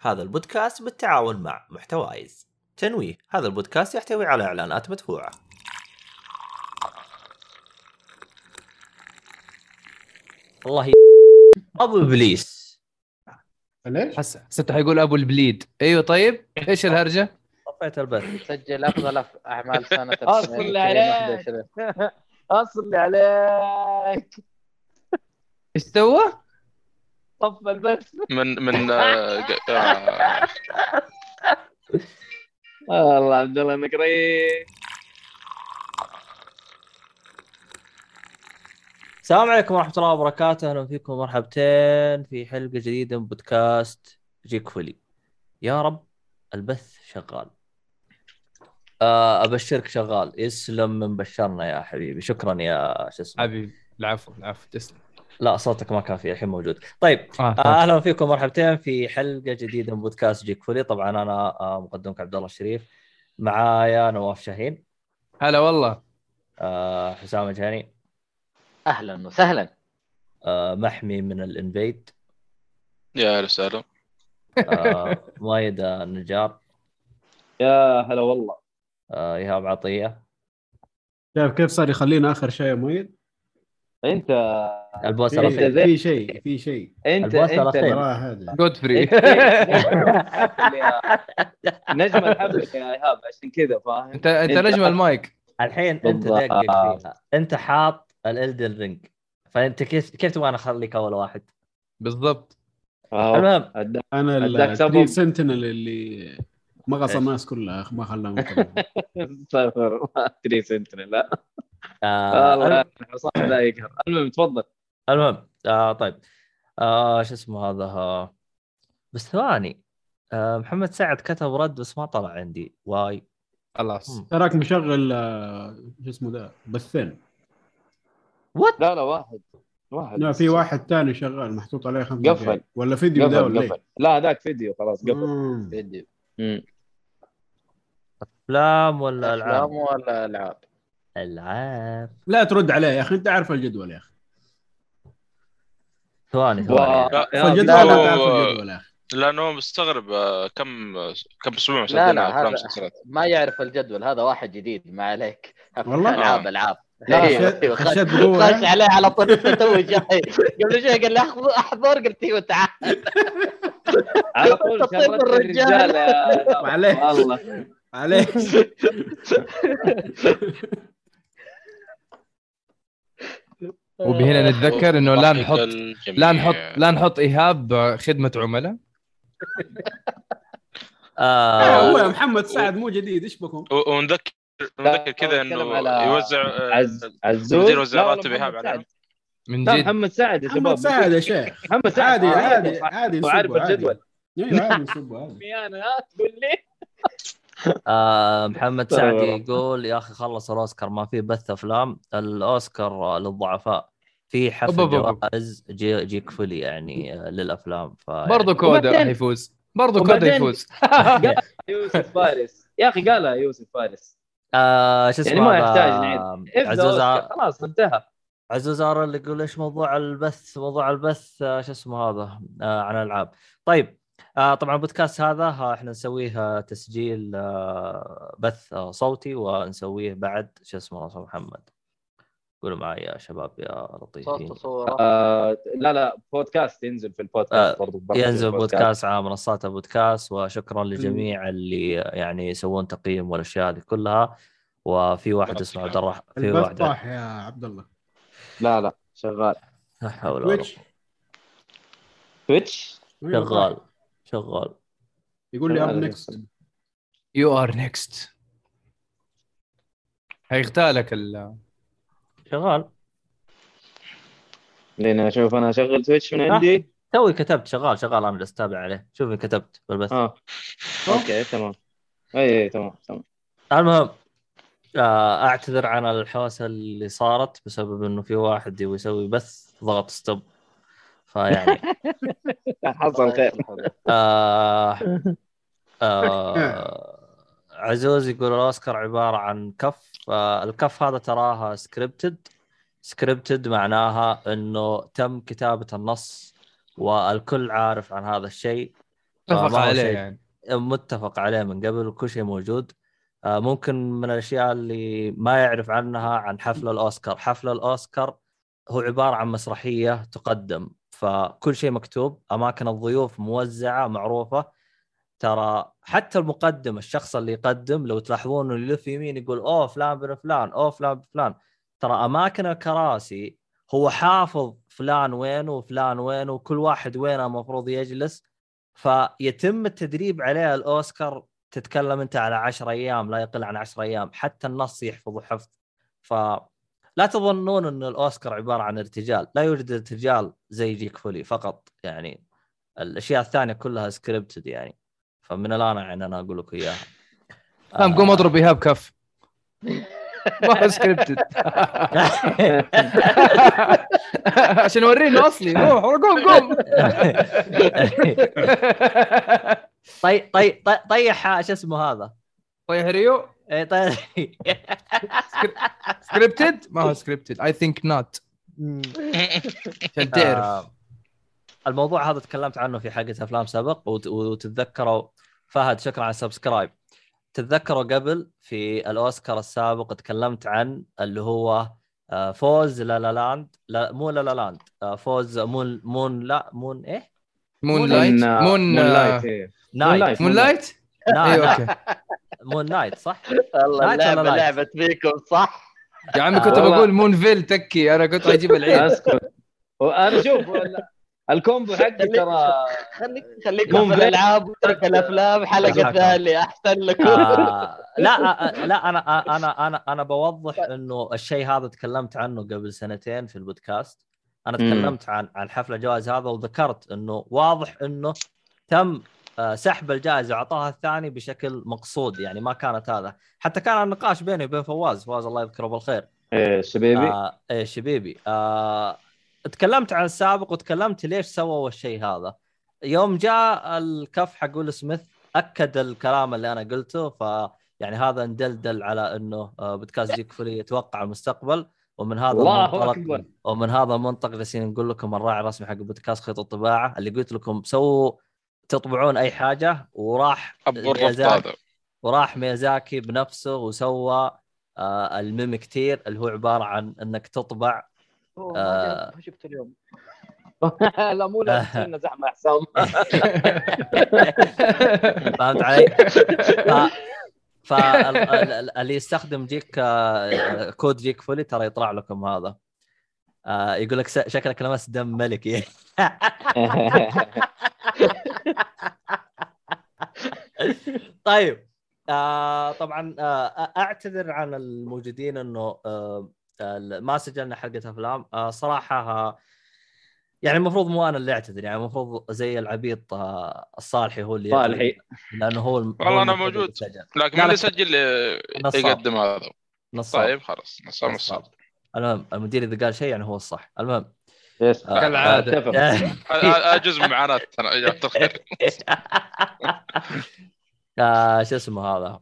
هذا البودكاست بالتعاون مع محتوايز تنويه هذا البودكاست يحتوي على إعلانات مدفوعة والله ي- أبو إبليس ليش؟ حس حسيته حيقول أبو البليد أيوه طيب إيش الهرجة؟ طفيت البث سجل أفضل أعمال سنة أصل 2021. عليك. اصل أصلي عليك إيش سوى؟ طف البث من من آه، آه، والله عبد الله إنك رهيب السلام عليكم ورحمة الله وبركاته، أهلا فيكم مرحبتين في حلقة جديدة من بودكاست جيك فولي. يا رب البث شغال. آه، أبشرك شغال، يسلم من بشرنا يا حبيبي، شكرا يا شو اسمه. حبيبي العفو العفو تسلم. لا صوتك ما كان في الحين موجود. طيب آه. آه، أهلا فيكم مرحبتين في حلقة جديدة من بودكاست جيك فولي. طبعا أنا آه، مقدمك عبد الله الشريف. معايا نواف شاهين. هلا والله. آه، حسام الجهني. أهلا وسهلا. آه، محمي من الانفيد يا أهلا وسهلا. آه، مايد النجار يا هلا والله. آه، إيهاب عطية. شايف كيف صار يخلينا آخر شيء يا مؤيد؟ انت ال boss في الأخير شيء في شيء انت ال boss انت الأخير. وراء هذا Godfrey انت نجم الحفل يا إيهاب عشان كذا فاهم انت انت نجم المايك الحين انت. دقق فيها انت حاط ال Elden Ring فانت كيف كيف تبغى أخليك أول واحد؟ بالضبط. المهم أنا. التري سنتينل اللي مغص؟ الناس كلها ما خلاهم. صفر ما ادري سنتنا لا آه، والله حصان لا يقهر. المهم تفضل. المهم آه طيب. آه شو اسمه هذا؟ آه بس ثواني. آه محمد سعد كتب رد بس ما طلع عندي. واي. خلاص. تراك مشغل آه، شو اسمه ده بثين. وات لا لا واحد. واحد. لا في واحد ثاني شغال محطوط عليه خمسة قفل. ولا فيديو ده قفل ولا قفل. إيه؟ لا ذاك فيديو خلاص قفل. مم. فيديو. أفلام ولا أفلام العاب؟ ولا ألعاب. العاب لا ترد عليه يا أخي أنت عارف الجدول يا أخي ثواني ثواني فالجدول لا، الجدول يا أخي لأنه مستغرب آه، كم كم أسبوع لا لا هذا ما يعرف الجدول هذا واحد جديد ما عليك والله؟ ألعاب آه. العاب خشيت- أيوة، خش-؟ عليه على طول توي جاي قبل شوي قال لي أحضر قلت أيوه تعال على طول تطيب شغلت الرجال. معليش. والله عليك وبهنا نتذكر إنه لا نحط. لا نحط لا نحط إيهاب خدمه عملاء آه هو يا محمد سعد مو جديد إيش بكم؟ ونذكر نذكر كذا إنه يوزع آه، عز عزوز مدير راتب إيهاب محمد. من جد محمد سعد يا محمد شباب سعد يا شيخ محمد سعد عادي آه، عادي. عادي وعارف. الجدول أيوه عادي تقول لي آه محمد سعد ترى. يقول يا أخي خلص الأوسكار ما في بث أفلام الأوسكار للضعفاء في حفل. جوائز جي جيك فولي يعني آه، للأفلام ف برضه كودا وبعدين- راح يفوز برضه كودا يفوز يوسف فارس. يا أخي قالها يوسف فارس. آه شو اسمه يعني ما؟ يحتاج نعيد. عزوز خلاص انتهى. عزوز ار اللي يقول إيش موضوع البث موضوع البث آه، شو اسمه هذا؟ آه عن الالعاب طيب آه طبعا البودكاست هذا إحنا نسويه تسجيل آه بث آه صوتي ونسويه بعد شو اسمه محمد. قولوا معي يا شباب يا لطيفين. صوت وصوره آه لا لا بودكاست ينزل في البودكاست آه، برضو ينزل في بودكاست على منصات البودكاست. وشكرا لجميع اللي يعني يسوون تقييم والأشياء هذه كلها. وفي واحد اسمه عبد الرحمن في واحد طاح يا عبد الله. لا لا شغال. لا حول ولا Twitch قوة. Twitch شغال شغال. يقول لي up. next you are next هيغتالك ال شغال. لين أشوف أنا أشغل Twitch من آه. عندي توي كتبت شغال شغال أنا جالس اتابع عليه. شوفي كتبت بالبث آه. okay تمام. أي أي تمام تمام. المهم آه، أعتذر عن الحوسة اللي صارت بسبب إنه في واحد يبغى يسوي بث ضغط stop. فيعني. حصل خير. آه آه عزوز يقول الأوسكار عبارة عن كف آه الكف هذا تراها scripted سكريبتد معناها إنه تم كتابة النص والكل عارف عن هذا الشيء. هو عليه. يعني. متفق عليه من قبل وكل شيء موجود. آه، ممكن من الأشياء اللي ما يعرف عنها عن حفل الأوسكار. حفل الأوسكار هو عبارة عن مسرحية تقدم فكل شيء مكتوب. أماكن الضيوف موزعة معروفة. ترى حتى المقدم الشخص اللي يقدم لو تلاحظون إنه يلف يمين يقول اوه فلان بن فلان اوه فلان بن فلان. ترى أماكن الكراسي هو حافظ فلان وينه وفلان وينه وكل واحد وينه المفروض يجلس. فيتم التدريب عليه الأوسكار تتكلم أنت على 10 أيام لا يقل عن 10 أيام حتى النص يحفظه حفظ. ف لا تظنون إن الأوسكار عبارة عن ارتجال لا يوجد ارتجال زي جيك فولي فقط يعني الأشياء الثانية كلها scripted يعني. فمن الآن يعني أنا أقول لكم إياها. قام قوم اضرب ايهاب كف ما scripted عشان اوريه إنه أصلي. روح قوم قوم. طيب طيب طيح شو اسمه هذا؟ طيب ريو إيه، طيب. scripted ما هو scripted I think not عشان تعرف. آه، الموضوع هذا تكلمت عنه في حلقه أفلام سابق وت- وتتذكروا. فهد شكرا على السبسكرايب. تتذكروا قبل في الأوسكار السابق تكلمت عن اللي هو آه، فوز لا لا لاند لا مو لا لا لاند آه، فوز مون مون لا مون إيه؟ مون لايت. مون مون مون لايت إيه. نايت. مون لايت نايت. أيوه أوكي. مون نايت صح؟ والله لايت اللعبة لايت؟ لعبت فيكم صح؟ يا عمي كنت. بقول مون فيل تكي أنا كنت أجيب العيد. أسكت. وأنا شوف ولا- ال combo حقي ترى خليك خليك في. الالعاب وترك الأفلام حلقة. ثانية أحسن لكم آه لا آه لا أنا أنا أنا أنا بوضح إنه الشيء هذا تكلمت عنه قبل سنتين في البودكاست. أنا. تكلمت عن عن حفل الجوائز هذا وذكرت إنه واضح إنه تم آه، سحب الجائزة واعطاها الثاني بشكل مقصود يعني ما كانت هذا. حتى كان النقاش بيني وبين فواز فواز الله يذكره بالخير. إيه شبيبي. آه إيه شبيبي. آه تكلمت عن السابق وتكلمت ليش سووا الشيء هذا يوم جاء الكف حق ويل سميث أكد الكلام اللي أنا قلته ف يعني هذا ندلدل على إنه آه، بودكاست جيك فولي يتوقع المستقبل ومن هذا الله المنطلق أكبر. ومن هذا المنطق جالسين نقول لكم الراعي الرسمي حق بودكاست خيط الطباعة اللي قلت لكم سووا تطبعون أي حاجة وراح ميازاكي- وراح ميازاكي بنفسه وسوى آه الميم كتير اللي هو عبارة عن إنك تطبع آه. اليوم لا مو تصير زحمة يا حسام فهمت علي؟ فاللي يستخدم جيك آه، كود جيك فولي ترى يطلع لكم هذا آه، يقول لك شكلك لمس دم ملكي طيب آه طبعا آه أعتذر عن الموجودين إنه آه، ما سجلنا حلقة أفلام. آه صراحة آه يعني المفروض مو أنا اللي أعتذر يعني المفروض زي العبيط آه الصالحي هو اللي صالحي. لأنه هو والله المفروض موجود. لكن اللي نصاب. يقدم هذا؟ نصاب. طيب خلاص نصاب نصاب. المهم المدير إذا قال شيء يعني هو الصح. المهم. يس. اتفق. اجز من معاناة أنا شو اسمه هذا؟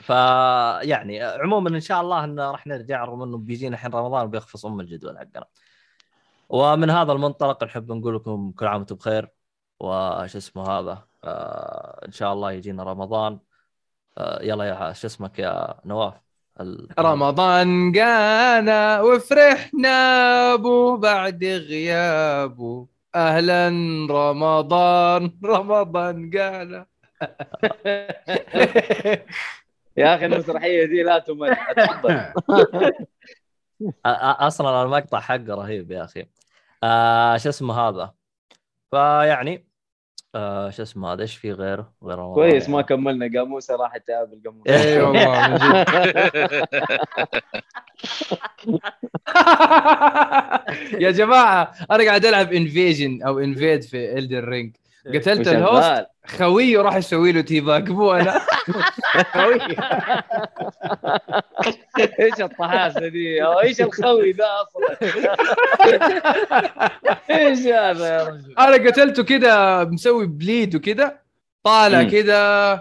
فيعني عموما إن شاء الله انه راح نرجع رغم إنه بيجينا الحين رمضان وبيخفص أم الجدول حقنا. ومن هذا المنطلق نحب نقول لكم كل عام وأنتم بخير. وش اسمه هذا؟ آه إن شاء الله يجينا رمضان. آه يلا يا شو اسمك يا نواف؟ ال- رمضان جانا وفرحنا أبو بعد غيابه أهلا رمضان رمضان جانا يا أخي المسرحية دي لا تمل أصلا المقطع حقه رهيب يا أخي. آه شو اسمه هذا؟ فيعني آه شو اسمه هذا؟ إيش في غيره؟ غير كويس ما كملنا. قاموسة راح تقابل قاموسة. اي والله من جد. يا جماعة أنا قاعد ألعب invasion أو invade في Elden Ring قتلت ال host. خويه راح يسوي له tea bag مو أنا. خويه إيش الطحاسة دي؟ إيش الخوي ذا أصلا؟ إيش هذا يا رجل؟ أنا قتلته كده مسوي bleed وكده طالع. كده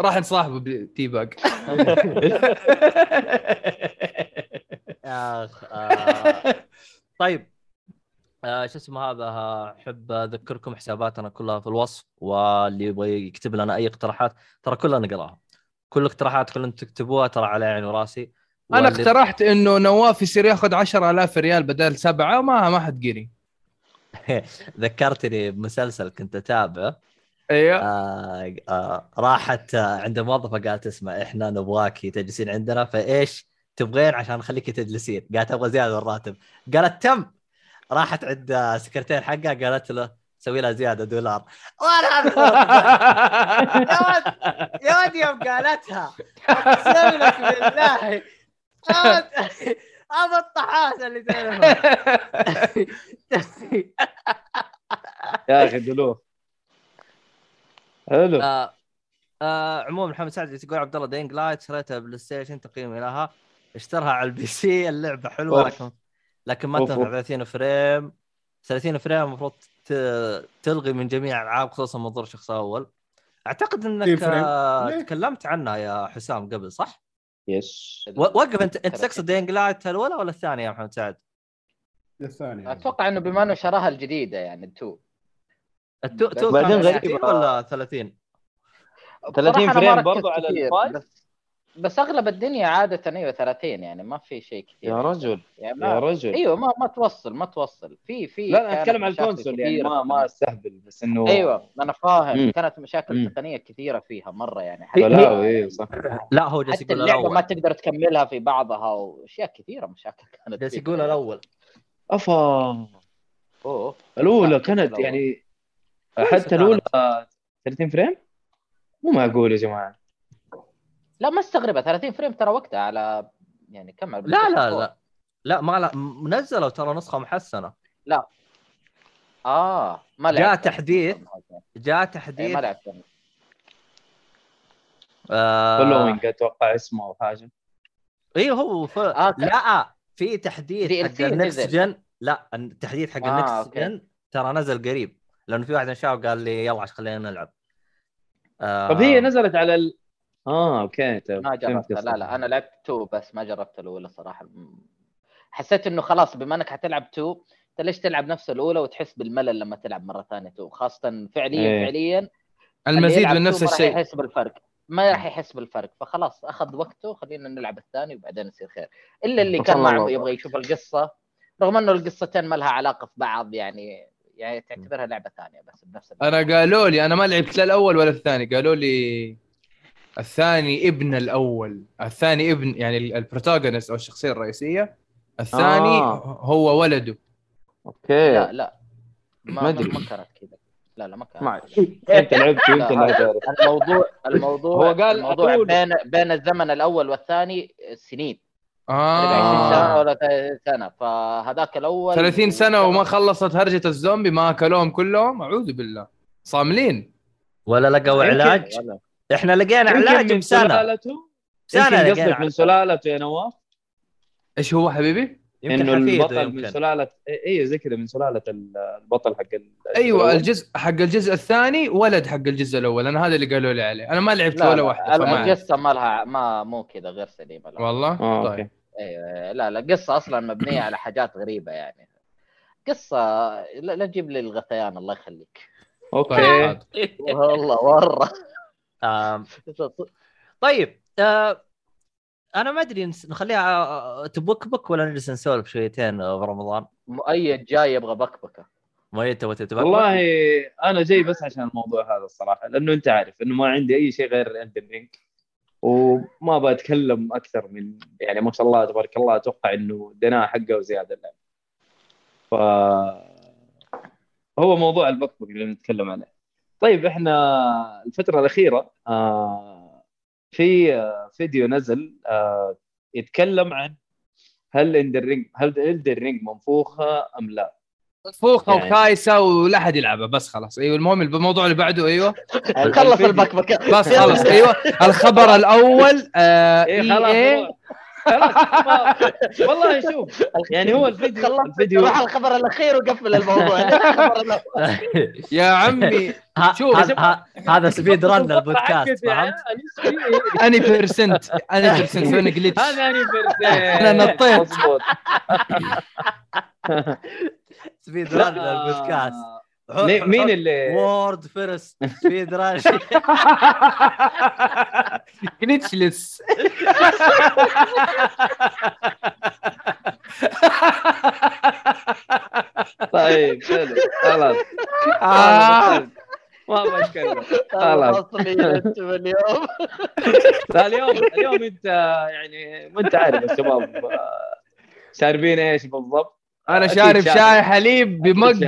راح نصاحبه ب tea bag أخ آه. طيب آه شو اسمه هذا؟ أحب أذكركم حساباتنا كلها في الوصف واللي يبغى يكتب لنا أي اقتراحات ترى كلنا نقراها. كل اقتراحاتكم اللي أنتم تكتبوها ترى على عيني وراسي. أنا اقترحت إنه نواف يصير ياخذ 10000 ريال بدل سبعة ما ما حد قري. ذكرتني بمسلسل كنت أتابعه. أيوه آه آه راحت آه عند موظفة قالت اسمع إحنا نبغاكي تجلسين عندنا فإيش تبغين عشان نخليكي تجلسين؟ قالت أبغى زيادة الراتب. قالت تم! راحت عند آه، سكرتير حقها قالت له سوي لها زيادة دولار. وأنا يا ولد يا ولد يوم قالتها. أقسم لك بالله هذا الطحاس اللي تعرفه يا أخي دلوف حلو. آه آه عموما محمد سعد يقول عبد الله Dying Light شريتها PlayStation تقييمي لها اشترها على ال PC اللعبة حلوة. لكن لكن ما تنفع أوف. 30 frame 30 frame المفروض ت- تلغي من جميع الألعاب خصوصا منظور شخص اول أعتقد 30 انك؟ آه؟ تكلمت عنها يا حسام قبل صح؟ yes وقف أنت أنت تقصد Dying Light الاولى ولا الثانية يا محمد سعد؟ الثاني أتوقع إنه بما إنه شراها الجديدة يعني ال two التو تو بعدين. 60 ولا 30 30 بصراحة أنا ما فريم برضو على الفايف؟ بس أغلب الدنيا عادة أيوه 30 يعني ما في شيء كثير. يا رجل يعني يا رجل. أيوه ما ما توصل ما توصل. في في لا أنا أتكلم عن الكونسول يعني ما ما أستهبل بس إنه أيوه أنا فاهم. مم. كانت مشاكل مم. تقنية كثيرة فيها مرة يعني. بلاوي أيوه صح. لا هو جالس حتى يقول اللعبة ما الأول تقدر تكملها في بعضها وأشياء كثيرة مشاكل كانت جالس. يقول الأول. أفا. أوه الأولى لا، كانت. يعني حتى. الأولى 30 frame؟ مو معقول يا جماعة. لا ما استغربها 30 frame ترى وقتها على يعني كم على لا لا PlayStation 4. لا. لا ما لا نزلوا ترى نسخة محسنة. آه ما جاء تحديث. جاء إيه، تحديث. ما لعبت. آه. Following أتوقع اسمه أو حاجة. اي هو ف... آه، لا في تحديث حق ال next. gen. لا التحديث حق آه، ال next. gen ترى نزل قريب. لأنه في واحد من الشباب قال لي يلا عشان خلينا نلعب. آه طب هي نزلت على ال آه أوكي. طيب ما جربتها. لا لا أنا لعبت two بس ما جربت الأولى صراحة. حسيت إنه خلاص بما إنك حتلعب two أنت ليش تلعب نفس الأولى وتحس بالملل لما تلعب مرة ثانية two؟ خاصة فعليا إيه. فعليا المزيد من نفس ما راح الشيء. يحس بالفرق. ما راح يحس بالفرق. فخلاص أخذ وقته خلينا نلعب الثاني وبعدين يصير خير. إلا اللي كان الله. يبغى يشوف القصة رغم إنه القصتين ما لها علاقة في بعض يعني يعني تعتبرها لعبة ثانية بس بنفس. أنا قالوا لي أنا ما لعبت لا الأول ولا الثاني قالوا لي الثاني ابن الأول الثاني ابن يعني ال protagonist أو الشخصية الرئيسية. الثاني آه. هو ولده. أوكي. لا لا. ما ما ما, كانت كذا لا لا ما كانت ما. انت لعبت تعرف الموضوع الموضوع هو قال الموضوع أقول. بين بين الزمن الأول والثاني سنين. آه. 20 سنة ولا 30 سنة. فهذاك الأول 30 سنة وما خلصت هرجة الزومبي ما أكلوهم كلهم. أعوذ بالله. صاملين. ولا لقوا علاج؟ ولا- إحنا لقينا علاج من بسنة. سلالته؟ سنه قصدك من. سلالته يا نواف. إيش هو حبيبي؟ يمكن إنه البطل من يمكن. سلاله أيوه زي كذا من سلالة ال- البطل حق ال- أيوه الأول. الجزء حق الجزء الثاني ولد حق الجزء الأول. أنا هذا اللي قالوا لي عليه. أنا ما لعبت لا ولا لا واحدة فما. القصة ما لها ما مو كذا غير سليمة لا. والله؟ آه طيب. أوكي. أيوه لا لا القصة أصلا مبنية على حاجات غريبة يعني. قصة لا, لا تجيب لي الغثيان الله يخليك. طيب أوكي عاد. والله مرة. طيب آه أنا ما أدري نخليها آه، تبوك بك ولا نجلس نسولف شويتين آه، برمضان مؤيد جاي يبغى بكبكة. ما تبغى تتبك والله أنا جاي بس عشان الموضوع هذا الصراحة لأنه أنت عارف إنه ما عندي أي شيء غير اندن رينج وما بتكلم أكثر من يعني ما شاء الله تبارك الله أتوقع إنه دناء حقه وزيادة اللعب ف هو موضوع البكبك اللي نتكلم عليه. طيب إحنا الفترة الأخيرة آه في آه، فيديو نزل آه يتكلم عن هل Elden Ring هل Elden Ring منفوخة أم لا؟ فوخه يعني- وخايسة ولا أحد يلعبها بس خلاص. أيوه المهم الموضوع اللي بعده أيوه. خلص. البكبكة. بس خلاص أيوه. الخبر الأول آه إيه إي خلاص والله شوف يعني هو الفيديو خلصت الفيديو روح الخبر الأخير وقفل الموضوع؟ يا عمي شوف. هذا- speed run البودكاست فهمت؟ any percent any percent سوينا glitch هذا أني أنا نطيت. مضبوط speed run للبودكاست مين مين اللي world first speed run glitchless طيب حلو خلاص. ما بتكلم خلاص. اليوم. لا اليوم اليوم أنت يعني ما أنت عارف الشباب آه، شاربين إيش بالضبط؟ أنا شارب شاي. حليب بمج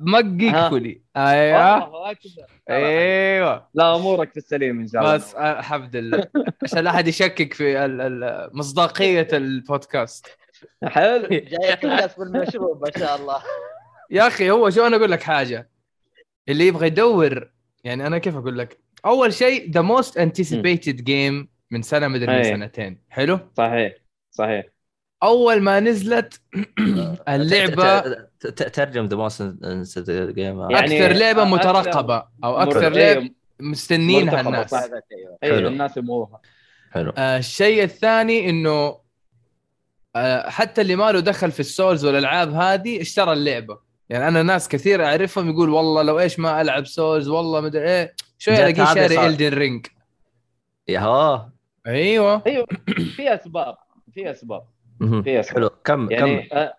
مج ها. يكفلي أيوه. الله أكبر. أيوه. لا أمورك في السليم إن شاء الله. بس آه، الحمد لله. عشان لا احد يشكك في مصداقية البودكاست. حلو. جاي الناس بالمشروب ما شاء الله. يا أخي هو شو أنا أقول لك حاجة. اللي يبغى يدور يعني أنا كيف أقول لك؟ أول شيء the most anticipated game من سنة مدري من. سنتين. حلو؟ صحيح. صحيح. أول ما نزلت اللعبة ت- ت- ترجم the most game أكثر لعبة أكثر- مترقبة أو أكثر. لعبه مستنينها الناس. أيوه. الناس يبغوها. حلو. آه، الشيء الثاني إنه آه، حتى اللي ما له دخل في ال Souls والألعاب هذه اشترى اللعبة. يعني أنا ناس كثير أعرفهم يقول والله لو إيش ما ألعب Souls والله مدري إيه شوي جت ألاقيه شاري Elden Ring يا هو أيوه. أيوه في أسباب في أسباب. اسباب حلو. كم يعني كم؟ آه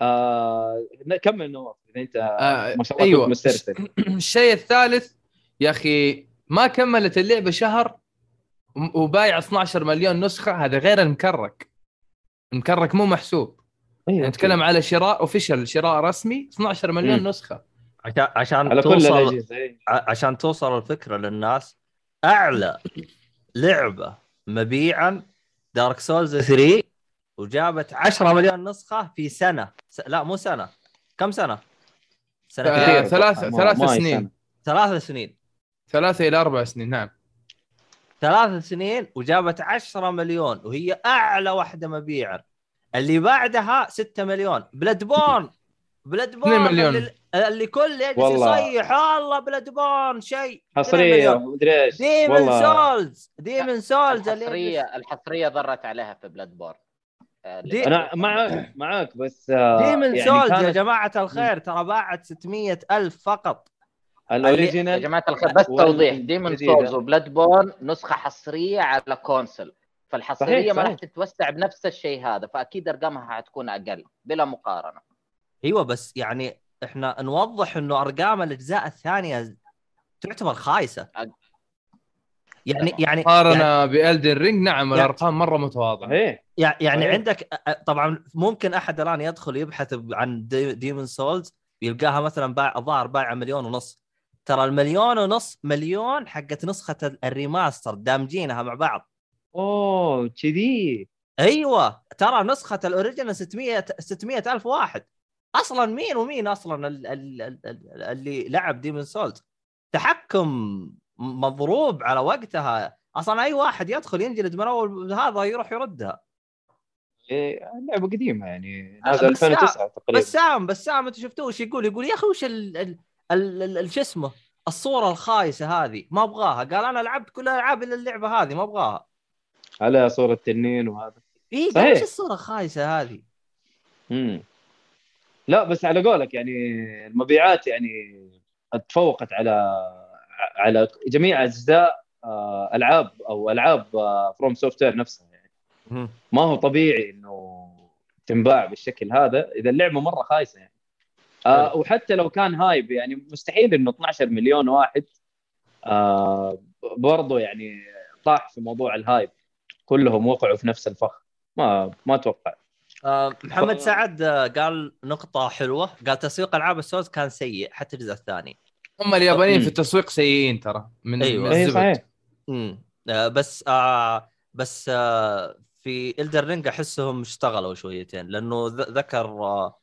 آه كمل نواف إذا أنت آه، ما شاء الله أيوة. مسترسل. الشيء الثالث يا أخي ما كملت اللعبة شهر وبايع 12 مليون نسخة هذا غير المكرك. المكرك مو محسوب. أيوه يعني نتكلم على شراء official شراء رسمي 12 مليون مم. نسخة. عشان عشان على كل توصل الأجهزة إيه. عشان توصل الفكرة للناس أعلى لعبة مبيعا Dark Souls 3 وجابت 10 مليون نسخة في سنة. س... لا مو سنة. كم سنة؟ سنة آه، ثلاث ثلاث سنين. ثلاث سنين. ثلاثة إلى أربع سنين نعم. ثلاث سنين وجابت 10 مليون وهي أعلى واحدة مبيعا. اللي بعدها 6 مليون. Bloodborne Bloodborne 2 مليون. اللي, اللي كل يجلس والله. يصيح الله Bloodborne شيء حصرية. مدري إيش Demon's والله. Souls. Demon's Souls اللي الحصريه يجلس- الحصرية ضرت عليها في Bloodborne دي- أنا معك معك بس آه، Demon's يعني Souls يا كانت جماعة الخير ترى باعت 600 ألف فقط. يا ال original جماعة الخير بس توضيح. Demon's الجديدة. Souls و Blood borne نسخة حصرية على console. فالحصرية صحيح، ما راح. تتوسع بنفس الشيء هذا فأكيد أرقامها حتكون أقل بلا مقارنة. أيوه بس يعني إحنا نوضح إنه أرقام الأجزاء الثانية تعتبر خايسة. يعني يعني يعني, مقارنة ب Elden Ring نعم يعني- الأرقام مرة متواضعة. صحيح. يعني صحيح. عندك طبعا ممكن أحد الآن يدخل يبحث عن Demon's Souls يلقاها مثلا باع الظاهر بايعة مليون ونص. ترى المليون ونص مليون حقت نسخة ال- الremaster دامجينها مع بعض. أوه كذي. أيوه. ترى نسخة ال original 600 600 ألف واحد. أصلا مين ومين أصلا ال- ال- ال- ال- اللي لعب Demon's Souls تحكم. مضروب على وقتها. أصلا أي واحد يدخل ينجلد من أول هذا يروح يردها. إيه، اللعبه قديمة يعني. آه، نازل بس 2009 تقريبا. بسام بسام أنت شفتوه وش يقول؟ يقول يا أخي وش شو اسمه؟ الصورة الخايسة هذه. ما أبغاها. قال أنا لعبت كل الالعاب إلا اللعبة هذه ما أبغاها. على صورة تنين وهذا. اي قال. وش الصورة الخايسة هذه؟ مم. لا بس على قولك يعني المبيعات يعني تفوقت على على جميع أجزاء آه، ألعاب أو ألعاب FromSoftware نفسها يعني. ما هو طبيعي إنه تنباع بالشكل هذا إذا اللعبة مرة خايسة يعني. آه وحتى لو كان hype يعني مستحيل إنه 12 مليون واحد آه برضه يعني طاح في موضوع ال hype. كلهم وقعوا في نفس الفخ. ما ما أتوقع. آه، محمد ف- سعد آه، قال نقطة حلوة. قال تسويق ألعاب ال Souls كان سيء حتى الجزء الثاني. هم اليابانيين. في التسويق سيئين ترى من أيوة. من اي الزبد. صحيح. امم آه بس آه بس آه في Elden Ring أحسهم اشتغلوا شويتين لأنه ذ- ذكر آه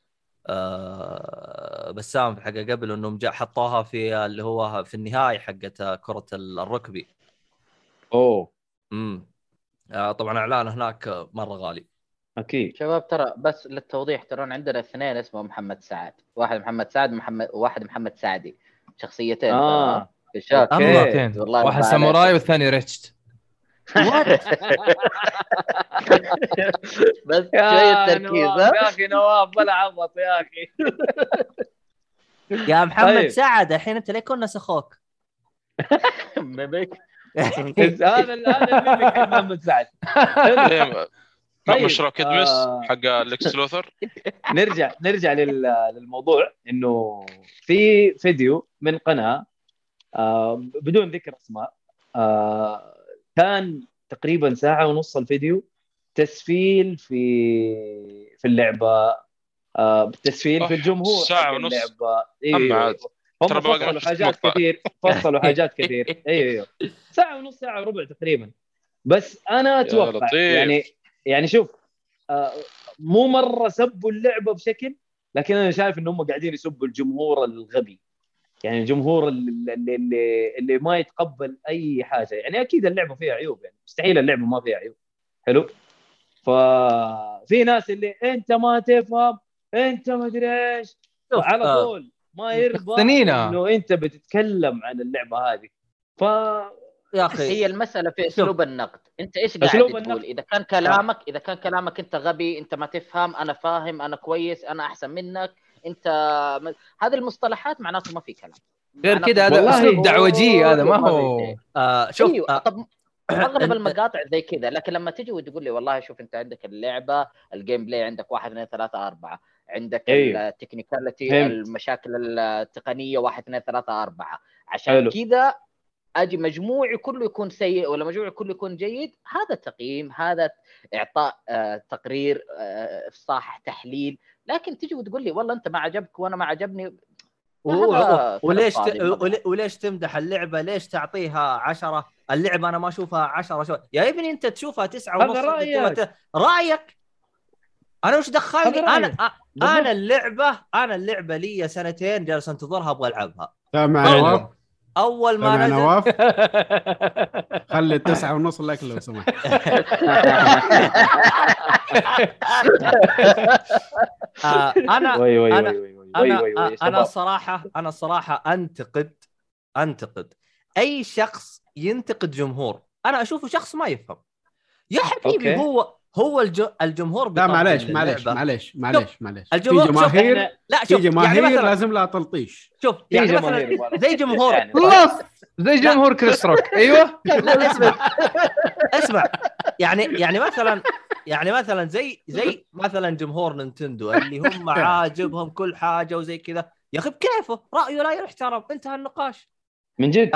آه بسام في الحلقة قبل أنهم جا حطوها في اللي هو في النهاية حقت آه، كرة الركبي. أوه. امم آه طبعا إعلان هناك آه، مرة غالي. أكيد. شباب ترى بس للتوضيح ترى عندنا اثنين اسمهم محمد سعد. واحد محمد سعد محمد وواحد محمد سعدي. شخصيتين آه والله واحد ساموراي. والثاني ريتشت بس يا شوية تركيز يا أخي نواف بلا عبط يا أخي يا محمد طيب. سعد الحين أنت ليه كنا سخوك؟ ميميك. هذا ال- هذا محمد سعد طيب، مشروع كدمس آه. حق Lex Luthor نرجع نرجع لل- للموضوع إنه في فيديو من قناة آه، بدون ذكر أسماء آه، كان تقريبا ساعة ونص الفيديو تسفيل في في اللعبة آه، تسفيل في الجمهور ساعة حق ونص. اللعبة أما إيوه. هم فصلوا حاجات. كثير فصلوا حاجات كثير إيوه إيوه ساعة ونص ساعة وربع تقريبا بس أنا أتوقع. يعني يعني شوف آه، مو مرة سبوا اللعبة بشكل لكن أنا شايف إن هم قاعدين يسبوا الجمهور الغبي. يعني الجمهور اللي, اللي, اللي, اللي ما يتقبل أي حاجة. يعني أكيد اللعبة فيها عيوب يعني مستحيل اللعبة ما فيها عيوب. حلو؟ ففي ناس اللي أنت ما تفهم أنت ما أدري إيش. على آه، طول ما يرضى. إنه أنت بتتكلم عن اللعبة هذه. ف يا أخي هي المسألة في أسلوب النقد أنت إيش قاعد أسلوب تقول النقد. إذا كان كلامك إذا كان كلامك أنت غبي أنت ما تفهم أنا فاهم أنا كويس أنا أحسن منك أنت هذه المصطلحات معناته ما في كلام غير كذا هذا أسلوب دعوجي هذا ما هو. آه شوف أيوه آه طب أغلب المقاطع زي كذا لكن لما تجي وتقول لي والله شوف أنت عندك اللعبة ال gameplay عندك واحد اثنين ثلاثة أربعة عندك أيوه. ال technicality. المشاكل التقنية واحد اثنين ثلاثة أربعة عشان. كذا أجي مجموعي كله يكون سيء ولا مجموعي كله يكون جيد هذا تقييم هذا إعطاء آه، تقرير آه، إفصاح تحليل لكن تجي وتقول لي والله أنت ما عجبك وأنا ما عجبني هذا وليش ت... وليش تمدح اللعبة؟ ليش تعطيها عشرة؟ اللعبة أنا ما أشوفها عشرة شو يا ابني أنت تشوفها تسعة هذا ونص رأيك. أنت ما ت- رأيك أنا وش دخلني؟ هذا أنا. أ- أنا اللعبة أنا اللعبة لي سنتين جالس أنتظرها أبغى ألعبها. نواف أول ما نزل نواف؟ خلي التسعة ونص لك لو سمحت. آه أنا أنا أنا شباب. صراحة أنا صراحة انتقد أنتقد. أي شخص ينتقد جمهور. أنا أشوفه شخص ما يفهم. يا حبيبي. هو هو الج... الجمهور لا معليش. معليش معليش معليش معليش. في الجمهور- شوف، جماهير لا في شوف جماهير يعني مثلا لازم لها تلطيش. شوف في يعني جماهير مثلا زي جمهور يعني. الله زي جمهور كريس روك. أيوه. لا اسمع. اسمع. يعني يعني مثلا يعني مثلا زي زي مثلا جمهور نينتندو اللي هم عاجبهم كل حاجة وزي كذا. يا أخي بكيفه. رأيه لا يحترم. انتهى النقاش. من جد؟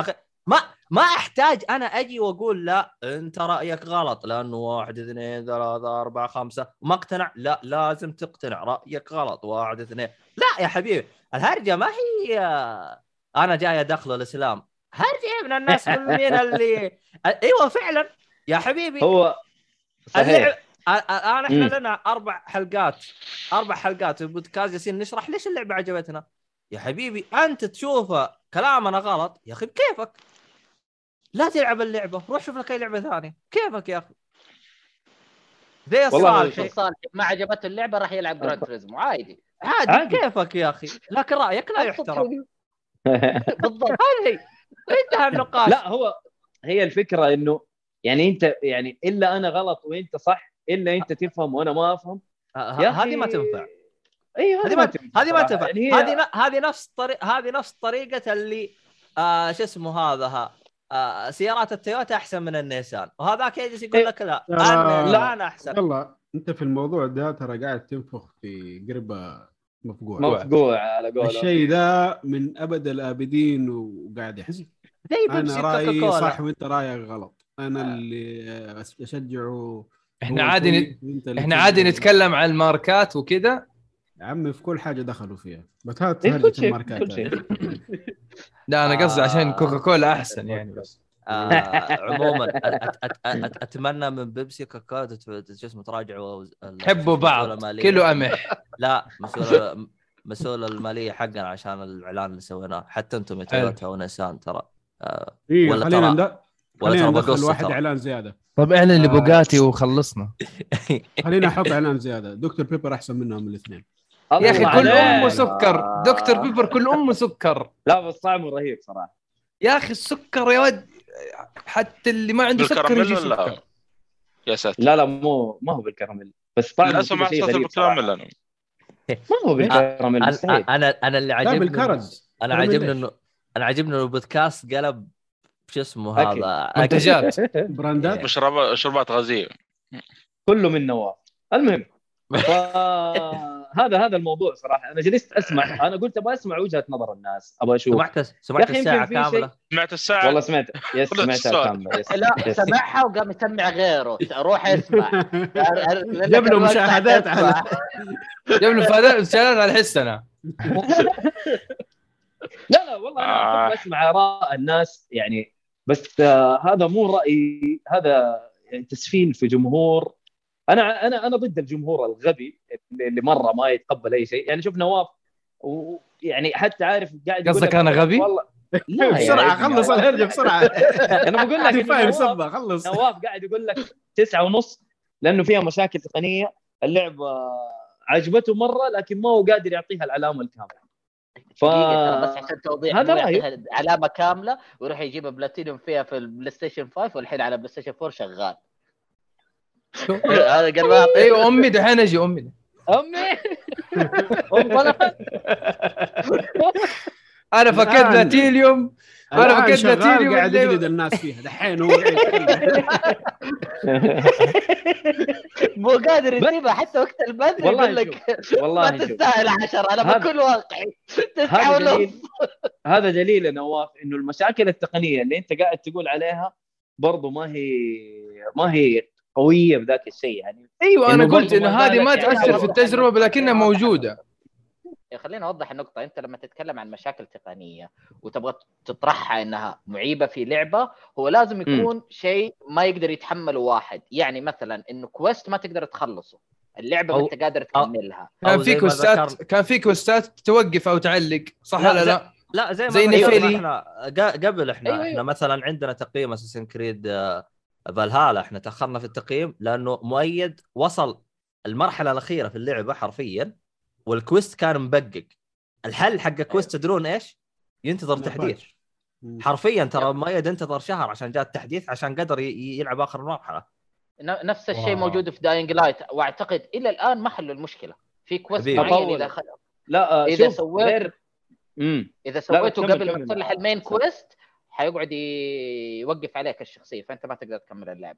ما ما أحتاج أنا أجي وأقول لا أنت رأيك غلط لأنه واحد اثنين ثلاثة أربعة خمسة. وما اقتنع؟ لا لازم تقتنع رأيك غلط. واحد اثنين. لا يا حبيبي الهرجة ما هي أنا جاي أدخل الإسلام. هرجة من الناس المؤمنين اللي إيوه فعلا. يا حبيبي هو صحيح. مم. إحنا لنا أربع حلقات أربع حلقات في البودكاست جالسين نشرح ليش اللعبة عجبتنا. يا حبيبي أنت تشوفها كلامنا غلط يا أخي بكيفك. لا تلعب اللعبة روح شوف لك أي لعبة ثانية. كيفك يا أخي؟ زي شوف صالح. ما عجبته اللعبة راح يلعب جراند تريزمو عادي. عادي. كيفك يا أخي؟ لكن رأيك لا يحترم. بالضبط. هذه انتهى النقاش لا هو هي الفكرة إنه يعني أنت يعني إلا أنا غلط وأنت صح إلا أنت تفهم وأنا ما أفهم آه، هذه ما تنفع. أيوه هذه ما هذه ما. تنفع. يعني هذه هذه نفس طريق هذه نفس طريقة اللي آه شو اسمه هذا ها؟ آه سيارات التويوتا أحسن من النيسان. وهذاك يجلس يقول إيه. لك لا ترى- أنا لا أنا أحسن. يلا أنت في الموضوع ده ترى قاعد تنفخ في قربة مفقوع. مفقوع على قولهم. الشيء ده من أبد الآبدين وقاعد يحصل أنا رأيي صح وأنت رأيك غلط. أنا اللي أشجعه إحنا عادي نت... إحنا عادي نتكلم عن الماركات وكذا يا عمي في كل حاجة دخلوا فيها بس هات إيه، شيء، الماركات كل شيء. لا أنا قصدي آه. عشان كوكاكولا أحسن يعني بس آه عموما أت أت أت أتمنى من بيبسي تت- شو اسمه تراجعوا حبوا بعض المالية. كيلو قمح لا مسؤول مسؤول المالية حقنا عشان الإعلان اللي سويناه حتى أنتم يا. تويوتا ونيسان ترى آه إيه ولا خلينا ترى-. ولا ترى ندخل بقص واحد ترى. إعلان زيادة طب اعلن آه. ل Bugatti وخلصنا خلينا نحط إعلان زيادة Dr Pepper أحسن منهم الاثنين يا أخي كل. أمه سكر. Dr Pepper كل أمه سكر. لا بس طعمه رهيب صراحة. يا أخي السكر يا ود حتى اللي ما عنده سكر يجي ولا؟ سكر. يا ساتر. لا لا مو ما هو بالكراميل. بس طعمه حصلت غريب بالكراميل. أنا. ما هو بالكراميل أنا أنا أنا اللي لا عجبني أنا عجبني؟ انه أنا عجبني إنه البودكاست قلب شو اسمه. هذا. منتجات. براندات. مشروبات مشروبات غازية. كله من نواف المهم. فهذا هذا الموضوع صراحة. أنا جلست أسمع أنا قلت أبغى أسمع وجهة نظر الناس أبغى أشوف. سمعت سمعت الساعة كاملة؟ سمعت الساعة والله سمعت. يس سمعتها. كاملة. لا. سمعها وقام يسمع غيره. روح اسمع. جاب له مشاهدات على جاب له فادات مشاهدات على الحس أنا. لا لا والله أنا آه. احب أسمع آراء الناس يعني بس آه هذا مو رايي هذا يعني تسفيل في جمهور أنا أنا أنا ضد الجمهور الغبي اللي مرة ما يتقبل أي شيء. يعني شوف نواف ويعني حتى عارف قاعد يقول قصدك أنا غبي؟ والله لا بسرعة خلص الهرجه بسرعة. أنا بقول لك فاهم نواف- سبه خلص. نواف قاعد يقول لك تسعة ونص لأنه فيها مشاكل تقنيه اللعبه عجبته مرة لكن ما هو قادر يعطيها العلامة الكاملة. ف دقيقة ترى بس عشان توضيح هذا رأيي. علامة كاملة ويروح يجيب بلاتينيوم فيها في ال PlayStation 5 والحين على PlayStation 4 شغال. هذا قال ما أيوه أمي دحين أجي أمي. أمي؟ أم طلقت أنا فكيت أنا الآن فكيت شغال بلاتينيوم قاعد يجلد الناس فيها. دحين هو. مو قادر يسيبها حتى وقت والله يقول لك ما والله شوف. تستاهل 10 أنا بكل واقعي. هذا ونص دليل هذا دليل يا نواف إنه المشاكل التقنية اللي أنت قاعد تقول عليها برضو ما هي ما هي قوية بذاك الشيء يعني أيوه أنا قلت انه هذه ما يعني تأثر في. التجربة لكنها موجودة خليني أوضح النقطة، أنت لما تتكلم عن مشاكل تقنية وتبغى تطرحها إنها معيبة في لعبة، هو لازم يكون شيء ما يقدر يتحمله واحد، يعني مثلا انه كويست ما تقدر تخلصه، اللعبة ما أو- أنت قادر تكملها، كان في كوستات ذكر- كان في كوستات توقف أو تعلق صح لا، ولا زي- لا؟ لا زي ما زي. إحنا قبل إحنا أيوة، إحنا أيوة. مثلا عندنا تقييم اساسن كريد فالهالا إحنا تأخرنا في التقييم لأنه مؤيد وصل المرحلة الأخيرة في اللعبة حرفيا وال quest كان مبقق الحل حق ال quest تدرون إيش؟ ينتظر. تحديث حرفيا ترى مؤيد انتظر شهر عشان جاء التحديث عشان قدر ي- يلعب آخر مرحلة نفس الشيء واو. موجود في Dying Light، واعتقد إلى الآن ما حلوا المشكلة، في quest. معين. إذا خ... لا آه، إذا شوف سويت- غير إذا سويته قبل ما. تصلح ال main quest حيقعد يوقف عليك الشخصية فأنت ما تقدر تكمل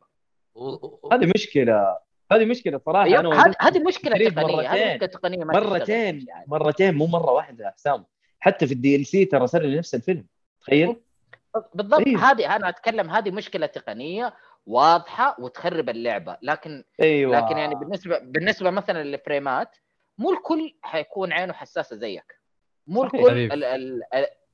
و- هذه مشكلة هذه مشكلة صراحة أنا أيوة، هذه وجدت هذه مشكلة تقريب تقنية، هذه مرتين. مشكلة تقنية ما تشتغل. مرتين يعني. مرتين مو مرة واحدة يا حسام حتى في ال DLC ترى لي نفس الفيلم تخيل بالضبط أيوه. هذه أنا أتكلم هذه مشكلة تقنية واضحة وتخرب اللعبة لكن أيوه لكن يعني بالنسبة بالنسبة مثلا للفريمات مو الكل حيكون عينه حساسة زيك مو. الكل ال ال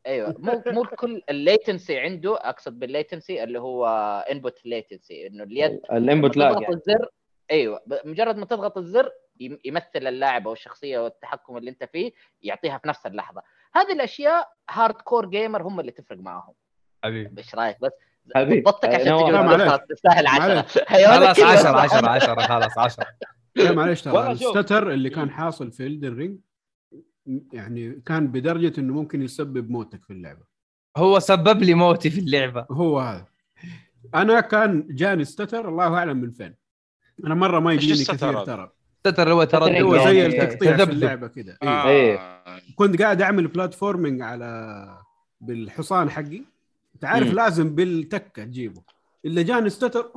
أيوه مو مو الكل ال latency عنده أقصد بال latency اللي هو input latency إنه اليد ال input lag يعني. الزر أيوه مجرد ما تضغط الزر يم- يمثل اللاعب أو الشخصية والتحكم اللي أنت فيه يعطيها في نفس اللحظة هذه الأشياء hardcore gamer هم اللي تفرق معاهم حبيبي إيش رأيك بس حبيبي. ضبطك عشان. تجي تستاهل 10 معليش. خلاص 10 10 10 خلاص 10 لا معلش ترى. ال stutter اللي كان حاصل في Elden Ring يعني كان بدرجة إنه ممكن يسبب موتك في اللعبة هو سبب لي موتي في اللعبة هو هذا أنا كان جاني stutter الله أعلم من فين أنا مرة ما يجيني كثير؟ ترى stutter هو تردد هو زي يعني التقطيع في. اللعبة كذا إيه. آه. إيه. كنت قاعد أعمل platforming على بالحصان حقي انت عارف. لازم بالتكة تجيبه اللي جاني stutter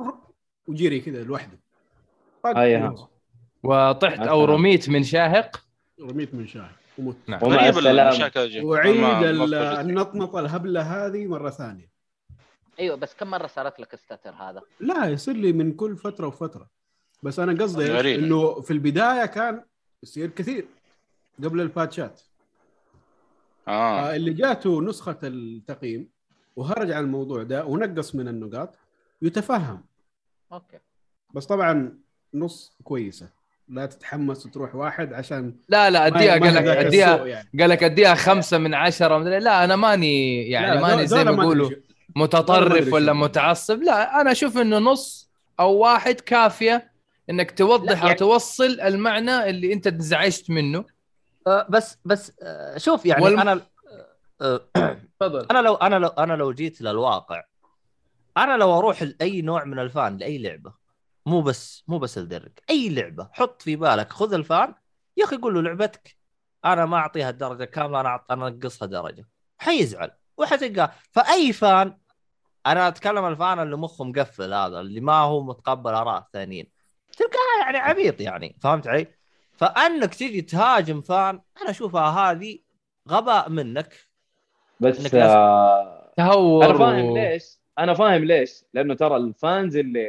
وجيري كذا لوحده. مت. وطحت أو. رميت من شاهق رميت من شاي ومت نعم. ومع المشاكل دي وعيد ما- ما ال- فكرت. النطنطه الهبلة هذه مرة ثانية. أيوه بس كم مرة صارت لك الستر هذا؟ لا يصير لي من كل فترة وفترة. بس أنا قصدي. إنه في البداية كان يصير كثير قبل الباتشات. آه. آه. اللي جاته نسخة التقييم وهرج على الموضوع ده ونقص من النقاط يتفهم. أوكي. بس طبعا نص كويسة. لا تتحمس وتروح واحد عشان لا لا اديها قال لك اديها يعني. قال لك اديها خمسة من عشرة مدري لا أنا ماني يعني لا، ماني زي ما يقولوا متطرف ولا. متعصب. لا أنا أشوف إنه نص أو واحد كافية إنك توضح لا، أو يعني- توصل المعنى اللي أنت انزعجت منه. آه، بس بس آه، شوف يعني والم- أنا آه، تفضل. أنا لو أنا لو أنا لو جيت للواقع أنا لو أروح لأي نوع من الفان لأي لعبة مو بس مو بس الدرج أي لعبة حط في بالك خذ الفان يا أخي قول له لعبتك. أنا ما أعطيها الدرجة كاملة أنا أعط... أنا أنقصها درجة. حيزعل وحتلقاه فأي فان أنا أتكلم الفان اللي مخه مقفل هذا اللي ما هو متقبل آراء ثانيين تلقاه يعني عبيط يعني فهمت علي؟ فأنك تجي تهاجم فان أنا أشوفها هذه غباء منك. بس إنك لازم- آه تهور. أنا فاهم ليش أنا فاهم ليش لأنه ترى ال fans اللي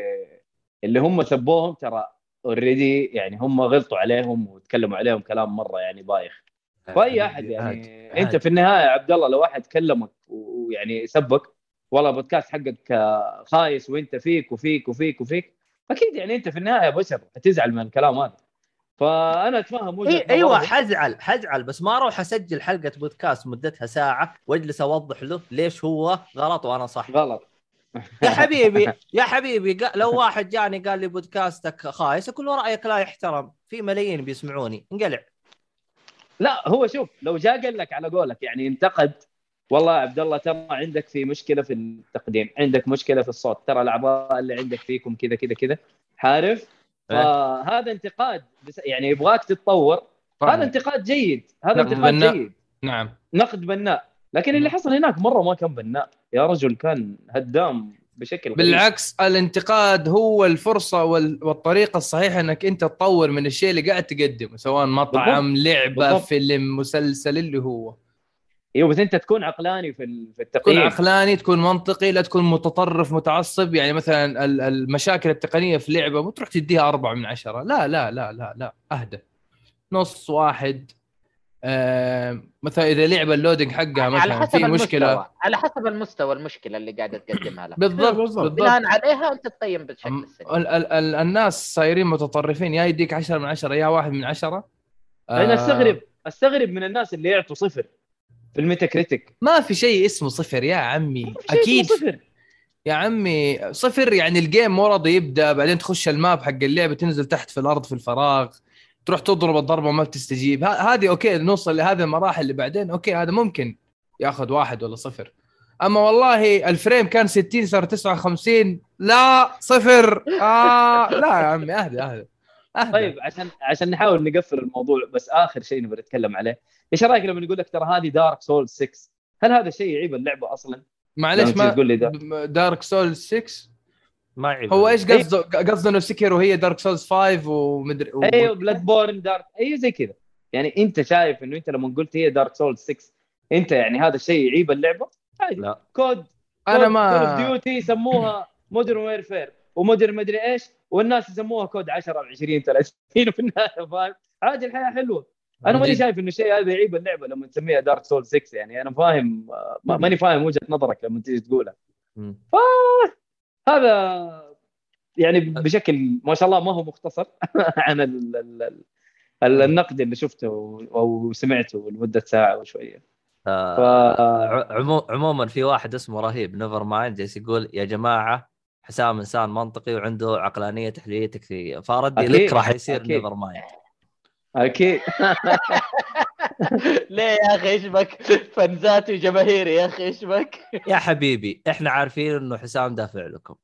اللي هم سبوهم ترى already يعني هم غلطوا عليهم وتكلموا عليهم كلام مرة يعني بايخ فأي أحد يعني عادي. أنت في النهاية يا عبد الله لو واحد كلمك ويعني سبك والله بودكاست حقك خايس وأنت فيك وفيك وفيك وفيك أكيد يعني أنت في النهاية بشر حتزعل من الكلام هذا فأنا اتفهم وجهه إيه أيوه. حزعل حزعل بس ما أروح أسجل حلقة بودكاست مدتها ساعة وأجلس أوضح له ليش هو غلط وأنا صح غلط يا حبيبي يا حبيبي لو واحد جاني قال لي بودكاستك خايس أقول له رأيك لا يحترم. في ملايين بيسمعوني. انقلع. لا هو شوف لو جاء قال لك على قولك يعني انتقد والله يا عبد الله ترى عندك في مشكلة في التقديم عندك مشكلة في الصوت. ترى الأعضاء اللي عندك فيكم كذا كذا كذا. عارف؟ فهذا انتقاد بس يعني يبغاك تتطور. هذا انتقاد جيد. هذا نقد انتقاد بناء. جيد. نعم. نقد بناء. لكن اللي حصل هناك مرة ما كان بناء. يا رجل كان هدام بشكل غريب. بالعكس الانتقاد هو الفرصة وال- والطريقة الصحيحة إنك أنت تطور من الشيء اللي قاعد تقدمه سواء مطعم لعبة بالضبط. فيلم مسلسل اللي هو. إيوه بس أنت تكون عقلاني في في تكون التقييم عقلاني تكون منطقي لا تكون متطرف متعصب. يعني مثلا ال- المشاكل التقنية في لعبة مو تروح تديها أربعة من عشرة. لا لا لا لا لا أهدى. نص واحد. آه مثلا إذا لعبه ال loading حقها على مثلا حسب في مشكلة. المستوى على حسب المستوى المشكلة اللي قاعدة تقدمها لك. بالضبط بالضبط. بالضبط. بناء عليها أنت تقيم بالشكل السليم ال ال ال الناس صايرين متطرفين يا يديك 10 من 10 يا واحد من 10 أنا أستغرب أستغرب من الناس اللي يعطوا صفر في ال Metacritic ما في شيء اسمه صفر يا عمي. ما في شيء أكيد. اسمه صفر. يا عمي صفر يعني ال game مو راضي يبدا بعدين تخش ال map حق اللعبة تنزل تحت في الأرض في الفراغ. تروح تضرب الضربة ما بتستجيب. هذه okay نوصل لهذه المراحل اللي بعدين okay هذا ممكن ياخذ واحد ولا صفر. أما والله ال frame كان 60 صار 59 لا صفر. آه لا يا عمي أهدى أهدى أهدى. طيب عشان عشان نحاول نقفل الموضوع بس آخر شيء نبغى نتكلم عليه. إيش رأيك لما نقول لك ترى هذه Dark Souls 6 هل هذا شيء يعيب اللعبة أصلا؟ معلش لما تيجي تقول لي. ما Dark Souls 6 ما يعيب هو إيش إيه. قصده قصده إنه سكر وهي Dark Souls 5 ومدري و- أيوه Bloodborne Dark أيوه زي كذا يعني أنت شايف إنه أنت لما قلت هي Dark Souls 6 أنت يعني هذا الشيء يعيب اللعبة؟ عادي لا. Call أنا ما Duty يسموها Modern Warfare و Modern مدري إيش والناس يسموها COD 10 أو 20 30 وفي النهاية فاهم عادي الحياة حلوة أنا ماني. شايف إنه الشيء هذا يعيب اللعبة لما تسميها Dark Souls 6 يعني أنا فاهم ما- ماني فاهم وجهة نظرك لما تيجي تقولها مم. هذا يعني بشكل ما شاء الله ما هو مختصر عن ال ال ال النقد اللي شفته أو سمعته لمدة ساعة وشويه آه، ف عموما في واحد اسمه رهيب never mind جالس يقول يا جماعة حسام إنسان منطقي وعنده عقلانية تحليلية تكفيه فردي لك راح يصير. never mind أكيد. ليه يا أخي إيش بك فنزاتي وجماهيري يا أخي إيش بك يا حبيبي إحنا عارفين إنه حسام دافع لكم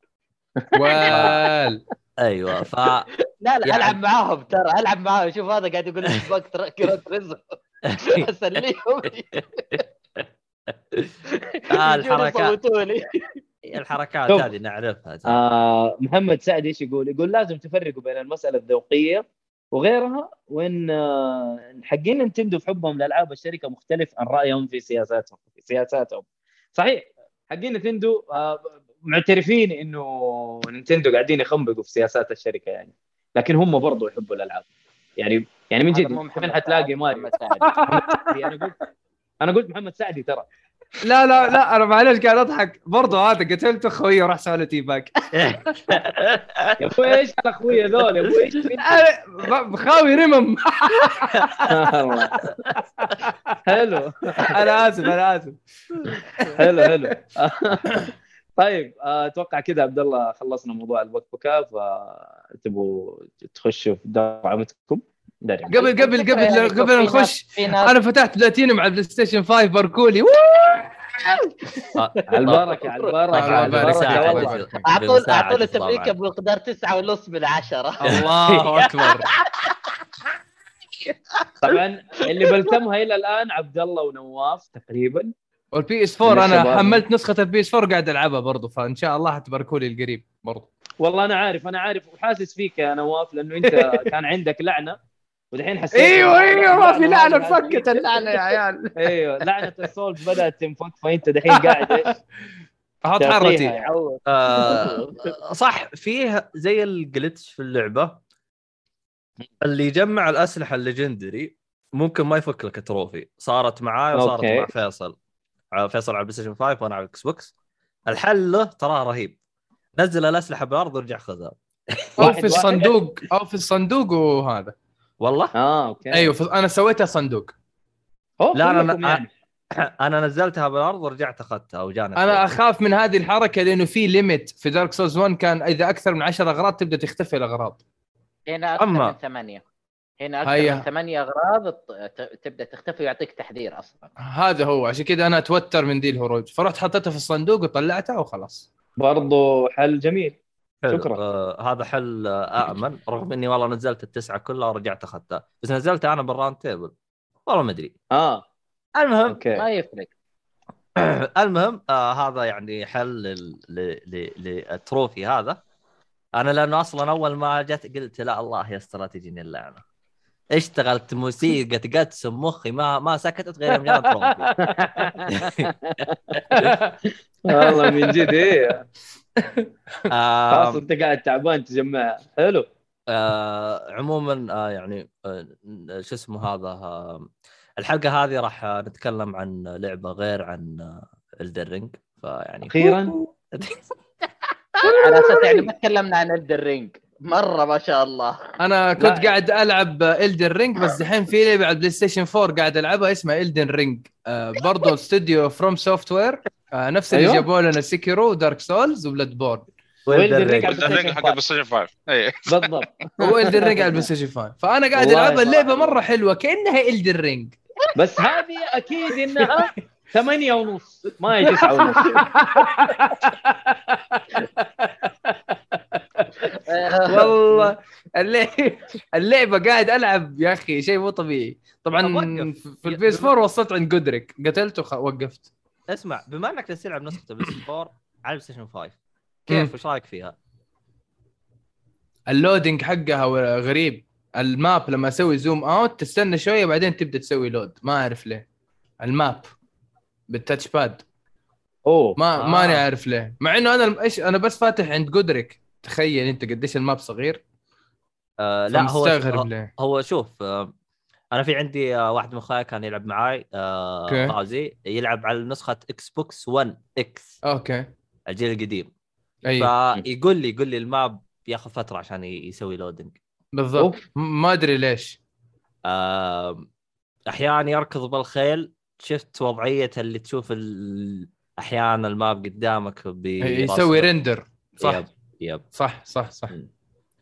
وال أيوه ف لا لا يعني- العب معاهم ترى ألعب معاهم شوف هذا قاعد يقول لي إيش بك ترى كرة رزق أسليهم آه، الحركات. الحركات. هذه نعرفها ترى. آه محمد سعد إيش يقول؟ يقول لازم تفرقوا بين المسألة الذوقية وغيرها وإن آه، حقين Nintendo في حبهم لألعاب الشركة مختلف عن رأيهم في سياساتهم في سياساتهم. صحيح حقين Nintendo آه، معترفين إنه Nintendo قاعدين يخنبقوا في سياسات الشركة يعني. لكن هم برضو يحبوا الألعاب. يعني يعني من جد فين حتلاقي ماريو محمد سعد. أنا قلت أنا قلت محمد سعدي ترى. لا لا لا أنا معلش قاعد أضحك. برضه هذا قتلت أخوي وراح سوى له tea bag يا أبوي إيش أخوي هذول؟ يا أبوي إيش مخاوي رمم. حلو. أنا آسف أنا آسف. حلو حلو. طيب آه، أتوقع كذا عبد الله خلصنا موضوع البكبكه فتبغوا تخشوا في دعمتكم قبل قبل قبل يعني قبل نخش ناس- في ناس أنا فتحت بلاتينيوم على PlayStation 5 باركولي على البركه على البركه اعطوا اعطوا له طبعاً. تبريكه بمقدار تسعة ونص من عشرة الله اكبر طبعا اللي بلتمها إلى الان عبد الله ونواف تقريبا وال PS 4 أنا. حملت نسخه ال PS 4 قاعد العبها برضو فان شاء الله حتباركوا لي القريب برضو والله أنا عارف أنا عارف وحاسس فيك يا نواف لأنه انت كان عندك لعنه ودحين حسيت إيوه إيوه ما في لعنة فكت اللعنة يا عيال. إيوه لعنة ال Souls بدأت تنفك فأنت دحين قاعد إيش أحط حرتي. آه، صح فيه زي ال glitch في اللعبة. اللي يجمع الأسلحة ال legendary ممكن ما يفك لك ال trophy. صارت معاي وصارت أوكي. مع فيصل. على- فيصل على ال PlayStation 5 وأنا على ال Xbox الحل له تراه رهيب. نزل الأسلحة بالأرض وارجع خذها. أو في الصندوق أو في الصندوق وهذا. والله آه أوكي أيوه أنا سويتها صندوق أوه، لا، لا. يعني. أنا نزلتها بالأرض ورجعت أخذتها وجاني أنا. أخاف من هذه الحركة لأنه في limit في Dark Souls 1 كان إذا أكثر من 10 أغراض تبدأ تختفي الأغراض هنا أكثر أما- من ثمانية هنا أكثر هيا. من ثمانية أغراض تبدأ تختفي ويعطيك تحذير أصلا هذا هو عشان كذا أنا أتوتر من دي الهروج فرحت حطيتها في الصندوق وطلعتها وخلاص برضو حل جميل حلو. شكراً. آه هذا حل آه آمن. رغم إني والله نزلت التسعة كلها ورجعت أخذتها. بس نزلتها أنا بال round table. والله ما أدري. آه. المهم أوكي. ما يفرق. المهم آه هذا يعني حل لل- ل- ل- لل trophy هذا. أنا لأنه أصلا أول ما جت قلت لا الله يستر لا تجيني اللعنه اشتغلت موسيقى تقدسم مخي ما ما سكتت غير جاء ال trophy والله من جد إيه. خلاص انت قاعد تعبان تجمعها حلو. آه عموما آه يعني آه شو اسمه هذا آه الحلقة هذه راح آه، نتكلم عن لعبة غير عن آه Elden Ring فيعني أخيرا؟ على أساس يعني ما تكلمنا عن Elden Ring مرة ما شاء الله. أنا كنت لا. قاعد ألعب Elden Ring بس دحين في لعبه على ال PlayStation 4 قاعد ألعبها اسمها Elden Ring آه برضه استوديو FromSoftware آه نفس اللي أيوة. جابوا لنا Sekiro و Dark Souls و Bloodborne. و Elden Ring حق ال PlayStation 5 أي. بالضبط. والدن رينج على البلاي ستيشن 5 فأنا قاعد العبها اللعبة. مرة حلوة كأنها Elden Ring. بس هذه أكيد إنها ثمانية ونص. ما هي تسعة ونص. والله اللعبه اللعبة قاعد ألعب يا أخي شيء مو طبيعي. طبعا طب وقف. في ال PS 4 وصلت عند Godrick قتلته وخ- وقفت. اسمع بما انك تلعب نسخة Station 4 على ال PlayStation 5 كيف؟ إيش رأيك فيها؟ ال loading حقها غريب. ال map لما أسوي zoom out تستنى شوية بعدين تبدأ تسوي load ما أعرف ليه. ال map بال touchpad أوه. ما آه. ماني عارف ليه. مع إنه أنا إيش أنا بس فاتح عند Godrick تخيل أنت قديش ال map صغير. آه لا هو, ليه. هو شوف آه أنا في عندي آه واحد من اخوياي كان يلعب معاي آه أوكي. غازي يلعب على نسخة Xbox 1 X أوكي. الجيل القديم. اي فيقول لي يقول لي ال map ياخذ فترة عشان يسوي loading بالضبط. أوف. م- ما أدري ليش. آه أحيانا يركض بالخيل شفت وضعية اللي تشوف ال... أحيانا ال map قدامك يسوي render صح. yep yep. صح صح صح. مم.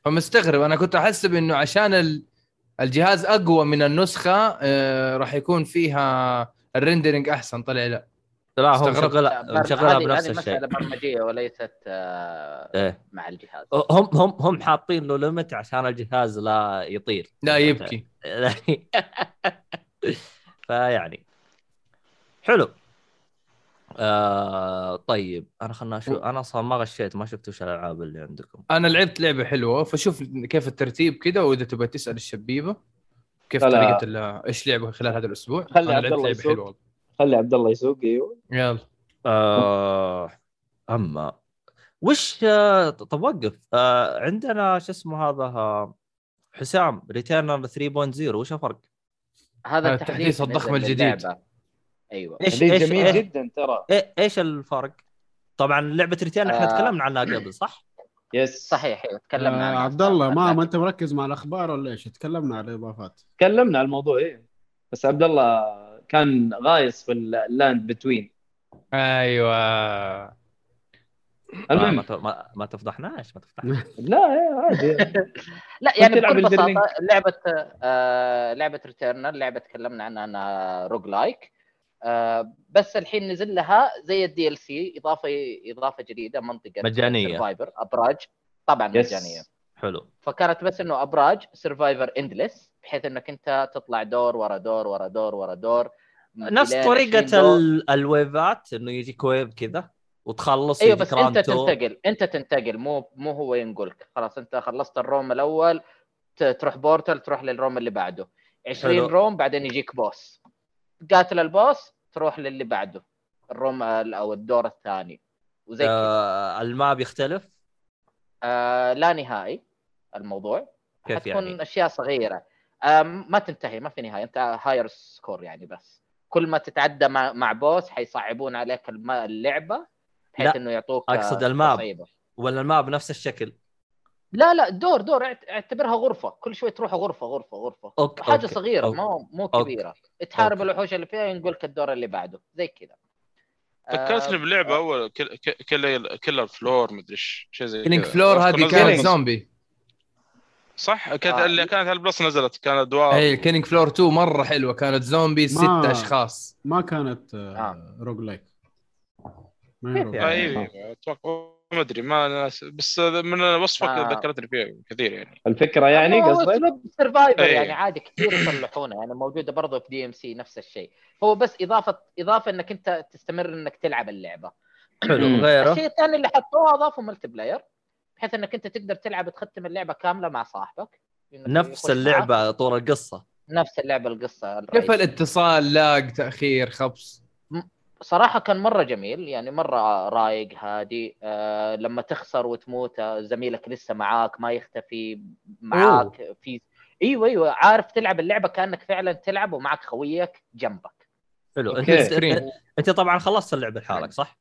فمستغرب. أنا كنت أحسب إنه عشان ال- الجهاز أقوى من النسخة آه راح يكون فيها ال rendering أحسن طلع لا. لا هو. مشغلها مشغلها هذه- بنفس هذه الشيء. مسألة برمجية وليست آه، إيه. مع الجهاز. هم هم هم حاطين له limit عشان الجهاز لا يطير. لا يبكي. فيعني. حلو. آه طيب أنا خلنا أشوف أنا أصلا ما غشيت ما شفت وش الألعاب اللي عندكم أنا لعبت لعبة حلوة فشوف كيف الترتيب كذا وإذا تبغى تسأل الشبيبة كيف لا، لا. طريقة ال- إيش لعبوا خلال هذا الأسبوع خلي أنا عبد الله لعبة يسوق. خلي عبد الله يسوق أيوه يلا آه أما وش آه طب وقف آه عندنا شو اسمه هذا آه حسام ريتيرنر 3.0 وش الفرق؟ هذا التحديث التحديث الضخم الجديد. أيوه. إيش إيش جميل إيش, جدا ترى. إيه إيش الفرق؟ طبعا لعبة Returnal إحنا آه. تكلمنا عنها قبل صح؟ yes. صحيح أيوه تكلمنا آه عنها. عبد الله ما ما أنت مركز مع الأخبار ولا إيش؟ تكلمنا على الإضافات. تكلمنا عن الموضوع إيه. بس عبد الله كان غايص في ال Lands Between أيوه. ما, المهم. ما, ما, ما تفضحناش ما تفضحناش. لا إيه، عادي. لا يعني بكل بساطة لعبة آه لعبة Returnal لعبة تكلمنا عنها انها roguelike بس الحين نزل لها زي ال DLC إضافة إضافة جديدة منطقة مجانية. survivor أبراج طبعا yes. مجانية حلو فكانت بس إنه أبراج survivor endless بحيث إنك أنت تطلع دور ورا دور ورا دور ورا دور نفس طريقة 20 دور. ال... ال wave ات إنه يجيك wave كذا وتخلص أيوه بس أنت. تنتقل أنت تنتقل مو مو هو ينقلك خلاص أنت خلصت ال room الأول تروح portal تروح لل room اللي بعده 20 حلو. room بعدين يجيك boss قاتل ال boss تروح للي بعده ال room ال- أو الدور الثاني. وزي آه ال map يختلف؟ آه لا نهائي الموضوع. كيف حتكون يعني؟ أشياء صغيرة. آه ما تنتهي ما في نهاية. أنت higher score يعني بس. كل ما تتعدى مع, مع boss حيصعبون عليك اللعبة بحيث إنه يعطوك أقصد آه، ال map. تصعيبة. ولا ال map نفس الشكل؟ لا لا دور دور اعت- اعتبرها غرفة كل شوي تروح غرفة غرفة غرفة okay حاجة okay. صغيرة okay. مو مو okay. كبيرة تحارب okay. الوحوش اللي فيها ينقلك الدور اللي بعده زي كذا فكرتني آه، بلعبة أول كل كل كل floor مدري إيش شيء زي كذا. Floor هذه كانت زومبي صح كانت آه. اللي كانت على ال Plus نزلت كانت دواء اي Killing Floor 2 مرة حلوة كانت زومبي ست ما- أشخاص ما كانت آه. آه. roguelike ما هي rogue يعني؟ like. اي أتوقع ما أدري ما ناس بس من وصفك آه. ذكرتني فيه كثير يعني الفكرة يعني قصدك survivor إيه. يعني عادي كثير يصلحونه يعني موجودة برضه في DMC نفس الشيء هو بس إضافة إضافة إنك أنت تستمر إنك تلعب اللعبة حلو. غيره الشيء الثاني اللي حطوه اضافوا multiplayer بحيث إنك أنت تقدر تلعب تختم اللعبة كاملة مع صاحبك نفس. اللعبة طول القصة نفس اللعبة القصة كيف. الاتصال لاق تأخير خبص صراحة كان مرة جميل يعني مرة رايق هادي آه لما تخسر وتموت آه، زميلك لسه معاك ما يختفي معاك في إيوه إيوه عارف تلعب اللعبة كأنك فعلا تلعب ومعك خويك جنبك حلو أنت. أنت, طبعا خلصت اللعبة لحالك صح؟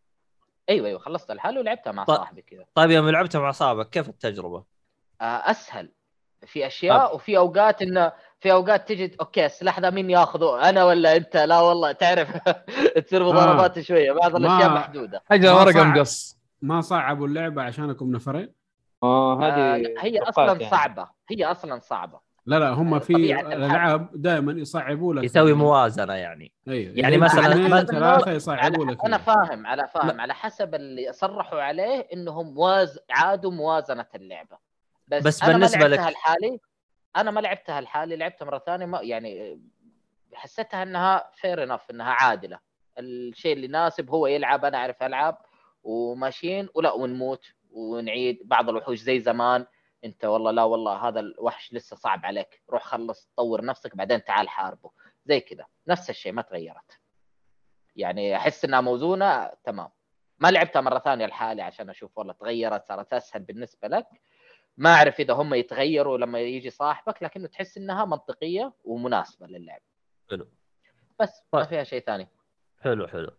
إيوه إيوه خلصت الحال ولعبتها مع طيب. صاحبي كذا طيب يوم لعبتها مع اصحابك كيف التجربة؟ آه أسهل في أشياء وفي أوقات إنه في أوقات تجي okay السلاح ذا مين ياخذه أنا ولا أنت؟ لا والله تعرف تصير مضاربات شوية بعض الأشياء ما- محدوده ما ورقة صعب. مقص. ما صعبوا اللعبة عشانكم نفرين؟ آه آه هذه هي توقعت أصلا يعني. صعبة هي أصلا صعبة. لا لا هم في طبيعة الحال. الألعاب دائما يصعبوا لك. يسوي موازنة يعني. أيوه يعني مثلاً- ثلاثة يصعبوا لك. أنا. فاهم على فاهم على حسب اللي صرحوا عليه إنهم واز عادوا موازنة اللعبة. بس, بس أنا بالنسبة ما لك- لعبتها لحالي. أنا ما لعبتها لحالي لعبتها مرة ثانية ما يعني حسيتها إنها فير انف إنها عادلة. الشيء اللي يناسب هو يلعب أنا أعرف ألعب وماشيين ولا ونموت ونعيد بعض الوحوش زي زمان. أنت والله لا والله هذا الوحش لسه صعب عليك. روح خلص طور نفسك بعدين تعال حاربه. زي كذا. نفس الشيء ما تغيرت. يعني أحس إنها موزونة تمام. ما لعبتها مرة ثانية لحالي عشان أشوف والله تغيرت صارت أسهل بالنسبة لك. ما أعرف إذا هم يتغيروا لما يجي صاحبك لكنه تحس إنها منطقية ومناسبة للعب. حلو. بس ما طيب. فيها شيء ثاني. حلو حلو.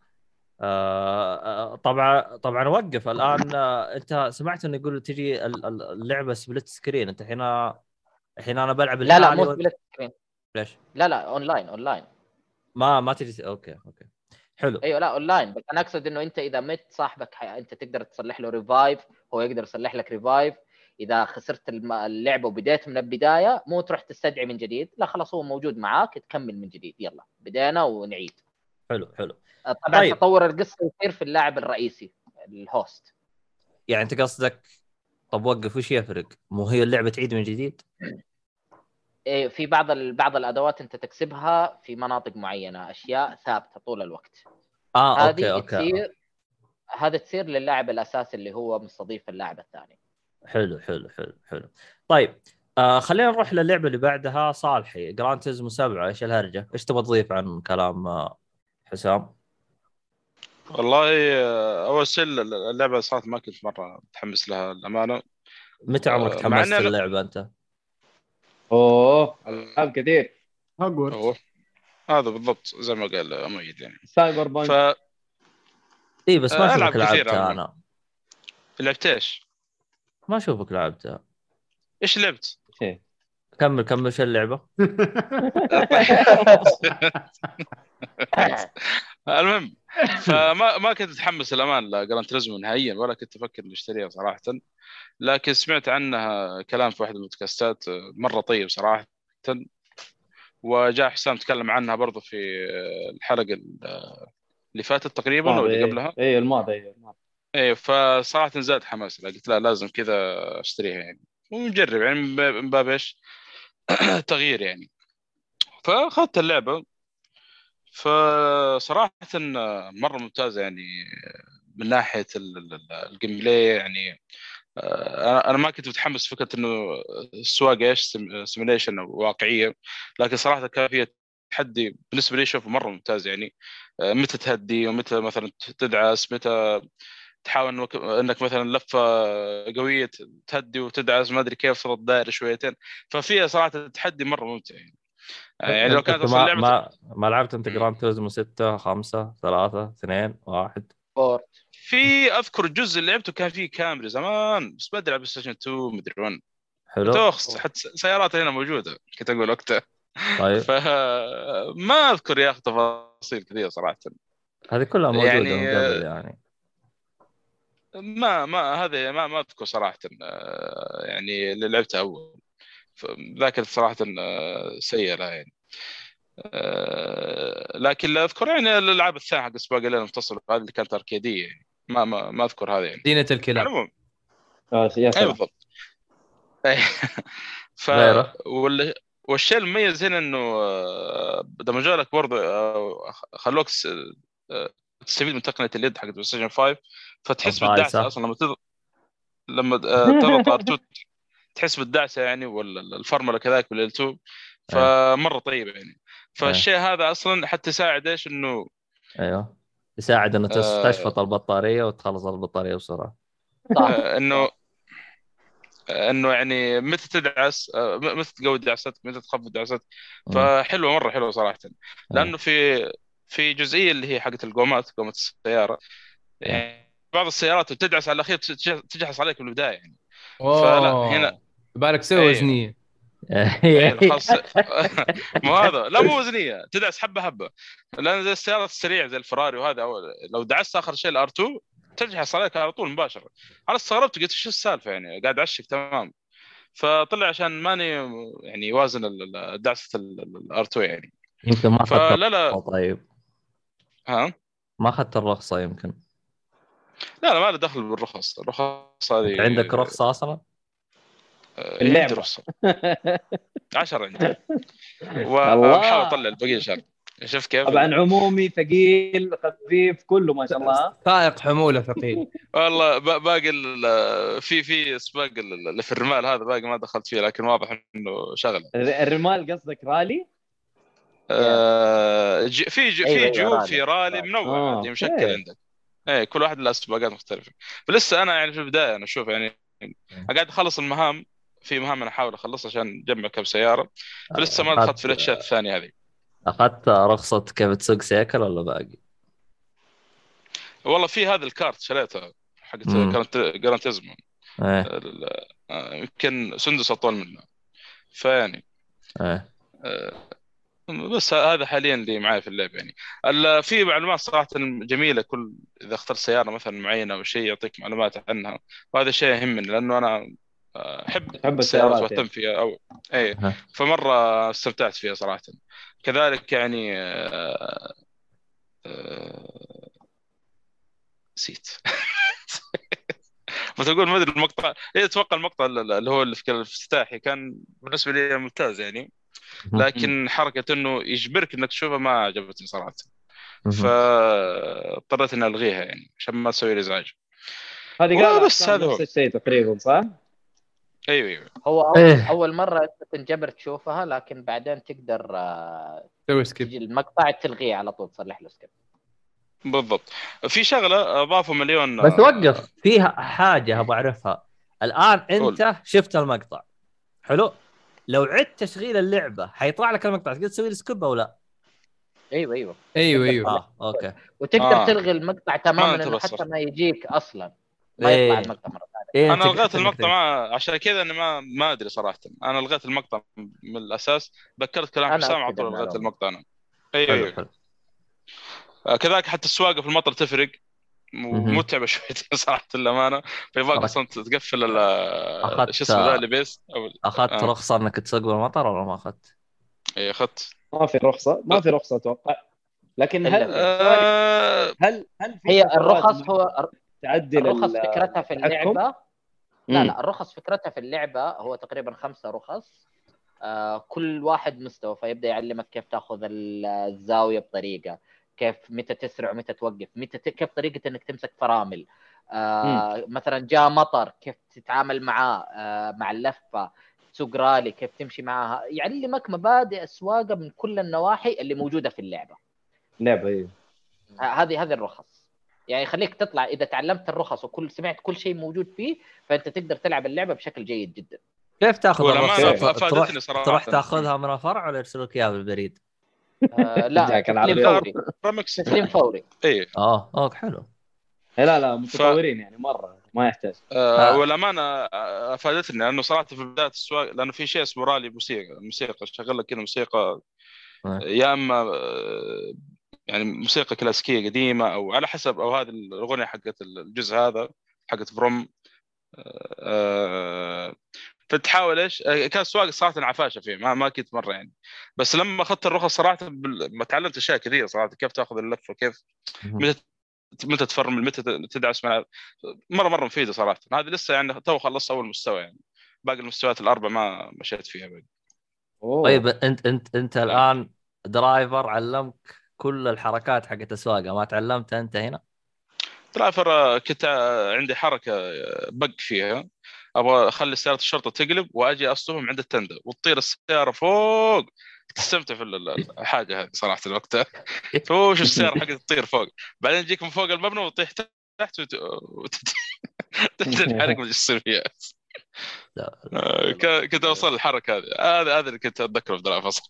آه آه، طبعا طبعا وقف الآن. آه أنت سمعت إنه يقول تجي ال- ال- اللعبة split screen أنت الحين الحين أنا بلعب لا لا مو split screen ليش؟ لا لا online online ما ما تجي okay okay. حلو. أيوه لا اونلاين بس أنا أقصد إنه أنت إذا مت صاحبك حي... أنت تقدر تصلح له revive هو يقدر يصلح لك revive إذا خسرت اللعبة وبديت من البداية مو تروح تستدعي من جديد لا خلاص هو موجود معاك تكمل من جديد يلا بدينا ونعيد حلو حلو طبعا طيب. تطور القصة يصير في اللاعب الرئيسي ال host يعني أنت قصدك طب وقف وش يفرق؟ مو هي اللعبة تعيد من جديد؟ إيه، في بعض ال... بعض الأدوات أنت تكسبها في مناطق معينة أشياء ثابتة طول الوقت آه okay okay هذا تصير للاعب الأساسي اللي هو مستضيف اللاعب الثاني حلو حلو حلو حلو طيب آه خلينا نروح للعبة اللي بعدها صالحي Gran Turismo 7 إيش الهرجة؟ إيش تبغى تضيف عن كلام آه، حسام؟ والله آه، أول شيء اللعبة صارت ما كنت مرة متحمس لها الامانه متى عمرك آه، تحمست اللعبه أنت؟ أوه ألعاب كثير هوجورت هو هذا بالضبط زي ما قال مؤيد يعني Cyberpunk ف اي بس ما آه، اشوفك لعبتها. أنا لعبت إيش؟ ما أشوفك لعبتها إيش لعبت؟ شيء. كمل كمل شو اللعبة؟ المهم فما ما كنت متحمس الأمانة ل Gran Turismo نهائيا ولا كنت أفكر إني أشتريها صراحة لكن سمعت عنها كلام في واحد من البودكاستات مرة طيب صراحة وجاء حسام تكلم عنها برضو في الحلقة اللي فاتت تقريبا أو اللي قبلها اي الماضي اي الماضي إيه فصراحة زاد حماس قلت لا لازم كذا أشتريها يعني. ونجرب يعني من باب- إيش؟ تغيير يعني. فأخذت اللعبة. فصراحة مرة ممتازة يعني من ناحية ال- ال- ال- ال gameplay يعني. آه، أنا ما كنت متحمس فكرة إنه السواقه إيش simulation واقعية. لكن صراحة كان فيها تحدي بالنسبة لي اشوفه مرة ممتاز يعني. آه، متى تهدي ومتى مثلا تدعس متى تحاول انك إنك مثلا لفة قوية تهدي وتدعس ما أدري كيف صارت دائره شويتين. ففيها صراحة تحدي مرة ممتع يعني. آه، يعني لو كانت أصلا ما, لعبة ما, ما لعبت انت. Gran Turismo 6 5 3 2 1 فورت في أذكر الجزء اللي لعبته كان فيه كاميرا زمان بس بدري على PlayStation 2 مدري 1 حلو. توخ حتى سيارات هنا موجودة كنت أقول وقتها. طيب. فما أذكر يا أخي تفاصيل كثيرة صراحة. هذه كلها موجودة يعني- من قبل يعني. ما ما هذا ما ما اذكر صراحة آه، يعني اللي لعبته أول. ذاك صراحة آه، سيئه لا يعني. آه، لكن اللي أذكر يعني الألعاب الثانية حق سباق الليل المتصل هذه اللي كانت أركيدية يعني. ما ما, ما أذكر هذه يعني. مدينه الكلاب. المهم. آه، يا أي سلام. بالضبط. ف؟ وال... والشيء المميز هنا إنه لما جاء لك برضه خلوك تستفيد من تقنية اليد حق بلاي ستيشن 5 فتحس. بالدعسة أصلا لما تضغط لما آه، تضغط R2 تحس بالدعسة يعني ولا الفرمله كذلك بالال 2 فمرة طيبة يعني. فالشيء هذا أصلا حتى يساعد إيش؟ إنه أيوه. يساعد إنه تس- آه. تشفط البطارية وتخلص البطارية بسرعة. آه، إنه إنه يعني متى تدعس؟ آه، متى تقوي دعستك؟ متى تخفض دعستك. فحلوة مرة حلوة صراحة. آه. لأنه في في جزئية اللي هي حقت القومات قومه السيارة. يعني بعض السيارات تدعس على الأخير تج- تجحس عليك من البدايه يعني. فلا، هنا- بالك سوي أيوه. وزنية. إيه، خاص مو هذا. لا مو وزنية. تدعس حبة حبة. لأن زي السيارات السريعه زي الفراري وهذا أول لو دعست آخر شيء ال R2 تجحس عليك على طول مباشرة. أنا استغربت قلت شو السالفة يعني؟ قاعد أعشق تمام. فطلع عشان ماني يعني ال- دعسه ال R2 يعني. يمكن ما أخذت فلا لا. طيب. ها؟ ما أخذت الرخصة يمكن. لا لا ما له دخل بالرخص الرخص هذه عندك رخصه أصلا؟ آه، اللعبة. عندي رخصه 10 عندي. وبحاول أطلع البقية شهر شوف كيف طبعا عمومي ثقيل خفيف كله ما شاء الله سائق حمولة ثقيل والله با- باقي ال- في في سباق ال- اللي في الرمال هذا باقي ما دخلت فيه لكن واضح إنه شغله الر- الرمال قصدك رالي؟ آه، في أيوة، في أيوة، جيوب رالي. في رالي منوع آه، مشكل. عندك إيه كل واحد له سباقات مختلفة. فلسه أنا يعني في البداية أنا أشوف يعني قاعد أخلص المهام في مهام أنا أحاول اخلصها عشان أجمع كم سيارة. فلسه ما دخلت في الأشياء الثانية هذه. أخذت رخصة كيف تسوق سيكل ولا باقي؟ والله في هذا الكارت شريته حق مم. Gran Turismo إيه. يمكن سندس أطول منه. فيعني إيه. آه، بس هذا حاليا اللي معي في اللعبه يعني. في معلومات صراحة جميلة كل إذا اخترت سيارة مثلا معينة أو شيء يعطيك معلومات عنها. وهذا شيء يهمني لأنه أنا آه، أحب تحب السيارات وأهتم فيها أو اي. فمرة استمتعت فيها صراحة. كذلك يعني آه، آه، نسيت. بس أقول ما أدري المقطع إيه، أتوقع المقطع اللي هو اللي في الافتتاحي كان بالنسبة لي ممتاز يعني. لكن حركة إنه يجبرك إنك تشوفها ما عجبتني صراحة. فاضطريت إني ألغيها يعني عشان ما تسوي لي إزعاج. هذه والله قال بس هذا هو. نفس الشيء تقريبا صح؟ أيوه أيوه. هو أول, إيه. أول مرة أنت تنجبر تشوفها لكن بعدين تقدر آه، سوي skip تجي المقطع تلغيه على طول تصلح له skip بالضبط. في شغلة أضافوا مليون بس وقف فيها حاجة أبغى أعرفها. الآن أنت شفت المقطع. حلو؟ لو عدت تشغيل اللعبة حيطلع لك المقطع. تقدر تسوي له skip أو لا؟ أيوه أيوه. أيوه أيوه. آه أوكي. وتقدر آه. تلغي المقطع ما تماما. حتى ما يجيك أصلا. ما إيه. يطلع المقطع مرة ثانية. إيه أنا تقدر- المقطع ما عشان كذا أنا ما ما أدري صراحة. أنا الغيت المقطع من الأساس. ذكرت كلام حسام على طول الغيت المعلومة. المقطع أنا. أيوه حلو أيوه. حلو. آه، كذلك حتى السواقة في المطر تفرق. مهم. متعبه شويتين صراحة للامانه فيبغاك أصلا تقفل شو اسمه ذا البيس أو أخذت آه. رخصة إنك تسوق بالمطر ولا ما أخذت؟ اي أخذت ما في رخصة ما في رخصة أتوقع لكن هل آه، هل هل في هي الرخص هو تعدل الرخص ال- فكرتها في؟ اللعبة لا. لا الرخص فكرتها في اللعبة هو تقريبا خمسة رخص آه كل واحد مستوى فيبدأ يعلمك كيف تأخذ ال- الزاوية بطريقة كيف متى تسرع ومتى توقف متى ت... كيف طريقة إنك تمسك فرامل. آه مثلا جاء مطر كيف تتعامل معاه آه مع اللفة تسوق رالي كيف تمشي معاها يعلمك مبادئ السواقه من كل النواحي اللي موجودة في اللعبة. لعبة إيه. ه- هذه هذه الرخص. يعني يخليك تطلع إذا تعلمت الرخص وكل سمعت كل شيء موجود فيه فأنت تقدر تلعب اللعبة بشكل جيد جدا. كيف تأخذ؟ أف- تروح. تروح تأخذها من الفرع ولا يرسلوك إياها بالبريد؟ آه لا تسليم. فوري. رمكس تسليم فوري. اي آه أوكي حلو. إيه لا لا متطورين يعني مرة ما يحتاج. آه آه. والأمانة أفادتني لأنه صراحة في بداية السواقه لأنه في شيء اسمه رالي موسيقى موسيقى شغل لك كذا موسيقى. آه. يا إما يعني موسيقى كلاسيكية قديمة أو على حسب أو هذه الأغنية حقت الجزء هذا حقت فروم. فتحاول إيش آه، كان السواقه صراحة عفاشة فيه ما ما كنت مرة يعني بس لما أخذت الرخص صراحة بال- ما تعلمت أشياء كثيرة صراحة كيف تأخذ اللفه كيف متى متى تفرمل متى تدعس مع مره مرة مفيدة صراحة هذه لسه يعني تو خلصت أول مستوى يعني باقي المستويات الأربع ما مشيت فيها. أوه. طيب انت انت أنت الآن Driver علمك كل الحركات حقت السواقة ما تعلمتها أنت هنا؟ Driver آه، كنت آه، عندي حركة bug فيها أبغى أخلي سيارة الشرطة تقلب وأجي أصطدم عند التندر وتطير السيارة فوق تستمتع في ال- ال- الحاجة هذه صراحة الوقت فوش السيارة حقت تطير فوق بعدين تجيك من فوق المبنى وتطيح تحت وت- وت- تنحرق ما إيش يصير فيها. آه، ك- كنت أوصل الحركة هذه هذا هذا اللي كنت أتذكره في.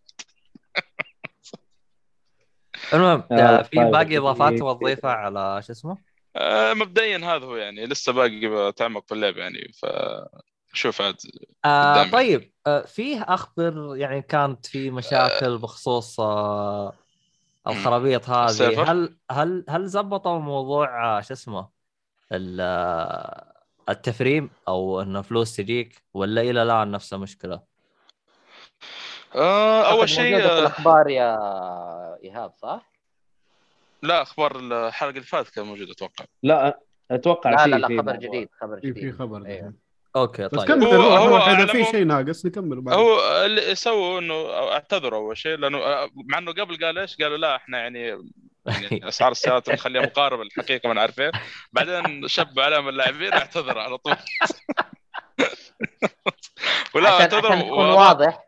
المهم آه، آه، في طيب، باقي إضافات في- تبغى تضيفها على شو اسمه؟ آه، مبدئيا هذا هو يعني لسه باقي بتعمق في اللعبة يعني ف شوف عاد آه. طيب آه فيه اخبر يعني كانت في مشاكل بخصوص آه الخرابيط هذه؟ هل هل هل زبطوا موضوع آه، شو اسمه ال- آه، التفريم أو إنه فلوس تجيك ولا إلى الآن نفس المشكلة؟ آه، أول شيء في آه، الأخبار يا إيهاب صح؟ لا أخبار الحلقة اللي فاتت كان موجود أتوقع. لا أتوقع لا لا لا خبر موضوع. جديد خبر في جديد. في خبر أيوه. أوكي بس طيب. كمل هو- هو إذا في شيء ناقص نكمل بعد هو اللي سووا إنه اعتذروا أول شيء لأنه آه، مع إنه قبل قال إيش؟ قالوا لا إحنا يعني يعني اسعار السيارات نخليها مقاربة للحقيقة ما نعرف إيه بعدين شبوا عليهم اللاعبين اعتذروا على طول. ولا عشان, اعتذروا عشان واضح.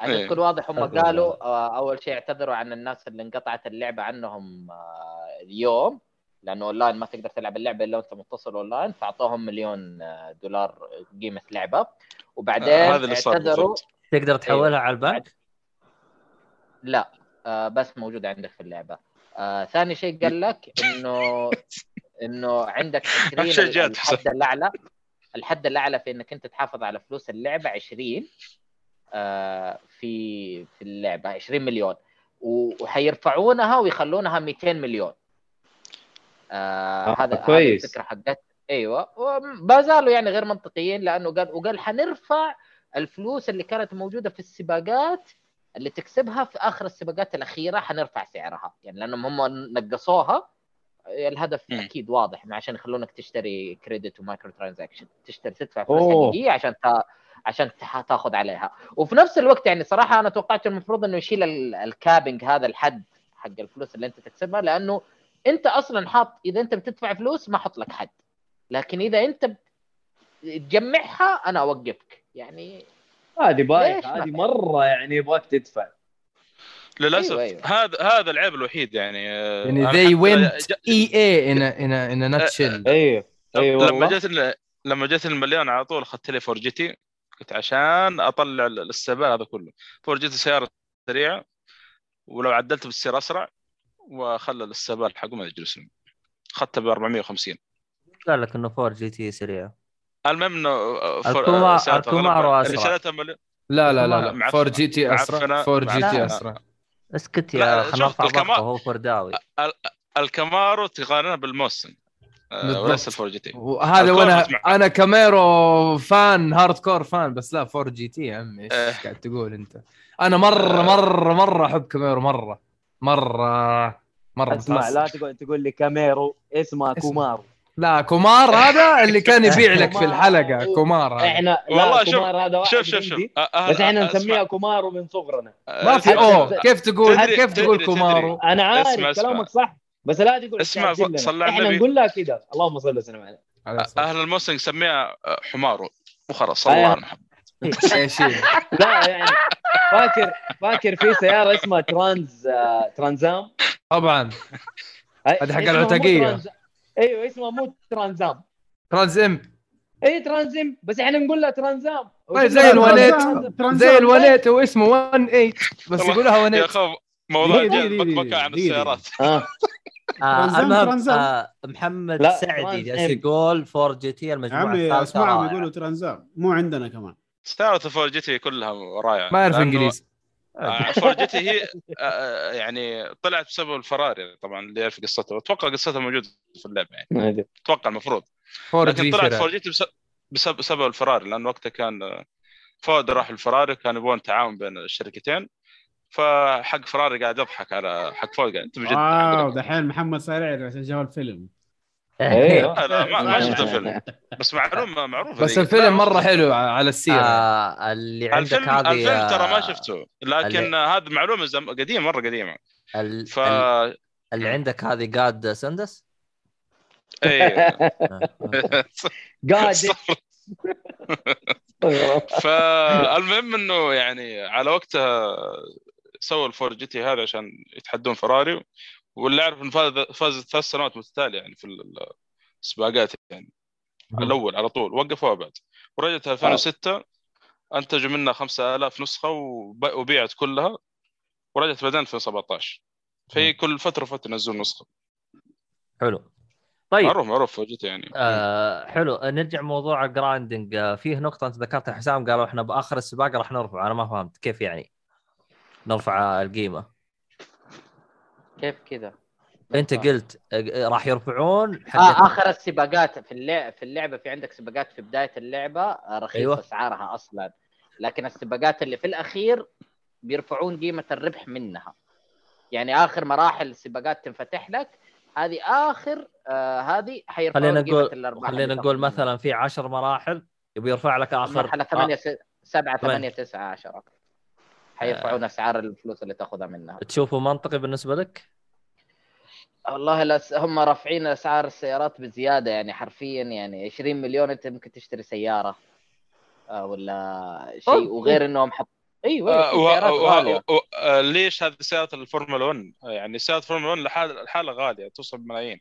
عشان إيه. تكون واضح هم. قالوا آه، أول شيء اعتذروا عن الناس اللي انقطعت اللعبة عنهم آه، اليوم لأنه أونلاين ما تقدر تلعب اللعبة إلا وأنت متصل أونلاين فأعطوهم مليون آه، دولار قيمة لعبة وبعدين آه، هذا اللي صار اعتذروا. تقدر تحولها على البنك؟ لا آه بس موجوده عندك في اللعبة آه ثاني شيء قال لك إنه إنه عندك 20 شيء جات الحد الأعلى الحد الأعلى في إنك أنت تحافظ على فلوس اللعبة 20 آه في في اللعبة 20 مليون وحيرفعونها ويخلونها 200 مليون آه آه، هذا كويس. الفكرة حقت أيوه وما زالوا يعني غير منطقيين لأنه قال وقال حنرفع الفلوس اللي كانت موجودة في السباقات اللي تكسبها في آخر السباقات الأخيرة حنرفع سعرها يعني لأنهم هم نقصوها الهدف مم. أكيد واضح عشان يخلونك تشتري credit و microtransaction تشتري تدفع فلوس. حقيقية عشان تا... عشان تاخذ عليها. وفي نفس الوقت يعني صراحة أنا توقعت المفروض إنه يشيل ال- ال capping هذا الحد حق الفلوس اللي أنت تكسبها لأنه أنت أصلا حاط إذا أنت بتدفع فلوس ما أحط لك حد. لكن إذا أنت تجمعها أنا أوقفك. يعني هذه ما هذه؟ مرة يعني يبغاك تدفع. للأسف أيوة، أيوة. هذا هذا العيب الوحيد يعني آه، يعني they went in a in a in a nutshell. أيوه أيوه لما جت لما جت المليون على طول أخذت لي فور جي تي قلت عشان أطلع ال- السبال هذا كله فور جي تي سيارة سريعة ولو عدلت بتصير أسرع وخلى السبال حقهم يجلسون اخذتها ب 450 قال لك انه 4 جي تي سريع المهم إنه آه، فور- آه، الكومارو أسرع. شريتها مليون لا لا لا لا. 4 جي تي أسرع. 4 GT. أسرع اسكت يا شوف خلينا نرفع الكما- هو فرداوي ال Camaro تقارنها بال Mustang آه،. وليس ال Ford GT وهذا وأنا. أنا Camaro fan hardcore fan بس لا 4 جي تي يا عمي إيش إيه. قاعد تقول أنت؟ أنا مره آه. مره مرة أحب Camaro مرة مره مرة أسمع. لا تقعد تقول لي Camaro اسمه. كومارو لا كومار هذا اللي كان يبيع لك في. الحلقة كومار هذا. إحنا والله شوف- هذا واحد شوف شوف شوف آه، آه، بس إحنا. نسميها كومارو من صغرنا ما في أوه كيف تقول كيف تقول كومارو؟ أنا عارف. كلامك صح بس لا تقول اسمع،. صلى على إحنا النبي. نقول لها كذا. اللهم صل وسلم عليه أهل ال Mustang نسميها آه، حمارو وخلاص صلى أيوة. الله على محمد؟ لا يعني فاكر فاكر في سيارة اسمها ترانز آه، ترانزام؟ طبعا. هذه حق. ترانز- أيوه اسمها مو ترانزام. Trans Am اي ترانزم بس إحنا نقول لها ترانزام. طيب زي الوليد ترانزام. زي الوليد هو اسمه 18 بس يقولها يا 18 أخي موضوع دي- دي- جد دي- بكبكه عن دي- دي. السيارات آه آه ترانزام- المهم ترانزام. آه محمد سعدي جالس. يقول Ford GT المجموعة عمي أسمعهم. يقولوا ترانزام مو عندنا كمان سيارة ال Ford GT كلها رائعة ما يعرف انجليزي آه، Ford GT هي آه، يعني طلعت بسبب الفراري طبعا اللي يعرف قصتها أتوقع قصتها موجودة في اللعبة يعني أتوقع المفروض فور لكن جي طلعت. Ford GT بسبب الفراري لأن وقتها كان آه، فود راح الفراري كان يبغون تعاون بين الشركتين فحق فراري قاعد يضحك على حق فود قاعد انت بجد wow دحين محمد صاير عشان جاب الفيلم. أيوه لا لا ما, شفت الفيلم. بس معلومه معروفه بس. الفيلم مرة حلو على السيرة. آه اللي عندك الفيلم هذه الفيلم ترى ما آه، شفته. لكن اللي- هذا معلومة زم... قديمة مرة قديمة. ال- ف ال- اللي عندك هذه جاد سندس اي آه. قاعد فالمهم إنه يعني على وقتها سووا ال Ford GT هذا عشان يتحدون فراري واللي اعرف إنه فاز فاز ثلاث سنوات متتالية يعني في السباقات يعني. الأول على طول وقفوها بعد. ورجعت 2006 انتجوا منها 5000 نسخة وب- وبيعت كلها. ورجعت بعدين 2017 في كل فترة فتره ينزلون نسخة. حلو. طيب. معروف معروف Ford GT يعني. آه حلو. نرجع موضوع ال grinding آه فيه نقطة أنت ذكرتها حسام قالوا إحنا بآخر السباق راح نرفع. أنا ما فهمت كيف يعني. نرفع القيمة كيف كذا؟ أنت قلت راح يرفعون حق آه آخر السباقات في اللعبه في اللعبة في عندك سباقات في بداية اللعبة آه، رخيصة أيوة. أسعارها أصلا لكن السباقات اللي في الأخير بيرفعون قيمة الربح منها يعني آخر مراحل السباقات تنفتح لك هذه آخر آه هذه حيرفعون خلينا قيمة نقول خلينا نقول. مثلا في عشر مراحل يبي يرفع لك آخر مرحلة 8 7 ثمانية. 8 9 10 حيرفعون أسعار الفلوس اللي تأخذها منها. آه تشوفه منطقي بالنسبة لك؟ والله الأس... هم رافعين أسعار السيارات بزيادة يعني حرفيا يعني 20 مليون أنت ممكن تشتري سيارة آه ولا شيء. وغير إنهم حط أيوه آه، و- و- غالية. و- آه، ليش هذه سيارة الفورمولا 1 يعني سيارة الفورمولا 1 لحالها غالية توصل بملايين.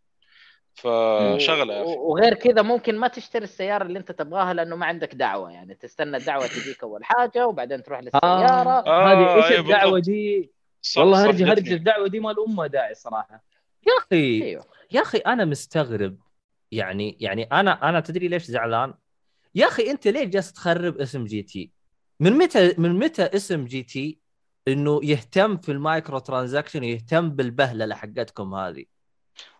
و- وغير كذا ممكن ما تشتري السيارة اللي انت تبغاها لأنه ما عندك دعوة يعني تستنى الدعوة تجيك أول حاجة وبعدين تروح للسيارة آه، هذه إيش أيوة الدعوة. دي صح- والله صح هرج هرج. الدعوة دي ما لها داعي صراحة يا أخي أيوه يا أخي أنا مستغرب يعني يعني أنا أنا تدري ليش زعلان؟ يا أخي أنت ليه جالس تخرب اسم GT؟ من متى من متى اسم GT إنه يهتم في ال micro transaction يهتم بالبهللة حقتكم هذه؟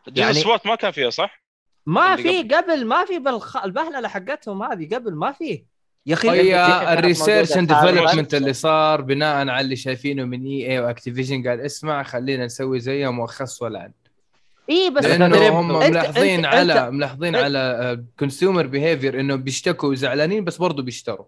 يعني- ال Sport ما كان فيها صح؟ ما في قبل ما في بالخ... البهللة حقتهم هذه قبل ما في يا أخي هي- ال research and. development. اللي صار بناء على اللي شايفينه من EA و Activision قال اسمع خلينا نسوي زيهم واخص ولعن اي بس لأنه هم ملاحظين على ملاحظين على consumer behavior إنه بيشتكوا وزعلانين بس برضه بيشتروا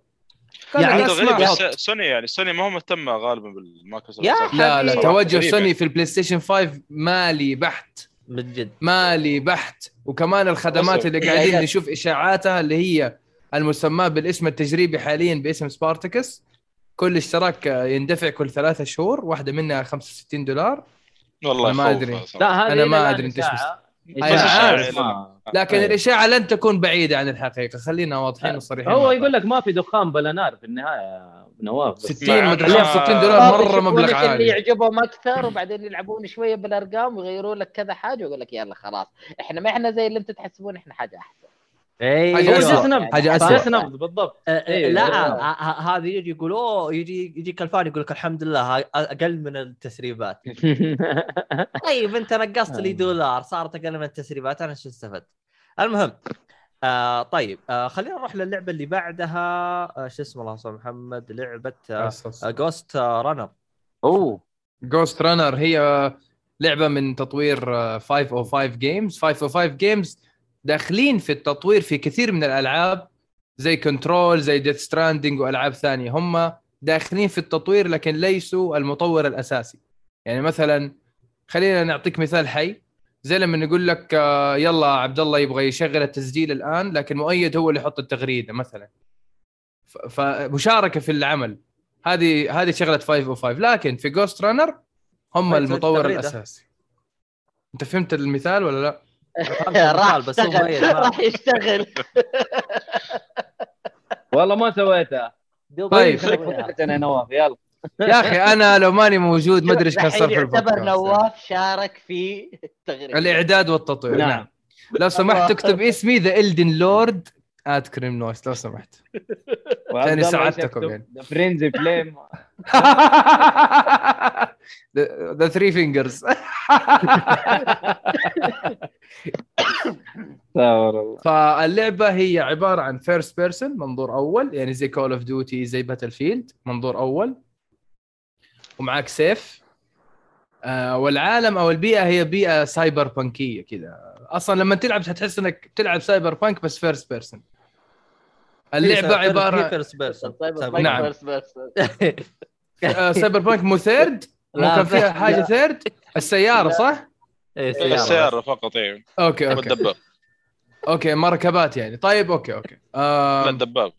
يعني غريب سوني يعني سوني ما هو مهتمة غالبا بالمايكروسوفت؟ لا لا. توجه. سوني في ال PlayStation 5 مالي بحت من جد مالي بحت وكمان الخدمات. اللي قاعدين هي- نشوف إشاعاتها اللي هي المسماة بالاسم التجريبي حاليا باسم Spartacus كل اشتراك يندفع كل ثلاثة شهور واحدة منها 65 دولار والله ما صراحة. لا أنا ما إشاعة عارف. اسمها. لكن أيوة. الإشاعة لن تكون بعيدة عن الحقيقة خلينا واضحين وصريحين هو يقول لك ما في دخان بلا نار في النهاية نواف بس. 60 ما- مدري. ما- 60 دولار آه، مرة مبلغ لك اللي عالي. يعجبهم أكثر وبعدين يلعبون شوية بالأرقام ويغيرون لك كذا حاجة ويقول لك يلا خلاص. إحنا ما إحنا زي اللي أنتم تحسبون إحنا حاجة أحسن. اي حاجة هو أسوأ. جس نبض جس أسوأ. نبض بالضبط. آه، آه، إيه، لا هذا يجي يقول أوه يجي يجي كلفان يقول لك الحمد لله أقل من التسريبات. طيب أنت نقصت لي دولار صارت أقل من التسريبات أنا شو استفدت؟ المهم آه طيب آه خلينا نروح للعبة اللي بعدها. آه شو اسمه الله يسامح محمد لعبة آه Ghostrunner أوه. Ghostrunner هي لعبة من تطوير آه، 505 Games 505 Games داخلين في التطوير في كثير من الألعاب زي Control زي Death Stranding وألعاب ثانية. هم داخلين في التطوير لكن ليسوا المطور الأساسي. يعني مثلا خلينا نعطيك مثال حي. زي لما نقول لك آه، يلا عبد الله يبغى يشغل التسجيل الآن لكن مؤيد هو اللي يحط التغريدة مثلا. فمشاركه في العمل. هذه هذه شغلة 505 لكن في Ghostrunner هم المطور. الأساسي. أنت فهمت المثال ولا لا؟ راح بس راح يشتغل. والله ما سويتها طيب. أنا نواف يلا. يا أخي أنا لو ماني موجود ما أدري إيش كان صار في يعتبر نواف شارك في التغريده الإعداد والتطوير. نعم. نعم. لو سمحت تكتب اسمي the Elden Lord ات كريم نويس لو سمحت. يعني. ساعدتكم يعني. Frenzy Flame the Three Fingers الله. فاللعبة هي عبارة عن first person منظور أول يعني زي Call of Duty زي Battlefield منظور أول. ومعاك سيف. آه والعالم أو البيئة هي بيئة cyberpunk يه كذا أصلا لما تلعب حتحس إنك تلعب Cyberpunk بس first person اللعبة عباره first person نعم. بس آه Cyberpunk مو third كان فيها. حاجة third السيارة صح؟ إيه السيارة. سياره فقط إيه. okay okay. والدباب okay مركبات يعني. طيب okay okay. لا آه الدباب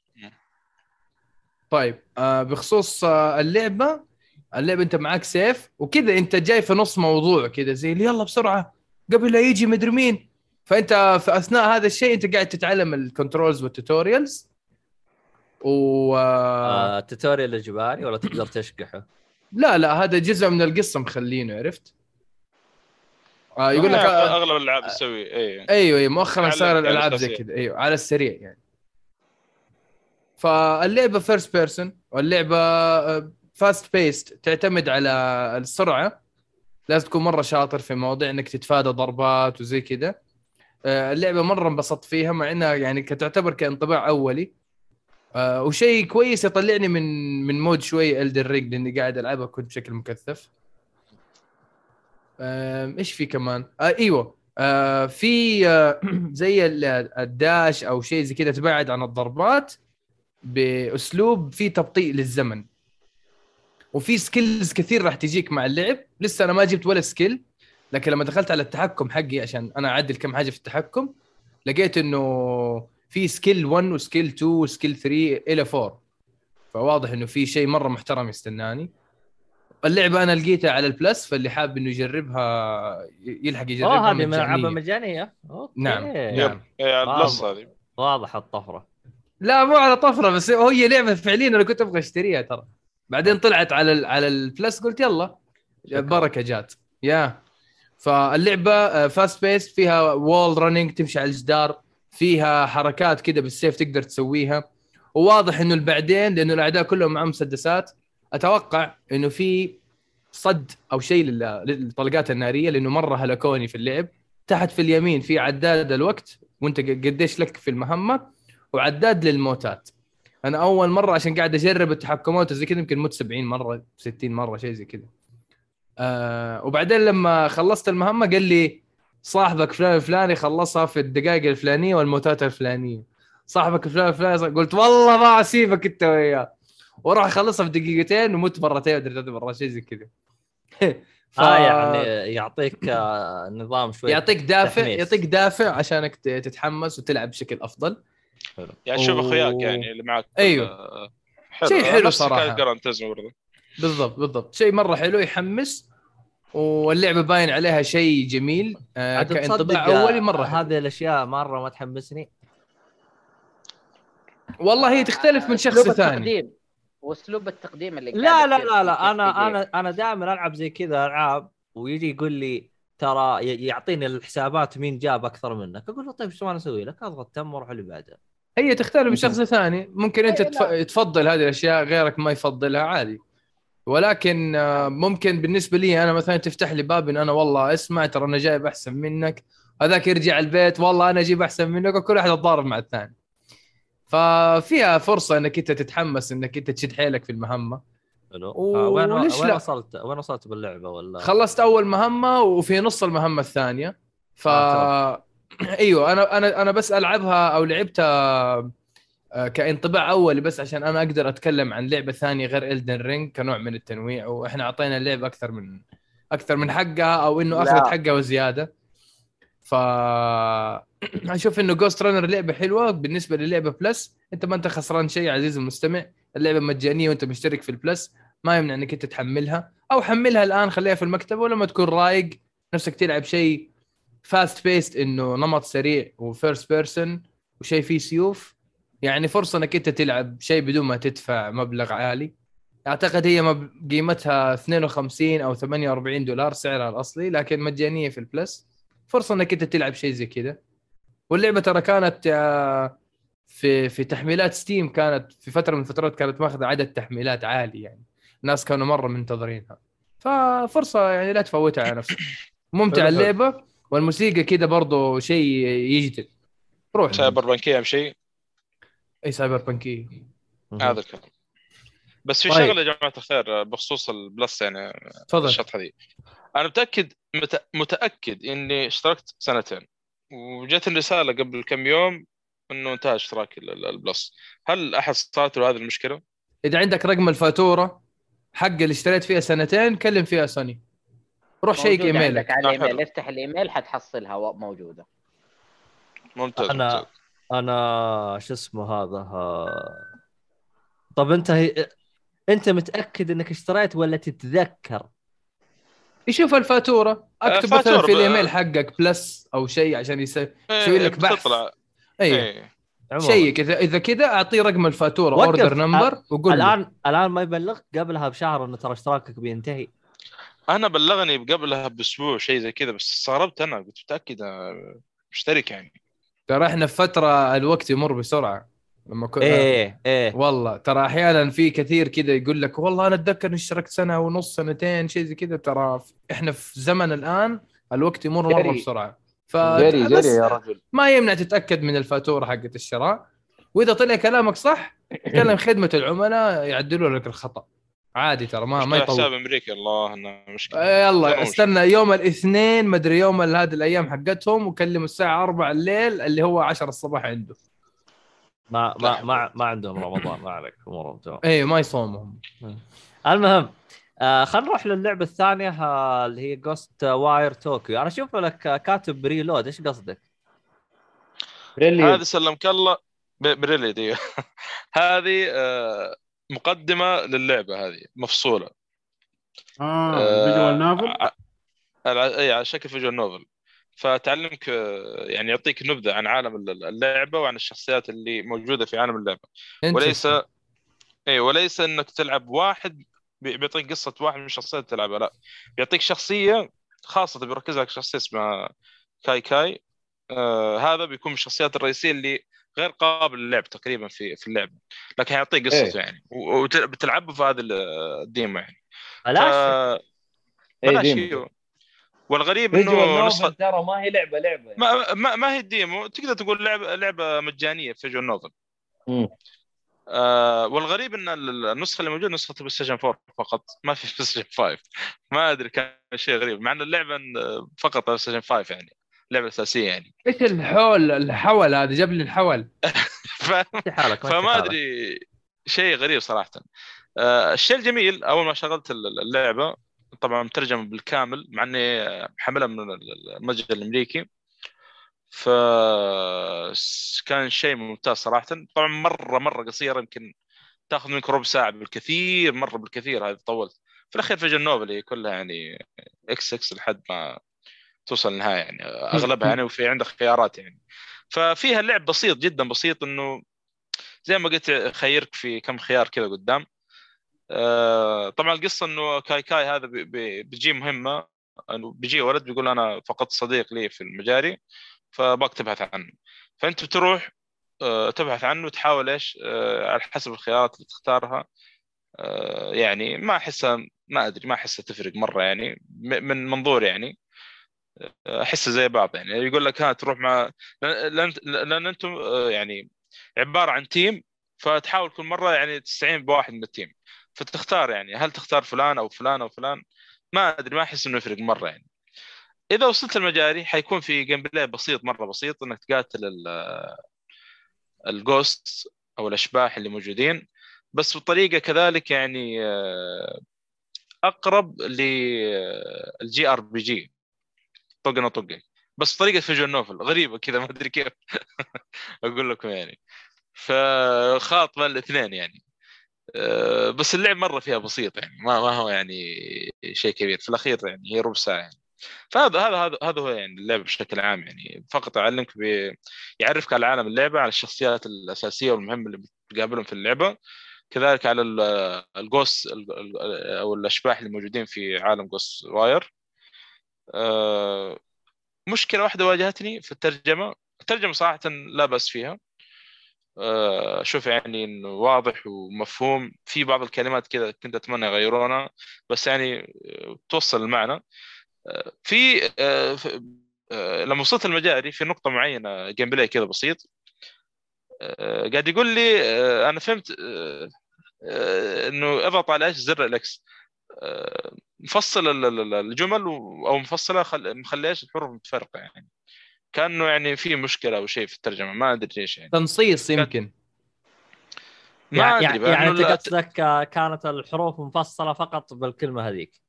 طيب. آه بخصوص آه اللعبة اللعبه انت معاك سيف وكذا انت جاي في نص موضوع كذا زي يلا بسرعة قبل لا يجي مدري مين. فانت في أثناء هذا الشيء انت قاعد تتعلم ال controls وال tutorials و آه آه، tutorial إجباري ولا تقدر تشقحه؟ لا لا هذا جزء من القصة مخلينه عرفت؟ آه يقول لك آه أغلب الألعاب تسوي إيه. أيوه أيوه مؤخرا على- صار الألعاب زي. كذا أيوه على السريع يعني. فاللعبة first person واللعبة fast paced تعتمد على السرعة. لازم تكون مرة شاطر في مواضيع إنك تتفادى ضربات وزي كذا. آه، اللعبة مرة انبسطت فيها مع إنها يعني تعتبر كانطباع أولي. آه، وشيء كويس يطلعني من من mood شوي Elden Ring لأني قاعد ألعبها كنت بشكل مكثف. إيش في كمان؟ آه إيوه. آه في آه زي ال- ال dash أو شيء زي كذا تبعد عن الضربات بأسلوب فيه تبطيء للزمن. وفي skills كثير راح تجيك مع اللعب. لسه أنا ما جبت ولا skill لكن لما دخلت على التحكم حقي عشان أنا أعدل كم حاجة في التحكم لقيت إنه في skill 1 و skill 2 و skill 3 إلى 4 فواضح إنه في شيء مرة محترم يستناني. اللعبة أنا لقيتها على ال Plus فاللي حاب إنه يجربها يلحق يجربها اوه هذه من مجانية. العابها مجانية. okay. نعم، نعم. آه. ال Plus هذه. واضح الطفرة. لا مو على طفرة بس هي لعبة فعليا أنا كنت أبغى أشتريها ترى. بعدين طلعت على ال على ال Plus قلت يلا. بركة جات. يا. فاللعبة fast pace فيها wall running تمشي على الجدار فيها حركات كده بالسيف تقدر تسويها. وواضح إنه بعدين لأنه الأعداء كلهم معهم مسدسات أتوقع إنه في صد أو شيء لل- للطلقات النارية لأنه مرة هلكوني في اللعب. تحت في اليمين في عداد الوقت وأنت قديش لك في المهمة وعداد للموتات. أنا أول مرة عشان قاعد أجرب التحكمات وزي كذا يمكن مت 70 مرة 60 مرة شيء زي كذا. آه وبعدين لما خلصت المهمة قال لي صاحبك فلان الفلاني خلصها في الدقائق الفلانية والموتات الفلانية. صاحبك فلان الفلاني قلت والله ما أسيبك أنت وياه. وراح أخلصها في دقيقتين ومت مرتين ولا ثلاث مرات شيء زي كذا. ف... آه يعني يعطيك آه نظام شوي يعطيك دافع تحميس. يعطيك دافع عشانك تتحمس وتلعب بشكل أفضل. يعني شوف. أخوياك يعني اللي معك أيوه. آه، شيء حلو Gran Turismo برضه بالضبط بالضبط. شيء مرة حلو يحمس واللعبة باين عليها شيء جميل آه كانطباع أولي مرة حلو. هذه الأشياء مرة ما تحمسني. والله هي تختلف من شخص ثاني التقديم. وأسلوب التقديم اللي لا قاعد لا لا لا. أنا. أنا أنا دائما ألعب زي كذا ألعاب ويجي يقول لي ترى ي- يعطيني الحسابات مين جاب أكثر منك. أقول له طيب إيش أنا أسوي لك؟ أضغط تم وأروح اللي بعده. هي تختلف من شخص ثاني. ممكن أنت إيه، تف... تفضل هذه الأشياء غيرك ما يفضلها عادي. ولكن آه، ممكن بالنسبة لي أنا مثلا تفتح لي باب إن أنا والله اسمع ترى أنا جايب أحسن منك. هذاك يرجع البيت والله أنا أجيب أحسن منك وكل واحد يتضارب مع الثاني. ففيها فرصة إنك أنت تتحمس إنك أنت تشد حيلك في المهمة. حلو و- آه، وين وين؟ وصلت؟ وين وصلت باللعبة ولا؟ خلصت أول مهمة وفي نص المهمة الثانية. ف آه، أيوه أنا أنا أنا بس العبها أو لعبتها آه، كانطباع اولي بس عشان أنا أقدر اتكلم عن لعبة ثانية غير الدن رينج كنوع من التنويع وإحنا اعطينا اللعبة أكثر من أكثر من حقها أو انه. اخذت حقها وزيادة. ف أشوف انه Ghostrunner لعبة حلوة بالنسبة للعبة Plus انت ما انت خسران شيء عزيزي المستمع اللعبة مجانية وانت مشترك في ال Plus ما يمنع إنك أنت تحملها. أو حملها الآن خليها في المكتبه ولما تكون رايق نفسك تلعب شيء fast paced إنه نمط سريع و first person وشيء فيه سيوف. يعني فرصة إنك أنت تلعب شيء بدون ما تدفع مبلغ عالي. أعتقد هي مب... قيمتها 52 أو 48 دولار سعرها الأصلي لكن مجانية في ال Plus. فرصة إنك أنت تلعب شيء زي كذا واللعبة ترى كانت آه، في في تحميلات Steam كانت في فترة من الفترات كانت ماخذة عدد تحميلات عالي يعني. الناس كانوا مرة منتظرينها. ففرصة يعني لا تفوتها على نفسك. ممتعه. اللعبة. والموسيقى كذا برضو شيء يجذب. روح cyberpunk يه أهم شيء؟ إي cyberpunk ي مهم. هذا الكلام. بس في طيب. شغلة يا جماعة الخير بخصوص ال Plus يعني تفضل. الشطحه دي أنا متأكد مت... متأكد إني اشتركت سنتين. وجت الرسالة قبل كم يوم إنه انتهى اشتراك ال- ال- ال Plus. هل أحد صارت له هذه المشكلة؟ إذا عندك رقم الفاتورة حق اللي اشتريت فيها سنتين كلم فيها سوني. روح شيك إيميلك. عندك على آه، الإيميل. افتح الإيميل حتحصلها موجودة. ممتاز أنا ممتاز. أنا شو اسمه هذا ها... طب أنت هي... أنت متأكد إنك اشتريت ولا تتذكر؟ يشوف الفاتورة. أكتب آه، مثلا فاتورة في الإيميل حقك Plus أو شيء عشان يسوي يسوي إيه، لك بحث. اي إيه. شيك. اذا إذا كذا أعطيه رقم الفاتورة. order number وقول له الان الآن ما يبلغك قبلها بشهر أنه ترى اشتراكك بينتهي. أنا بلغني قبلها بأسبوع شيء زي كذا بس استغربت أنا قلت متأكد مشترك يعني. ترى إحنا في فترة الوقت يمر بسرعة. لما كنا إيه إيه والله ترى أحيانا في كثير كذا يقول لك والله أنا أتذكر إني اشتركت سنة ونص سنتين شيء زي كذا. ترى إحنا في زمن الآن الوقت يمر مرة جري. بسرعة. ف جري جري يا رجل. ما يمنع تتأكد من الفاتورة حقت الشراء. وإذا طلع كلامك صح كلم خدمة العملاء يعدلوا لك الخطأ. عادي ترى ما ما مشكلة حساب يطول أمريكا الله إنه مشكلة. آه، يلا. استنى يوم الاثنين مدري يوم ال- هذه الأيام حقتهم وكلموا الساعة 4 الليل اللي هو 10 الصباح عنده. ما ما ما, ما عندهم رمضان ما عليك امورهم تمام اي ما يصومهم. المهم آه خلينا نروح للعبة الثانية آه اللي هي Ghostwire Tokyo أنا أشوف لك آه، كاتب Prelude. إيش قصدك؟ ريلي هذه سلمك الله. Prelude هذه آه، مقدمة للعبة هذه مفصولة. آه آه، فيجوال على اي على شكل visual novel. فتعلمك آه، يعني يعطيك نبذة عن عالم الل- اللعبة وعن الشخصيات اللي موجودة في عالم اللعبة. وليس اي وليس إنك تلعب واحد بي- بيعطيك قصة واحد من الشخصيات تلعبها لا. بيعطيك شخصية خاصة بيركز لك شخصية اسمها كاي كاي. آه هذا بيكون من الشخصيات الرئيسية اللي غير قابل للعب تقريبا في في اللعبه لكن حيعطيك قصته يعني. وبتلعبه في هذا ال- ال demo يعني. بلاش. ف... إيه، بلاش demo. أيوه والغريب إنه نسخه ترى ما هي لعبة لعبة. يعني. ما, ما, ما هي ال demo. تقدر تقول لعبة لعبة مجانية في visual novel. آه والغريب إن ال- النسخة اللي موجودة نسخة بلاي ستيشن 4 فقط. ما في بلاي ستيشن 5 ما أدري كان شيء غريب. مع إن اللعبة إن- فقط بلاي ستيشن 5 يعني. اللعبة الأساسية يعني. إيش الحول الحول هذا جاب لي الحول. ف... فما. أدري شيء غريب صراحة. آه الشيء الجميل أول ما شغلت ال- اللعبة طبعا مترجمه بالكامل مع إني حملها من ال- المتجر الأمريكي. ف كان شيء ممتاز صراحة. طبعا مرة مرة قصيرة يمكن تأخذ منك ربع ساعة بالكثير مرة بالكثير هذه طولت. في الأخير في نوفل هي كلها يعني X X لحد ما توصل النهاية يعني أغلبها يعني وفي عندك خيارات يعني. ففيها اللعب بسيط جدا بسيط إنه زي ما قلت خيرك في كم خيار كذا قدام. آه، طبعا القصة إنه كاي كاي هذا بيجي مهمة إنه بيجي ولد بيقول أنا فقدت صديق لي في المجاري فيبغاك تبحث عنه. فأنت بتروح آه، تبحث عنه وتحاول إيش آه، على حسب الخيارات اللي تختارها. يعني ما أحسها ما أدري ما أحسها تفرق مرة يعني من منظور يعني. احسها زي بعض يعني. يقول لك ها تروح مع لأن لأن أنتم آه، يعني عبارة عن team فتحاول كل مرة يعني تستعين بواحد من ال team فتختار يعني هل تختار فلان أو فلان أو فلان؟ ما أدري ما أحس إنه يفرق مرة يعني. إذا وصلت المجاري حيكون في gameplay بسيط مرة بسيط إنك تقاتل ال- ال ghost أو الأشباح اللي موجودين. بس بطريقة كذلك يعني آه، أقرب لل JRPG طقني أطقك. بس طريقة visual novel غريبة كذا ما أدري كيف. أقول لكم يعني. فخلط بين الاثنين يعني. آه، بس اللعب مرة فيها بسيط يعني. ما ما هو يعني شيء كبير. في الأخير يعني هي ربع ساعة يعني. فهذا هذا هذا هو يعني اللعبه بشكل عام يعني. فقط يعلمك. يعرفك على عالم اللعبة على الشخصيات الأساسية والمهمة اللي بتقابلهم في اللعبة. كذلك على ال- ال ghost ال- ال- أو الأشباح اللي موجودين في عالم جوست واير. آه، مشكلة واحدة واجهتني في الترجمة. الترجمة صراحة لا بأس فيها. آه، أشوف يعني إنه واضح ومفهوم. في بعض الكلمات كذا كنت أتمنى يغيرونها بس يعني آه، توصل المعنى. آه، في آه، آه، لما وصلت المجاري في نقطة معينة gameplay كذا بسيط. آه، قاعد يقول لي آه، أنا فهمت آه، آه، إنه اضغط على إيش؟ زر ال X. آه، مفصل ال- ال- ال- الجمل أو مفصلة خل... مخلي إيش الحروف متفرقة يعني. كأنه يعني في مشكلة أو شيء في الترجمة ما أدري ليش يعني. تنصيص يمكن. ما يعني, أدري يعني, انت قصدك كانت الحروف مفصلة فقط بالكلمة هذيك.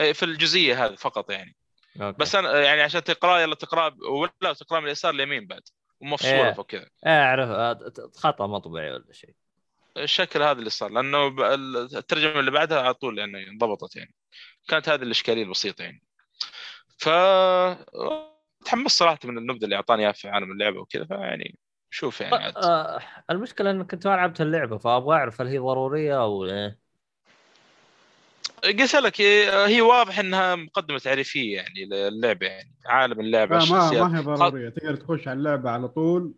إيه، في الجزئية هذه فقط يعني. أوكي. بس أنا يعني عشان تقرأ يلا تقرأ ولا تقرأ من اليسار لليمين بعد ومفصولة إيه. فوق كذا. إيه أعرف خطأ مطبعي ولا شيء. الشكل هذا اللي صار لأنه الترجمة اللي بعدها على طول يعني انضبطت يعني. كانت هذه الإشكالية البسيطة يعني. ف تحمست صراحة من النبذة اللي أعطاني إياها في عالم اللعبة وكذا فيعني شوف يعني عاد. آه المشكلة انك كنت ما لعبت اللعبة فأبغى أعرف هل هي ضرورية أو إيه. قلت لك هي هي واضح إنها مقدمة تعريفية يعني للعبة يعني عالم اللعبة لا ما ما هي ضرورية تقدر تخش على اللعبة على طول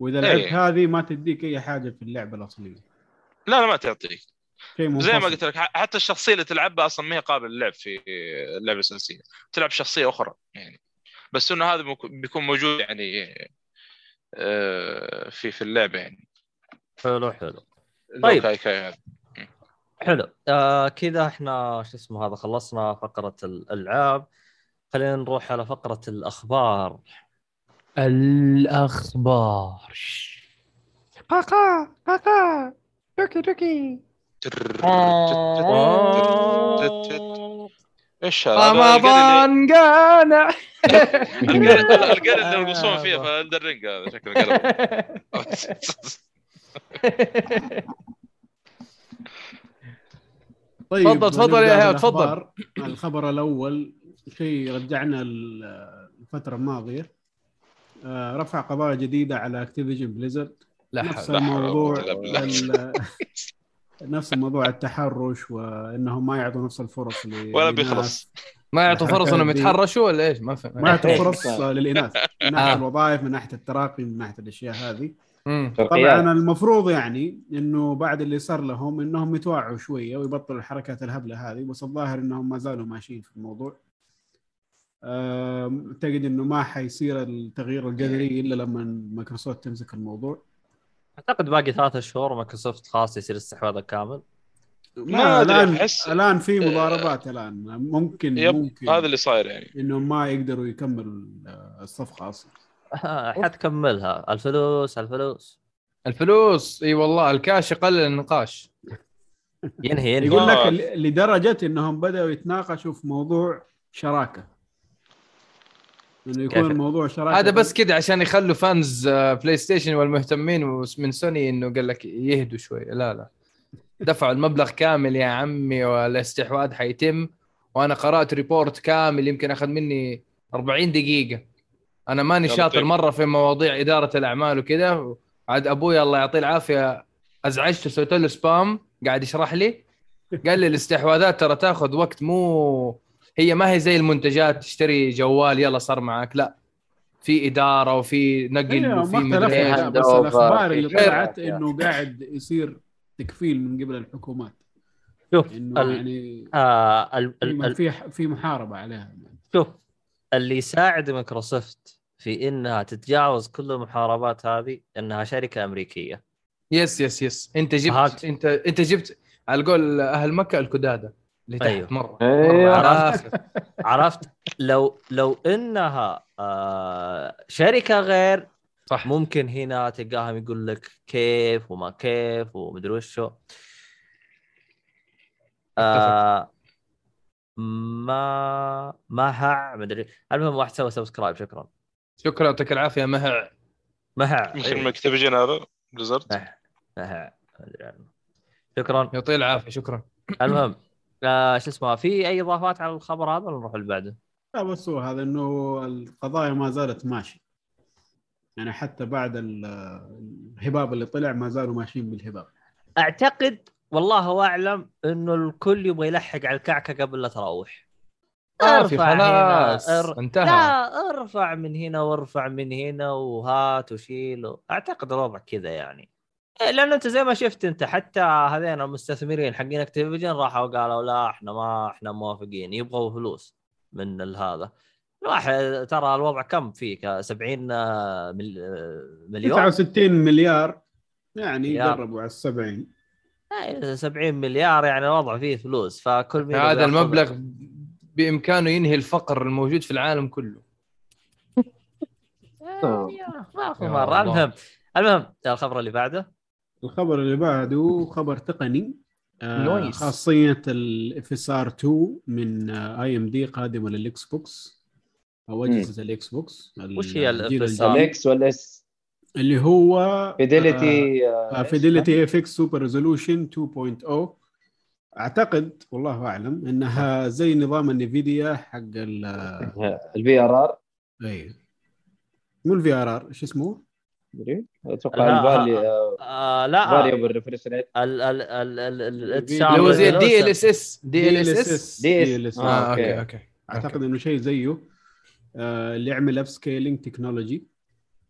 وإذا إيه. لعبت هذه ما تديك أي حاجة في اللعبة الأصلية. لا لا ما تعطيك. زي ما قلت لك حتى الشخصية اللي تلعبها أصلا ما هي قابلة للعب في اللعبة الاساسيه تلعب شخصية أخرى يعني. بس إنه هذا بيكون موجود يعني آه، في في اللعبة يعني. حلو حلو. طيب. كاي كاي حلو. آه كذا إحنا شو اسمه هذا خلصنا فقرة الألعاب. خلينا نروح على فقرة الأخبار. الأخبار. قاقا قاقا دوكي دوكي إيش هذا؟ رمضان القرن القرن اللي يرقصون فيه في الدرينج هذا شكله قرن طيب تفضل- تفضل يا إيهاب، بالأخبار. الخبر الأول شيء رجعنا ال- الفترة الماضية. آه، رفع قضايا جديدة على اكتيفيجن بليزرد نفس حول لا حول ولا الموضوع نفس الموضوع التحرش وإنهم ما يعطوا نفس الفرص ل- ولا للناس. ما يعطوا فرص إنهم يتحرشوا ولا إيش؟ ما فهم ما يعطوا فرص للإناث. من ناحية آه. الوظائف من ناحية الترقي من ناحية الأشياء هذه. طبعا المفروض يعني إنه بعد اللي صار لهم إنهم يتوعوا شوية ويبطلوا الحركات الهبلة هذه بس الظاهر إنهم ما زالوا ماشيين في الموضوع. أعتقد إنه ما حيصير التغيير الجذري إلا لما مايكروسوفت تمسك الموضوع. أعتقد باقي ثلاثة شهور مايكروسوفت خلاص يصير استحواذ كامل. ما الان أحس- الآن في مضاربات الآن. ممكن yep ممكن هذا اللي صاير يعني. إنهم ما يقدروا يكملوا الصفقة أصلا. حتكملها الفلوس الفلوس. الفلوس إي والله الكاش يقلل النقاش. ينهي ينهي. يقول لك آه. لدرجة إنهم بدأوا يتناقشوا في موضوع شراكة. إنه يكون كيف؟ الموضوع شراكة هذا بس كذا عشان يخلوا fans بلاي ستيشن والمهتمين من سوني إنه قال لك يهدوا شوي. لا لا. دفعوا المبلغ كامل يا عمي والاستحواذ حيتم. وأنا قرأت report كامل يمكن أخذ مني 40 دقيقة. أنا ماني شاطر طيب. مرة في مواضيع إدارة الأعمال وكذا عاد أبوي الله يعطيه العافية أزعجته سويت له spam قاعد يشرح لي. قال لي الاستحواذات ترى تاخذ وقت مو هي ما هي زي المنتجات تشتري جوال يلا صار معك لا في إدارة وفي نقل أيوه وفي مدري بس الأخبار اللي في طلعت. إنه قاعد يصير تكفيل من قبل الحكومات. شوف إنه ال... يعني آه ال... في ال... ال... في في محاربة عليها. شوف اللي يساعد مايكروسوفت في إنها تتجاوز كل المحاربات هذه إنها شركة أمريكية. yes yes yes أنت جبت هات. أنت أنت جبت على قول أهل مكة الكدادة. اللي تحت أيوه. مرة أيوه عرفت عرفت. لو لو إنها آه شركة غير صح. ممكن هنا تلقاهم يقول لك كيف وما كيف ومدري وشو. آه ما ما مدري. المهم واحد سوى subscribe شكرا. شكرا يعطيك العافية. مهع مهع يمكن أيوه. من Activision هذا؟ Blizzard مهع مهع. شكرا. يعطيه العافية شكرا. المهم آه شو اسمه في أي إضافات على الخبر هذا ولا نروح اللي بعده؟ لا بس هو هذا إنه القضايا ما زالت ماشية. يعني حتى بعد ال- الهباب اللي طلع ما زالوا ماشيين بالهباب. أعتقد والله أعلم إنه الكل يبغى يلحق على الكعكة قبل لا تروح. في ارفع خلاص ار- انتهى. لا ارفع من هنا وارفع من هنا وهات وشيل أعتقد الوضع كذا يعني. إيه، لأن أنت زي ما شفت أنت حتى هذين المستثمرين حقين Activision راحوا قالوا لا إحنا ما إحنا موافقين يبغوا فلوس من هذا. الواحد ترى الوضع كم فيك؟ 70 آه، مل- آه، مليون؟ 69 مليار. يعني مليار. قربوا على ال 70 إيه، 70 مليار يعني الوضع فيه فلوس فكل مين هذا المبلغ بإمكانه ينهي الفقر الموجود في العالم كله. ما في مرة. المهم المهم الخبر اللي بعده. الخبر اللي بعده خبر تقني آه nice. خاصية ال FSR 2 من AMD قادمة لل Xbox أو أجهزة ال Xbox وش هي ال الجيل FSR؟ الجديد، ال X وال S اللي هو Fidelity FidelityFX Super Resolution 2.0 أعتقد والله أعلم إنها زي نظام ال Nvidia حق ال الفي ار ار اي مو الفي ار ار إيش اسمه؟ أتوقع لا، الفالي آه لا فاليبل ريفرش ريت ال ال ال ال ال اللي هو زي. الدي ال اس اس دي ال اس اس دي اس. DLSS. آه، آه أوكي. أوكي أوكي أعتقد إنه شيء زيه آه، اللي يعمل اب سكيلينج تكنولوجي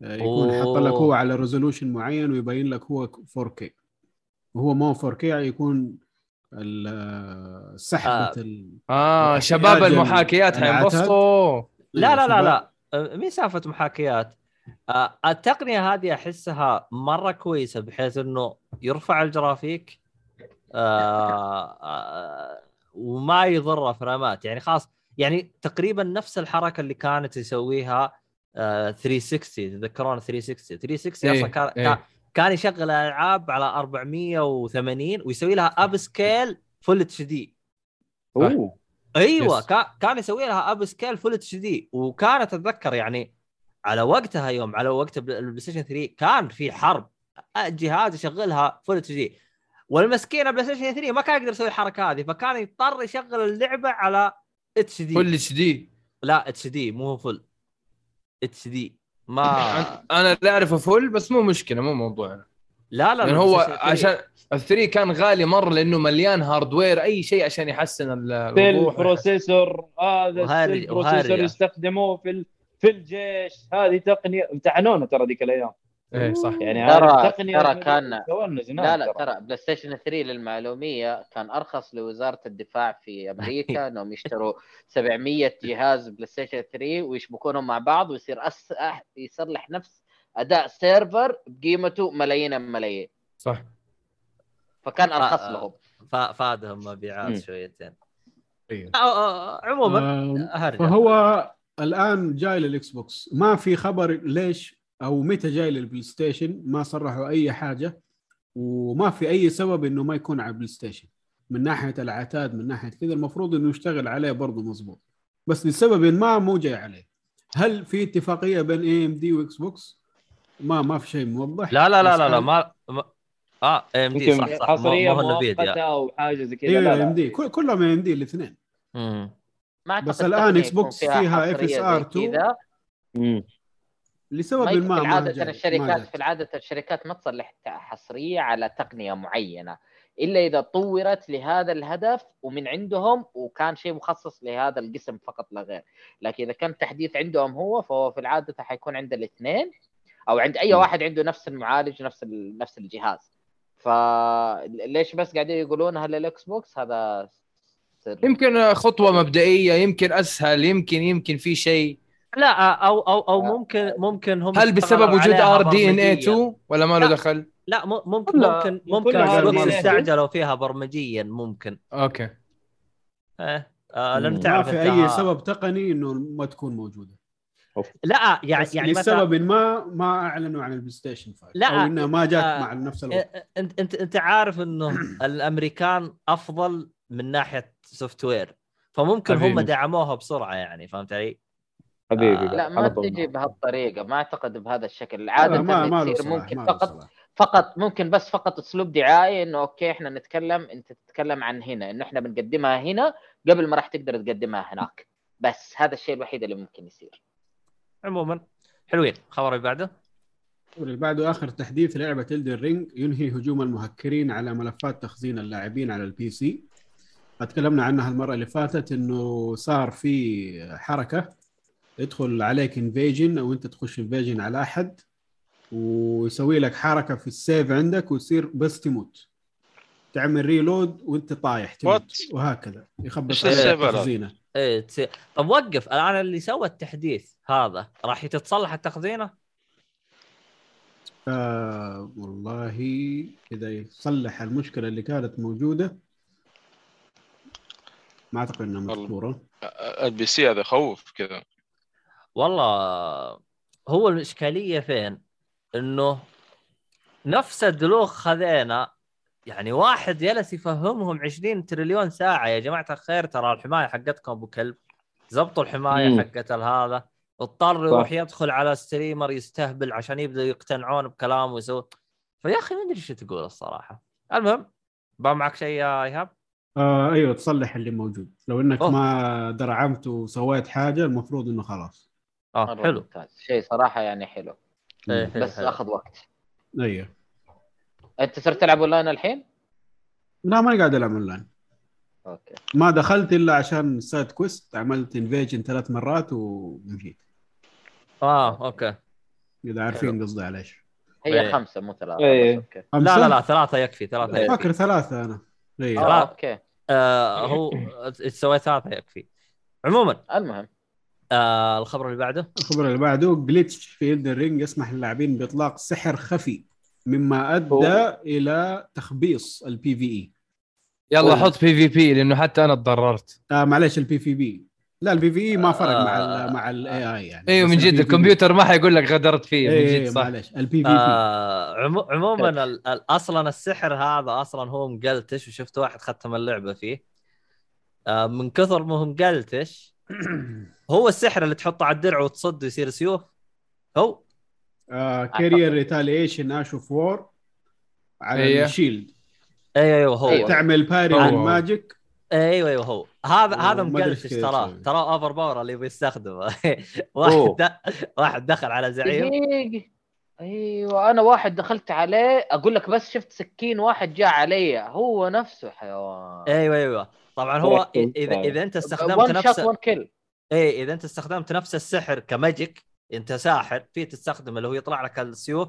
يكون. حط لك هو على ريزولوشن معين ويبين لك هو 4K وهو ما هو 4K يكون ال- آه، آه. سحبة ال- آه شباب احتياج المحاكيات العتاد. حينبسطوا لا لا لا شباب. لا آه، مين سالفة محاكيات آه، التقنية هذه أحسها مرة كويسة بحيث إنه يرفع الجرافيك آه، آه، وما يضر frameات. يعني خلاص يعني تقريبا نفس الحركة اللي كانت يسويها آه، 360 تذكرون 360 360 أصلا إيه، كان إيه. كان- يشغل الالعاب على 480 ويسوي لها upscale full HD أوه. أيوه yes. كان يسوي لها upscale full HD وكانت أتذكر يعني على وقتها يوم على وقت البل- ال PlayStation 3 كان في حرب. جهاز يشغلها full HD. والمسكين ال PlayStation 3 ما كان يقدر يسوي الحركة هذه فكان يضطر يشغل اللعبة على HD full HD لا HD مو full HD ما أنا لا أعرفه full بس مو مشكلة مو موضوعنا لا لا يعني لا، هو البلاي ستيشن 3 عشان الثري كان غالي مرة لأنه مليان هاردوير أي شيء عشان يحسن الوضوح. بروسيسور هذا وهاري- السيل بروسيسور وهاري. يستخدموه في ال- في الجيش هذه تقنية امتحنونا ترى ذيك الأيام. إيه صح. يعني ترى- تقنية ترى كان- لا لا ترى. بلاي ستيشن 3 للمعلومية كان أرخص لوزارة الدفاع في أمريكا إنهم يشتروا 700 جهاز بلاي ستيشن 3 ويشبكونهم مع بعض ويصير أس... يصلح نفس أداء server بقيمته ملايين الملايين صح. فكان أرخص آه، لهم. فا- فادهم مبيعات. شويتين. آه، عموما آه، فهو الآن جاي لل Xbox. ما في خبر ليش أو متى جاي لل PlayStation ما صرحوا أي حاجة وما في أي سبب إنه ما يكون على ال PlayStation من ناحية العتاد من ناحية كذا المفروض إنه يشتغل عليه برضه مظبوط. بس لسبب ما مو جاي عليه. هل في اتفاقية بين AMD و Xbox؟ ما ما في شيء موضح. لا لا لا لا, لا ما, ما AMD صح صح حصرية مؤقتة أو حاجة زي كذا. لا AMD كلهم AMD الاثنين. ما بس الآن تقنية Xbox فيها حصرية زي FSR 2 كذا. مم. لسبب ما ما عادة الشركات. في العادة الشركات ما تصلح حصرية على تقنية معينة إلا إذا طورت لهذا الهدف ومن عندهم وكان شيء مخصص لهذا القسم فقط لا غير لكن إذا كان تحديث عندهم هو فهو في العادة حيكون عند الاثنين أو عند أي م. واحد عنده نفس المعالج نفس نفس الجهاز فليش بس قاعدين يقولونها للاكس بوكس هذا السر يمكن خطوة مبدئية يمكن أسهل يمكن يمكن في شيء لا أو أو أو ممكن ممكن هم هل بسبب وجود ار دي ان اي برمجياً. 2 ولا ما له. دخل؟ لا ممكن لا، ممكن ممكن إكس. استعجلوا فيها برمجيا ممكن أوكي إيه آه لأن مم. ما تعرف في أي سبب تقني إنه ما تكون موجودة لا يعني يعني مثلا لسبب ما ما أعلنوا عن ال PlayStation 5 لا، أو إنها ما جات آه، مع نفس الوقت إيه، انت أنت أنت عارف إنه الأمريكان أفضل من ناحية software فممكن هم. دعموها بسرعة يعني فهمت علي؟ حبيبي آه، لا ما. تجي بهالطريقة ما أعتقد بهذا الشكل عادة ما ما تصير ممكن ما فقط صلاح. فقط ممكن بس فقط أسلوب دعائي إنه okay إحنا نتكلم أنت تتكلم عن هنا إنه إحنا بنقدمها هنا قبل ما راح تقدر تقدمها هناك بس هذا الشيء الوحيد اللي ممكن يصير عموما حلوين الخبر اللي بعده اللي بعده آخر تحديث لعبة Elden Ring ينهي هجوم المهكرين على ملفات تخزين اللاعبين على ال PC تكلمنا عنها المرة اللي فاتت إنه صار في حركة يدخل عليك invasion أو أنت تخش invasion على أحد ويسوي لك حركة في ال save عندك وتصير بس تموت تعمل reload وأنت طايح تموت؟ وهكذا يخبط إيش عليك السيف هذا؟ تخزينه إيه. طب وقف الان اللي سوى التحديث هذا راح تتصلح التخزينة؟ آه والله إذا يصلح المشكلة اللي كانت موجودة ما أعتقد إنها. مذكوره ال PC هذا يخوف كذا والله هو الإشكالية فين؟ إنه نفس الدلوخ خذينا يعني واحد جلس يفهمهم 20 تريليون ساعة يا جماعة الخير ترى الحماية حقتكم أبو كلب زبطوا الحماية مم. حقت هذا اضطر يروح يدخل على streamer يستهبل عشان يبدأ يقتنعون بكلامه ويسوي فيا أخي ما أدري إيش تقول الصراحة المهم بقى معك شيء يا إيهاب؟ آه أيوه تصلح اللي موجود. لو إنك أوه. ما درعمت وسويت حاجة المفروض إنه خلاص. آه حلو. ممتاز. شيء صراحة يعني حلو. إيه، حلو، بس حلو. أخذ وقت. أيوه. أنت صرت تلعب أونلاين الحين؟ لا ماني قاعد ألعب أونلاين. أوكي. ما دخلت إلا عشان side quest عملت invasion ثلاث مرات ومشيت آه أوكي. إذا عارفين قصدي على إيش. هي إيه. خمسة مو ثلاثة. إيه. أوكي. لا لا لا ثلاثة يكفي ثلاثة يكفي. فاكر ثلاثة أنا. أيوه لا. آه، أوكي. آه هو سويت ثلاثة يكفي. عموما المهم. آه الخبر اللي بعده. الخبر اللي بعده glitch في Elden Ring يسمح للاعبين بإطلاق سحر خفي مما أدى أوه. إلى تخبيص ال PvE يلا أوه. حط PvP لأنه حتى أنا تضررت آه معلش ال PvP لا ال PvE ما فرق مع آه. ال مع ال AI يعني. أيوه من جد PvP الكمبيوتر ما حيقول لك غدرت فيه من إيه جد صح. معلش ال PvP آه عمو- عموما أصلا السحر هذا أصلا هو مقلتش وشفت واحد ختم اللعبة فيه. آه من كثر ما هو مقلتش هو السحر اللي تحطه على الدرع وتصد ويصير سيوف؟ هو. Carian Retaliation Ash of War على إيه. ال shield أيوه أيوه هو. تعمل parry هو. أيوه أيوه هو. هذا هذا كيف تراه. ترى overpower اللي بيستخدمه. واحد. د... واحد دخل على زعيم. أيوه أنا واحد دخلت عليه. أقول لك بس شفت سكين واحد جاء علي. هو نفسه حيوان. أيوه أيوه. طبعا هو. إذا إذا أنت استخدمت نفس إيه إذا أنت استخدمت نفس السحر ك magic أنت ساحر في تستخدم اللي هو يطلع لك السيوف.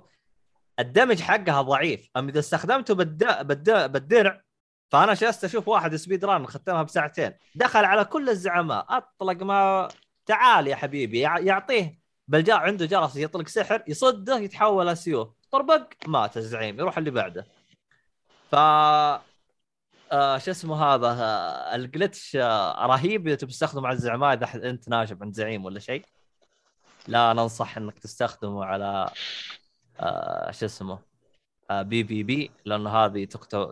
ال damage حقها ضعيف. اما إذا استخدمته بالد... بالد... بالدرع فأنا جلست أشوف واحد speedrun ختمها بساعتين. دخل على كل الزعماء. أطلق ما تعال يا حبيبي. يع- يعطيه. بلجاء عنده جرس يطلق سحر يصده يتحول لسيوف. طربق مات الزعيم. يروح اللي بعده. ف آه شو اسمه هذا؟ آه ال glitch آه رهيب. إذا تبي تستخدمه على الزعماء إذا أنت ناشب عند زعيم ولا شيء. لا ننصح إنك تستخدمه على آه شو اسمه؟ PvP لأنه هذه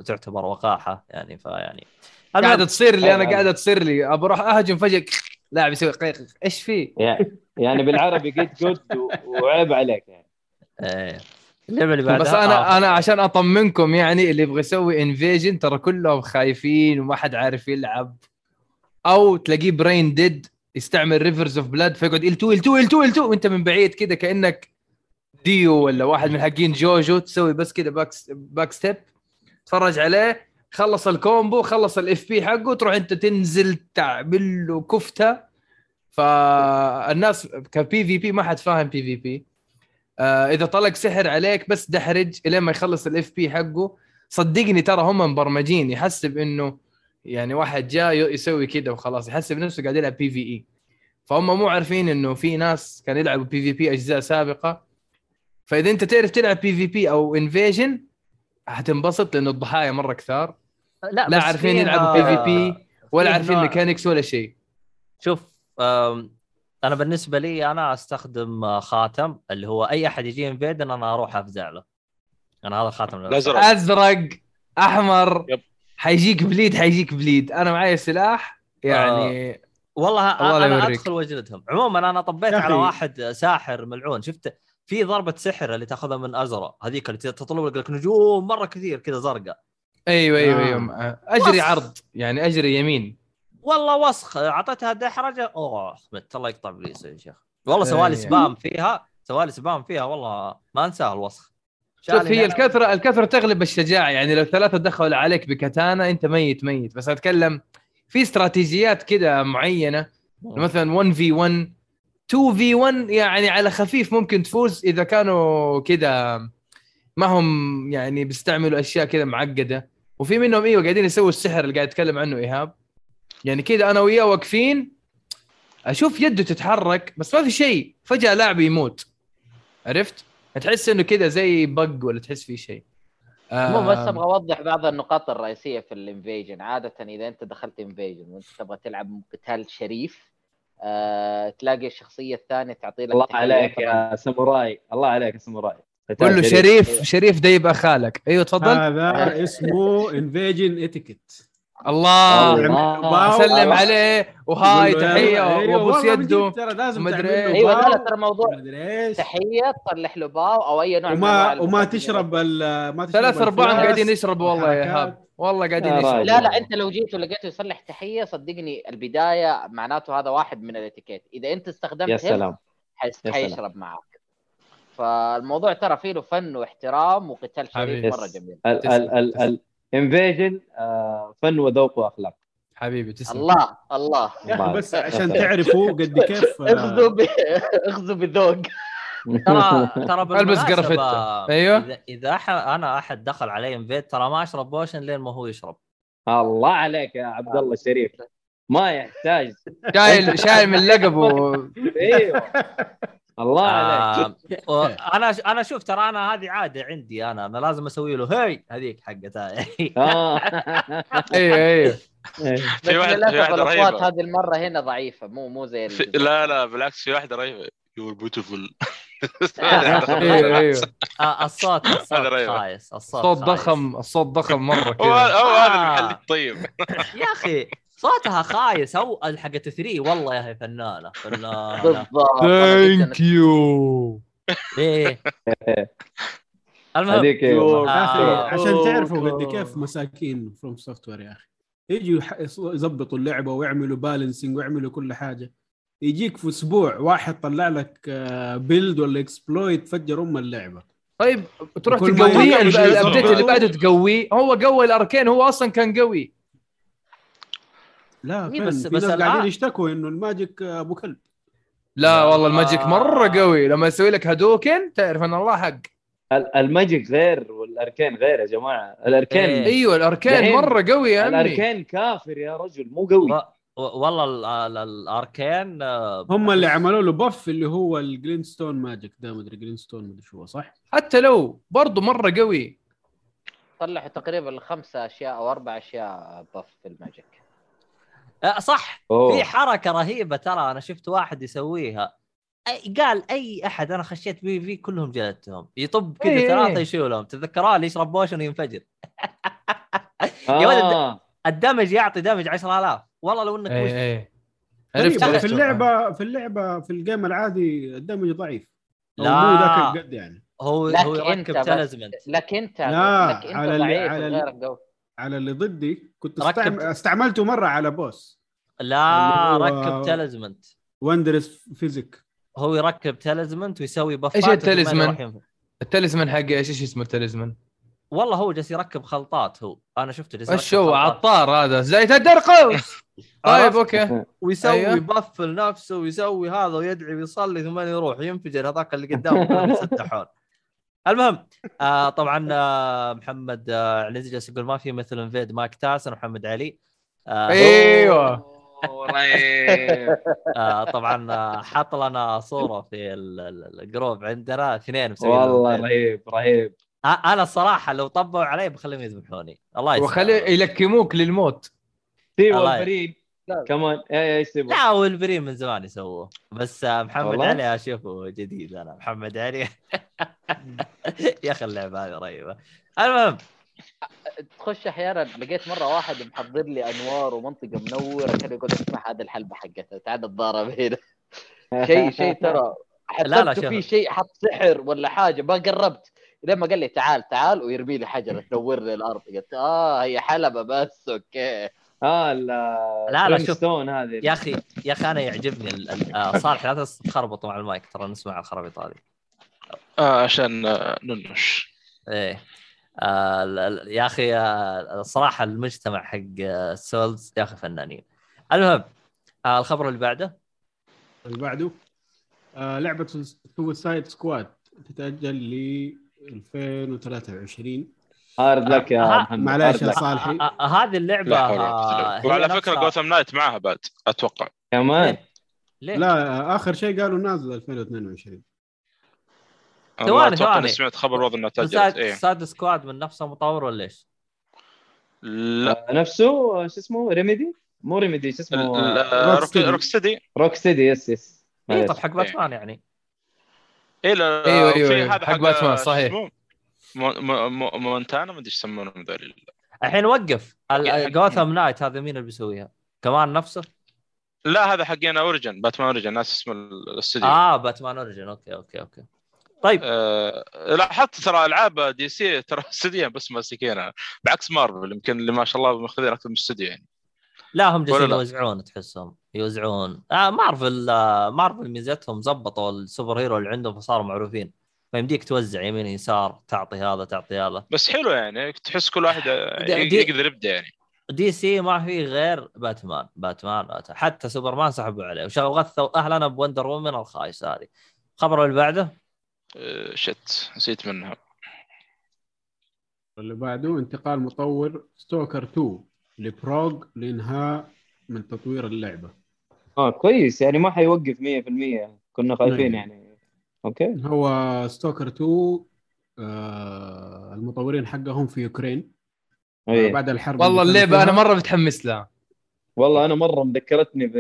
تعتبر وقاحة يعني فيعني قاعدة تصير لي أنا أيوة. قاعدة تصير لي. ابى أروح أهجم فجأة لاعب يسوي قيق إيش فيه؟ يعني يعني بالعربي get good وعيب عليك يعني. آه اللعبة اللي بعدها بس أنا آه. أنا عشان أطمنكم يعني اللي يبغى يسوي invasion ترى كلهم خايفين وما حد عارف يلعب. أو تلاقيه brain dead يستعمل Rivers of Blood فيقعد L2 L2 L2 L2 وأنت من بعيد كذا كأنك ديو ولا واحد من حقين جوجو تسوي بس كذا back back step تتفرج عليه خلص ال combo خلص ال FP حقه تروح انت تنزل تعمل له كفتة. فالناس ك PvP ما حد فاهم PvP آه إذا طلق سحر عليك بس دحرج الين ما يخلص ال FP حقه. صدقني ترى هم مبرمجين يحسب إنه يعني واحد جاء ي- يسوي كده وخلاص يحسب نفسه قاعد يلعب PvE فهم مو عارفين إنه في ناس كانوا يلعبوا PvP أجزاء سابقة. فإذا أنت تعرف تلعب PvP أو invasion حتنبسط لأنه الضحايا مرة كثار لا بس عارفين يلعبوا آه، PvP ولا عارفين mechanics ولا شيء شوف أنا بالنسبة لي أنا أستخدم آه، خاتم اللي هو أي أحد يجي invading أنا أروح أفزع له أنا هذا الخاتم. أستخدمه. أزرق أحمر يب. حيجيك بليد حيجيك بليد أنا معي سلاح يعني والله الله لا أنا يوريك. أدخل وأجلدهم عموما أنا طبيت على. واحد ساحر ملعون شفت في ضربة سحر اللي تاخذها من أزرق هذيك اللي تطلب لك نجوم مرة كثير كذا زرقاء أيوه أيوه آه. أيوه أجري وصخ. عرض يعني أجري يمين والله وسخ أعطيتها دحرجه أوه مت الله يقطع ابليس يا شيخ والله. سوالي سبام فيها سوالي سبام فيها والله ما أنساها الوسخ شوف هي أنا. الكثرة الكثرة تغلب الشجاعة يعني لو ثلاثة دخلوا عليك بكتانا أنت ميت ميت بس أتكلم في استراتيجيات كده معينة مثلا 1 في 1 2 في 1 يعني على خفيف ممكن تفوز إذا كانوا كده ما هم يعني بيستعملوا أشياء كده معقدة. وفي منهم أيوه قاعدين يسووا السحر اللي قاعد يتكلم عنه إيهاب. يعني كده أنا وياه واقفين أشوف يده تتحرك بس ما في شيء. فجأة لاعب يموت. عرفت؟ تحس إنه كده زي bug ولا تحس في شيء. مو بس آه، أبغى أوضح بعض النقاط الرئيسية في ال invasion. عادة إذا أنت دخلت invasion وأنت تبغى تلعب قتال شريف آه، تلاقي الشخصية الثانية تعطي لك الله عليك. يا ساموراي. الله عليك يا ساموراي. قول له شريف. شريف ده يبقى خالك أيوه تفضل. هذا اسمه invasion etiquette الله. الله. اسلم عليه. وهاي تحية وابوس يده ترى لازم. له أيوه لا ترى موضوع إيش. تحية تصلح له bow أو أي نوع من وما وما المقدمة. تشرب ال- ما تشرب ثلاث أرباعهم قاعدين يشربوا والله يا والحركات. والله قاعدين. لا لا انت لو جيت ولقيته يصلح تحية صدقني البداية معناته هذا واحد من الاتيكيت إذا أنت استخدمت يا سلام. حيشرب معك فالموضوع ترى فيه له فن واحترام وقتال حبيبي. شريف. مرة جميل ال ال ال ال invasion آه، فن وذوق وأخلاق حبيبي تسلم الله الله يا أخي بس. عشان تعرفوا قد كيف آه، اخذوا ب... اخذوا بذوق ترى ترى ألبس قرفتة. أيوه. اذا أح- أنا أحد دخل علي invade ترى ما أشرب potion لين ما هو يشرب. الله عليك يا عبد الله الشريف ما يحتاج. شايل شايل من لقبه أيوه. الله عليك. آه، و- أنا أنا شوف ترى أنا هذه عادة عندي أنا أنا لازم أسوي له هي هذيك حقتها آه. أيوه أيوه. في واحد في الأصوات رهيبة. هذه المرة هنا ضعيفة مو مو زي. لا لا بالعكس في واحدة رهيبة. you're beautiful أيوه أيوه. آه، الصوت الصوت. خايس الصوت. ضخم الصوت ضخم مرة هو كذا. هو هذا آه. المحل الطيب يا أخي صوتها خايس. أو حقت 3 والله يا هي فنانة فنانة. بالضبط. جداً يو إيه المهم هذيك. أخي آه. عشان تعرفوا قد كيف مساكين From Software يا أخي. يجوا يظبطوا اللعبة ويعملوا balancing ويعملوا كل حاجة. يجيك في أسبوع واحد طلع لك build ولا exploit فجر أم اللعبة. طيب تروح تقويه ال update. اللي بعده تقويه هو قوي ال arcane هو أصلا كان قوي. لا إيه فين؟ بس- بس قاعدين يشتكوا إنه ال magic آه، أبو كلب. لا. والله ال magic مرة قوي. لما يسوي لك هدوكن تعرف إن الله حق. ال- ال magic غير وال arcane غير يا جماعة. ال arcane إيه. إيوه ال arcane دحين مرة قوي يا عمي. ال arcane كافر يا رجل مو قوي. والله ال- ال- ال arcane آه، هم اللي عملوا له buff اللي هو ال glintstone magic ده مدري glintstone مدري شو هو صح؟ حتى لو برضه مرة قوي. طلعوا تقريبا خمسة أشياء أو أربع أشياء buff في ال magic. آه، صح. أوه. في حركة رهيبة ترى أنا شفت واحد يسويها. أي قال أي أحد أنا خشيت PvP كلهم جلدتهم. يطب كذا إيه. ثلاثة يشيلهم. تذكروا اللي يشرب potion وينفجر. يا ولد آه. ال damage يعطي damage 10000 والله لو إنك اي مش اي طيب عرفت في. اللعبة في اللعبة في ال game العادي ال damage ضعيف لا. مو ذاك القد يعني هو لك هو أنت يركب بس talisman لك أنت لا، لك أنت على ضعيف على ال- وغيرك قوي على اللي ضدي كنت ركبت. استعم... استعملته مرة على boss لا اللي ركب talisman wondrous physick هو يركب talisman ويسوي بفات وثم ال talisman؟ ال talisman حقه إيش إيش اسمه ال talisman؟ والله هو جالس يركب خلطات هو. أنا شفته جالس يركب وش هو. عطار هذا. زيت الدرقوس طيب أوكي. ويسوي أيوه. buff لنفسه ويسوي هذا ويدعي ويصلي ثم يروح ينفجر هذاك اللي قدامه. يسدحون المهم آه طبعا آه محمد آه عنزي جالس يقول ما في مثل invade مايك تايسن ومحمد علي. آه، أيوه. آه، طبعا آه، حط لنا صورة في ال- ال- ال group عندنا اثنين مسويين والله. رهيب رهيب. أنا الصراحه لو طبقوا علي بخليهم يذبحوني. الله يسلمك. وخلي يلكموك للموت. في wolverine كمان اي إيش تبغى؟ لا والبريم من زمان يسووه. بس آه، محمد والله؟ علي أشوفه جديد أنا. محمد علي. يا أخي اللعبة هذه رهيبة. المهم. تخش أحيانا لقيت مرة واحد محضر لي أنوار ومنطقة منورة كان يقول اسمع هذه الحلبة حقتها تعال تضارب هنا شيء شيء ترى. لا، لا، شوف. في شيء حط سحر ولا حاجة ما قربت. لين ما قال لي تعال تعال ويرمي لي حجره تنور لي الأرض. قلت آه هي حلبة بس أوكي. آه ال لا، لا، شوف. هذه. يا أخي يا أخي أنا يعجبني ال- ال- آه، صالح لا تخربطوا مع المايك ترى نسمع الخرابيط هذه. آه عشان آه، ننش. إيه. آه ال- ال- يا أخي الصراحه المجتمع حق ال Souls يا أخي فنانين. المهم آه الخبر اللي بعده؟ اللي بعده آه لعبة Suicide Squad تتأجل ل 2023 hard luck يا ها- محمد معليش hard يا luck. صالحي آه آه هذه اللعبة آه،. وعلى فكرة Gotham Knight معها بعد أتوقع كمان ليه؟ لا آه، آخر شيء قالوا نازل 2022 أنا ثواني، ثواني. إني سمعت خبر والله إنها تأجلت Suicide, إيه Suicide Squad من نفسه مطور ولا إيش؟ لا آه، نفسه آه، شو اسمه Remedy مو Remedy شو اسمه آه، Rocksteady. Rocksteady yes yes اي. طب حق باتمان يعني إيه لا أيوة، في أيوة، أيوة. هذا حق باتمان، صحيح. مونتانا ما أدري إيش يسمونهم ذولي الحين وقف Gotham Knight هذا مين اللي بيسويها؟ كمان نفسه؟ لا هذا حقين Origin Batman Origin ناس اسمه الاستوديو آه Batman Origin okay okay okay طيب آه لاحظت ترى ألعاب DC ترى استوديو بس ماسكينها بعكس مارفل يمكن اللي ما شاء الله ماخذين أكثر من استوديو يعني لا هم جالسين؟ يوزعون تحسهم يوزعون. آه مارفل آه مارفل ميزتهم زبطوا ال superhero اللي عندهم فصاروا معروفين. فيمديك توزع يمين يسار تعطي هذا تعطي هذا. بس حلو يعني تحس كل واحد دي- دي- يقدر يبدأ يعني. DC ما في غير Batman Batman, Batman. حتى سوبرمان سحبوا عليه. وشغلوا غثوا اهلنا ب Wonder Woman الخايسه هذه. الخبر اللي بعده؟ آه، shit نسيت منها. اللي بعده انتقال مطور Stalker 2 لبراغ لإنهاء من تطوير اللعبة. آه كويس يعني ما حيوقف 100% كنا خايفين نعم. يعني. okay. هو Stalker 2 آه المطورين حقهم في اوكرين آه أيه. بعد الحرب والله اللعبة أنا. مرة متحمس لها. والله أنا مرة مذكرتني ب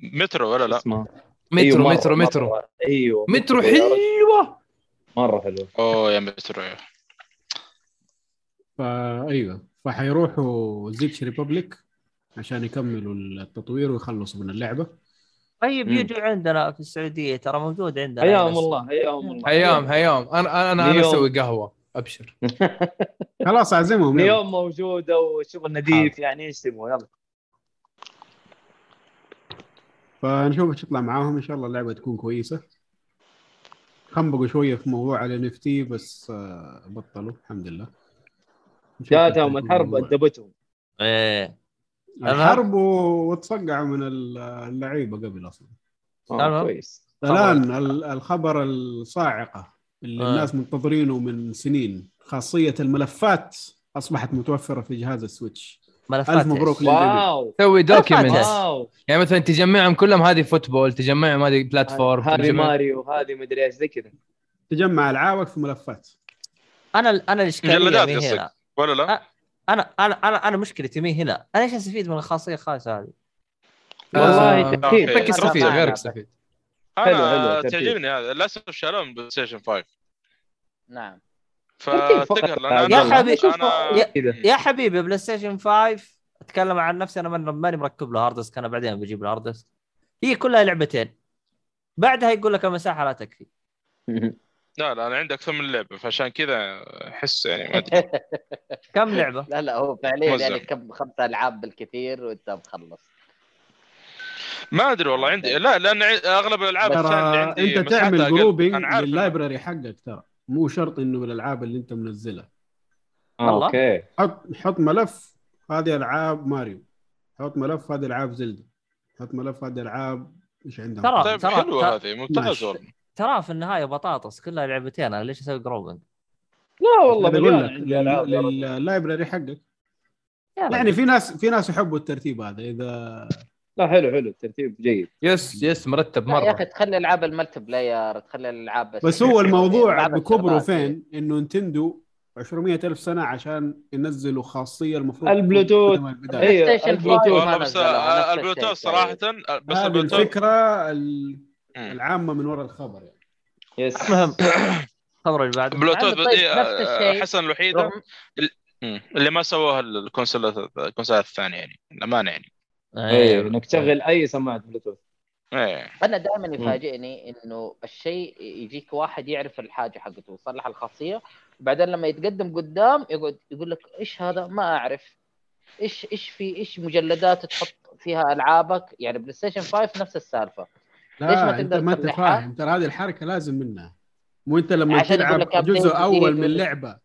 مترو ولا لا؟ اسمها مترو أيوة، مرة- مترو مترو. مرة. أيوه مترو يا رجل. حلوة مرة حلو أوه يا مترو. فايوه فحيروحوا the Czech Republic عشان يكملوا التطوير ويخلصوا من اللعبة. طيب. يجوا عندنا في السعودية ترى موجود عندنا حياهم. الله حياهم الله. حياهم حياهم أنا أنا أنا. أسوي قهوة أبشر. خلاص أعزمهم. اليوم موجوده وشغل نظيف يعني إيش تبغوا يلا. فنشوف إيش يطلع معاهم. إن شاء الله اللعبة تكون كويسة. خنبقوا شوية في موضوع ال NFT بس آه، بطلوا. الحمد لله. جاتهم الحرب. أدبتهم. إيه. الحرب و- وتصقعوا من اللعيبة قبل أصلا. آه تمام. كويس. الآن ال- الخبر الصاعقة اللي آه. الناس منتظرينه من سنين خاصية الملفات أصبحت متوفرة في جهاز السويتش. ملفات ألف مبروك واو. سوي document يعني مثلا تجمعهم كلهم هذه football تجمعهم هذه platform هذه تجمع- ماريو هذه مدري إيش زي كذا. تجمع العابك في ملفات. أنا أنا الإشكالية مجلدات مي قصدك. هنا ولا لا؟ أنا أنا أنا أنا مشكلتي مي هنا. أنا إيش أستفيد من الخاصية الخايسة هذه؟ والله تفكير يستفيد معنا غيرك حلو، أنا. تعجبني هذا. للاسف شالوه من PlayStation 5 نعم. فتقهر يا حبيبي، أنا يا- حبيبي PlayStation 5 أتكلم عن نفسي أنا من- ماني مركب له hard disk أنا بعدين بجيب له hard disk هي كلها لعبتين. بعدها يقول لك المساحة لا تكفي. لا لا أنا عندي أكثر من لعبة فعشان كذا أحس يعني ما أدري كم لعبة؟ لا لا هو فعليا. يعني كم خمسة ألعاب بالكثير وأنت مخلص ما أدري والله عندي لا لأن أغلب الألعاب اللي ترى عندي أنت تعمل. grouping لل library حقك ترى مو شرط إنه من الألعاب اللي أنت منزلها والله. أوكي حط حط ملف هذه ألعاب ماريو حط ملف هذه ألعاب زلدا حط ملف هذه ألعاب إيش عندهم ترى- طيب ترى- حلوة هذه ممتاز ماشي. والله ترى في النهاية بطاطس كلها لعبتين أنا ليش أسوي grouping؟ لا والله مليان لك. لل library حقك يعني في ناس في ناس يحبوا الترتيب هذا إذا لا حلو حلو الترتيب جيد yes yes مرتب لا يا مرة أخي تخلي ألعاب ال multiplayer تخلي الالعاب بس بس هو الموضوع بكبره. فين؟ إنه Nintendo 200 ألف سنة عشان ينزلوا خاصية المفروض البلوتوث. أيوه البلوتوث. البلوتوث. صراحة بس البلوتوث الفكرة ال- مم. العامة من وراء الخبر يعني. yes. المهم الخبر اللي بعده. بلوتوث طيب، بدي- نفس الشيء. حسن الوحيده. اللي ما سووها الكونسولات الكونسولات الثانية يعني الامانه يعني. أيوه انك تشغل اي سماعة بلوتوث. إيه. أنا دائما يفاجئني إنه الشيء يجيك واحد يعرف الحاجة حقته ويصلح الخاصية وبعدين لما يتقدم قدام يقعد يقول لك إيش هذا؟ ما أعرف. إيش إيش في إيش مجلدات تحط فيها ألعابك؟ يعني PlayStation 5 نفس السالفة. ليش ما لا انت تقدر ما انت؟ فاهم ترى هذه الحركة لازم منها. مو انت لما تلعب جزء أول من ولا- اللعبه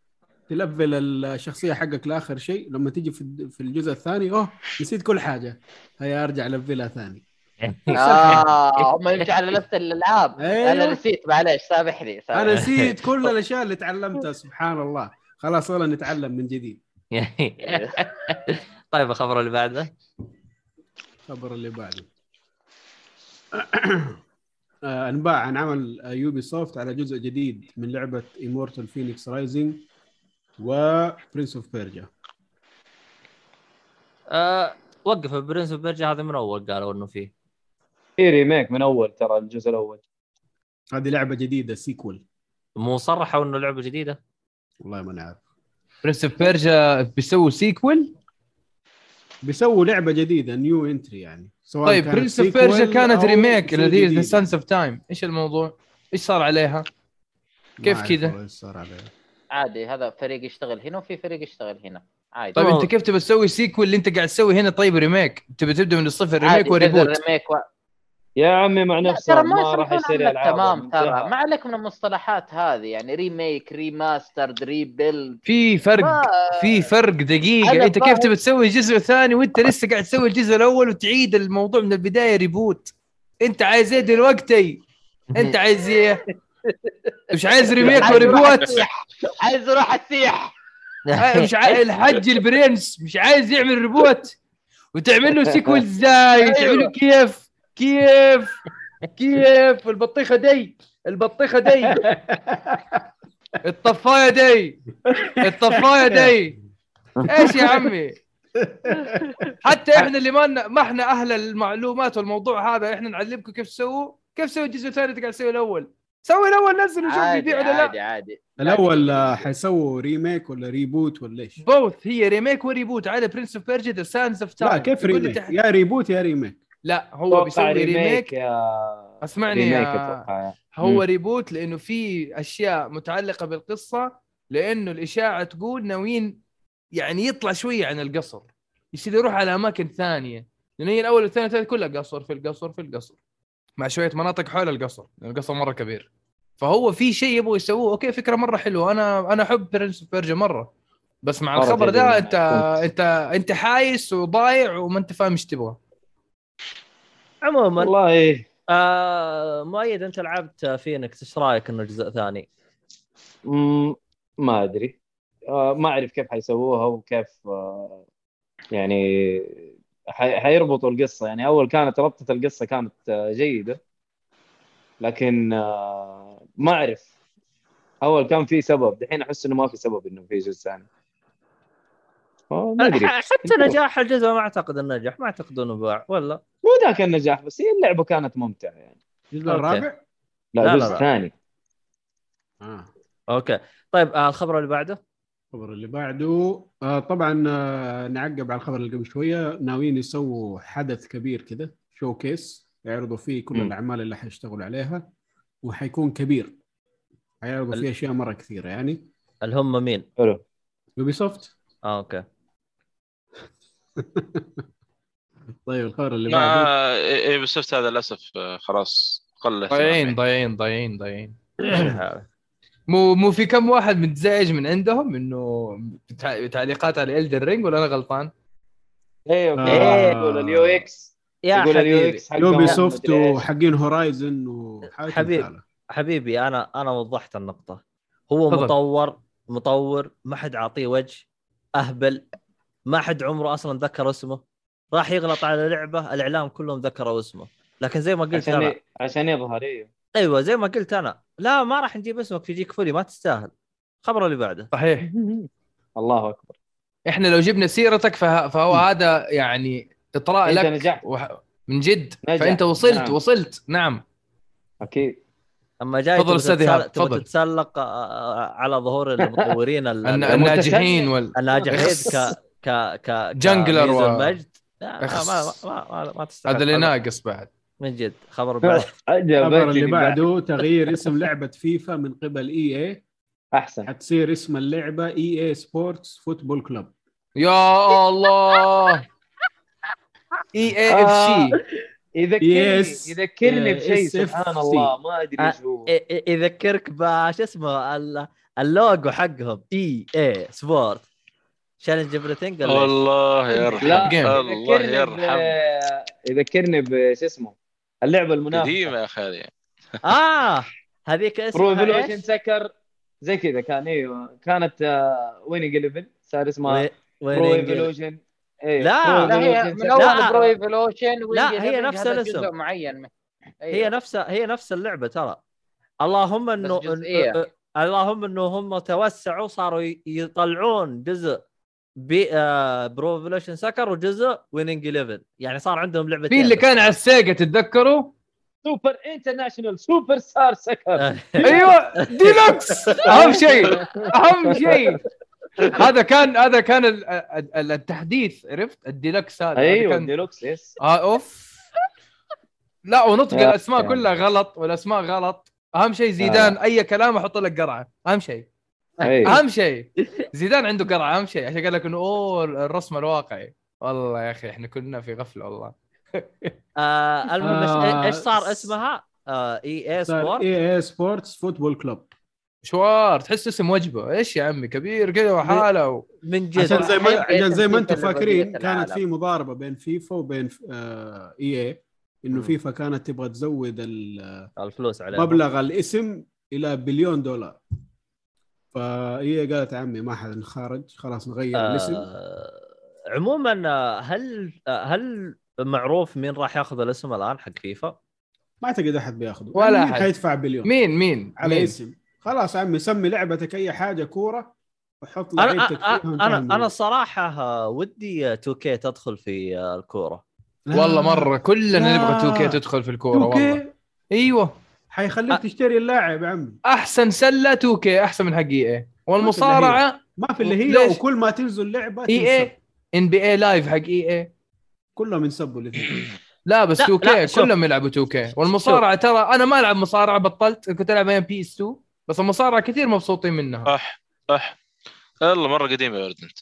تلفل الشخصية حقك لآخر شيء لما تيجي في في الجزء الثاني أوه نسيت كل حاجة. هيا أرجع لفلها ثاني. آه هم يمشي على نفس الألعاب. أيوه. أنا نسيت معلش سامحني أنا. نسيت كل الأشياء اللي تعلمتها سبحان الله. خلاص والله نتعلم من جديد. طيب الخبر اللي بعده؟ الخبر اللي بعده. أنباء عن عمل Ubisoft على جزء جديد من لعبة Immortal Fenyx Rising و Prince of Persia آه، وقف Prince of Persia هذا من أول قالوا إنه فيه. في remake من أول ترى الجزء الأول. هذه لعبة جديدة sequel مو صرحوا إنه لعبة جديدة؟ والله ما نعرف. Prince of Persia بيسووا sequel بيسووا لعبة جديدة new entry يعني سواء طيب Prince of Persia كانت remake اللي هي ذا. Sands of Time إيش الموضوع؟ إيش صار عليها؟ كيف كذا؟ إيش صار عليه عادي هذا فريق يشتغل هنا وفي فريق يشتغل هنا عادي طيب أوه. انت كيف تبي تسوي sequel اللي أنت قاعد تسوي هنا طيب remake تبي تبدأ من الصفر remake و reboot remake و... يا عمي مع نفسه ما راح يصير ألعاب تمام ترى ما عليك من المصطلحات هذه يعني remake remastered rebuild في فرق ما في فرق دقيقة أنا أنت كيف. تبي تسوي جزء ثاني وأنت لسه قاعد تسوي الجزء الأول وتعيد الموضوع من البداية reboot أنت عايز إيه دلوقتي؟ أنت عايز إيه؟ مش عايز remake و reboot. عايز أروح اسيح مش عايز الحج ال prince مش عايز يعمل reboot وتعمل له sequel إزاي؟ تعمل له كيف؟ كيف؟ كيف؟ البطيخة دي البطيخة دي. الطفاية دي الطفاية دي. إيش يا عمي؟ حتى إحنا اللي ما ما إحنا أهل المعلومات والموضوع هذا إحنا نعلمكم كيف تسووا كيف تسوي الجزء الثاني انت قاعد تسوي الأول؟ سوي الأول نزل وشوف عادي يبيع ولا عادي لا. عادي الأول آه، حيسووا remake ولا reboot ولا إيش؟ both هي remake و reboot على Prince of Persia The Sands of Time لا كيف remake؟ يا reboot يا remake لا هو بيسوي remake يا اسمعني remake يا هو. reboot لأنه في أشياء متعلقة بالقصة لأنه الإشاعة تقول ناويين يعني يطلع شوية عن القصر. يصير يروح على أماكن ثانية. لأن هي الأول والثاني والثالث كلها قصر في القصر في القصر مع شوية مناطق حول القصر لأن القصر مرة كبير. فهو في شيء يبغوا يسووه أوكي فكرة مرة حلوة. أنا أنا أحب Prince Persia مرة. بس مع الخبر ده تعجبني. أنت أنت أنت حايس وضايع وما أنت فاهم إيش تبغى. عموما والله. آه مؤيد أنت لعبت فينيكس إيش رأيك إنه جزء ثاني؟ ما أدري. آه، ما أعرف كيف حيسووها وكيف آه، يعني حي- حيربطوا القصة. يعني أول كانت ربطة القصة كانت آه، جيدة. لكن آه، ما أعرف. أول كان في سبب. دحين أحس إنه ما في سبب إنه في جزء ثاني. ما أدري. حتى نجاح الجزء ما أعتقد انه نجح ما أعتقد إنه باع ولا؟ مو ذاك النجاح بس هي اللعبة كانت ممتعة يعني. الجزء. الرابع؟ لا, لا، لا، جزء لا. ثاني آه. أوكي. طيب آه الخبر اللي بعده؟ الخبر اللي بعده آه طبعا آه نعقب على الخبر اللي قبل شوية. ناويين يسووا حدث كبير كذا showcase يعرضوا فيه كل مم. الأعمال اللي حيشتغلوا عليها وحيكون كبير. حيعرضوا ال- فيه أشياء مرة كثيرة يعني. اللي هم مين؟ حلو. Ubisoft آه okay. طيب الخبر اللي بعده ما اي بس شفت هذا للأسف آه، خلاص قل ضايعين. ضايعين ضايعين ضايعين مو مو في كم واحد متزعج من عندهم إنه تعليقات على Elden Ring ولا أنا غلطان؟ أيوه آه. يقول ال UX يا يقول ال U حبيبي X Ubisoft. وحقين Horizon وحاجات حبيب. مثالة. حبيبي أنا أنا وضحت النقطة هو تفضل. مطور مطور ما حد عاطيه وجه أهبل ما حد عمره أصلا ذكر اسمه. راح يغلط على لعبة الإعلام كلهم ذكروا اسمه. لكن زي ما قلت عشان أنا. عشان يظهر أيوه أيوه زي ما قلت أنا. لا ما راح نجيب اسمك تجيك follow ما تستاهل. الخبر اللي بعده. صحيح. الله أكبر. إحنا لو جبنا سيرتك فه... فهو هذا يعني إطراء لك نجحت. وح... من جد. نجح. فأنت وصلت نعم. وصلت. نعم. أكيد. أما جاي تفضل تبغى تفضل. تتسلق آه، على ظهور المطورين ال- الن- ال- الناجحين وال الناجحين. ك ك ك جنجلر و- المجد. لا إخس. ما ما ما, ما تستحق. هذا اللي ناقص بعد. من جد خبر بعد. الخبر اللي بعده تغيير اسم لعبة فيفا من قبل إي اي أحسن. حتصير اسم اللعبة EA Sports Football Club يا الله! EA FC. يذكرني Yes. يذكرني آه، بشيء. سبحان الله ما أدري إيش هو. يذكرك بش اسمه ال- اللوجو حقهم EA Sports challenge everything؟ الله يرحم لا. الله يذكرني يرحم. يذكرني بش اسمه اللعبة المنافسة قديمة يا أخي هذه آه هذيك Pro اسمها Evolution إيش؟ Soccer زي كذا كان أيوه كانت Winning 11 صار اسمها Pro Evolution إيه، لا. Pro لا هي Evolution من. أول Pro Evolution لا، هي نفس الاسم. معين من- هي أيوة. نفسها هي نفس اللعبة ترى اللهم إنه اللهم إنه هم توسعوا صاروا يطلعون جزء بي آه Pro Evolution Soccer وجزء Winning 11 يعني صار عندهم لعبتين في اللي. كان على ال Sega تتذكروا؟ Super International Superstar Soccer أيوه ديلوكس أهم شيء أهم شيء. هذا كان هذا كان ال- ال- التحديث عرفت؟ الديلكس هذا. أيوه كان Deluxe yes آه أوف. لا ونطق الأسماء. كلها غلط والأسماء غلط. أهم شيء زيدان أي كلام أحط لك قرعة. أهم شيء. أهم شيء. زيدان عنده قرعه أهم شيء. عشان قال لك إنه أوه الرسم الواقعي. والله يا أخي إحنا كنا في غفلة والله. آه المهم إيش- آه، إيش صار؟ اسمها؟ آه EA Sports. EA Sports Football Club. مشوار تحس اسم وجبة. إيش يا عمي؟ كبير كذا وحالة و... من جد. عشان زي ما عشان زي ما أنتم فاكرين كانت. في مضاربة بين فيفا وبين آه EA إنه. فيفا كانت تبغى تزود ال- الفلوس عليه مبلغ الاسم إلى بليون دولار. فهي قالت عمي ما حد نخرج خلاص نغير الاسم آه عموما آه، هل آه، هل معروف مين راح ياخذ الاسم الآن حق فيفا؟ ما أعتقد أحد بياخذه ولا مين أحد. حيدفع بليون مين مين على مين؟ اسم خلاص عمي سمي لعبتك أي حاجة كورة وحط أنا لعيبتك أنا أنا. أنا الصراحه آه، ودي 2K تدخل في الكورة لا. والله مرة كلنا. نبغى 2 تدخل في الكورة 2K والله أيوه حيخليك تشتري اللاعب يا عمي. أحسن سلة 2 أحسن من حق EA والمصارعة ما في اللي هي. ليش؟ وكل ما تنزل لعبة E. A NBA Live حق EA. كلهم ينسبوا الاثنين لا بس لا، 2 لا، K شوف. كلهم يلعبوا 2K والمصارعة ترى أنا ما ألعب مصارعة بطلت كنت ألعب أيام PS 2 بس المصارعة كثير مبسوطين منها. صح صح. يلا مرة قديمة يا ولد انت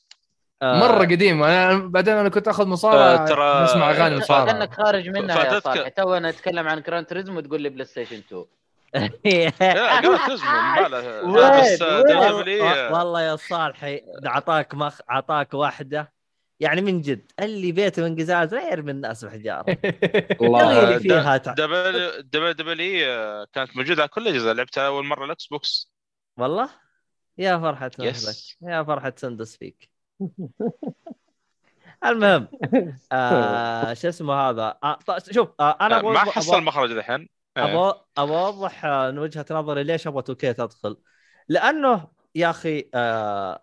مرة قديمه أنا بعدين أنا كنت أخذ مصارعة آه، ترى- نسمع أغاني مصارعة. كانك خارج منها يا صالح. تو نتكلم عن Gran Turismo وتقول لي PlayStation 2 لا بس وين؟ دبليو والله والله يا صالحي اعطاك مخ اعطاك واحدة. يعني من جد اللي بيته من قزاز لا يرمي الناس بحجارة. الله اللي فيها. دبل دبل دبل إي آه، كانت موجودة على كل الأجهزة. لعبتها أول مرة الاكس بوكس والله؟ يا فرحة يس. مثلك يا فرحة سندس فيك المهم آه شو اسمه هذا؟ آه طيب شوف آه أنا آه، ما حصل مخرج الحين. آه. أبغى أبغى أوضح آه، من وجهة نظري ليش أبغى 2 تدخل. لأنه يا أخي آه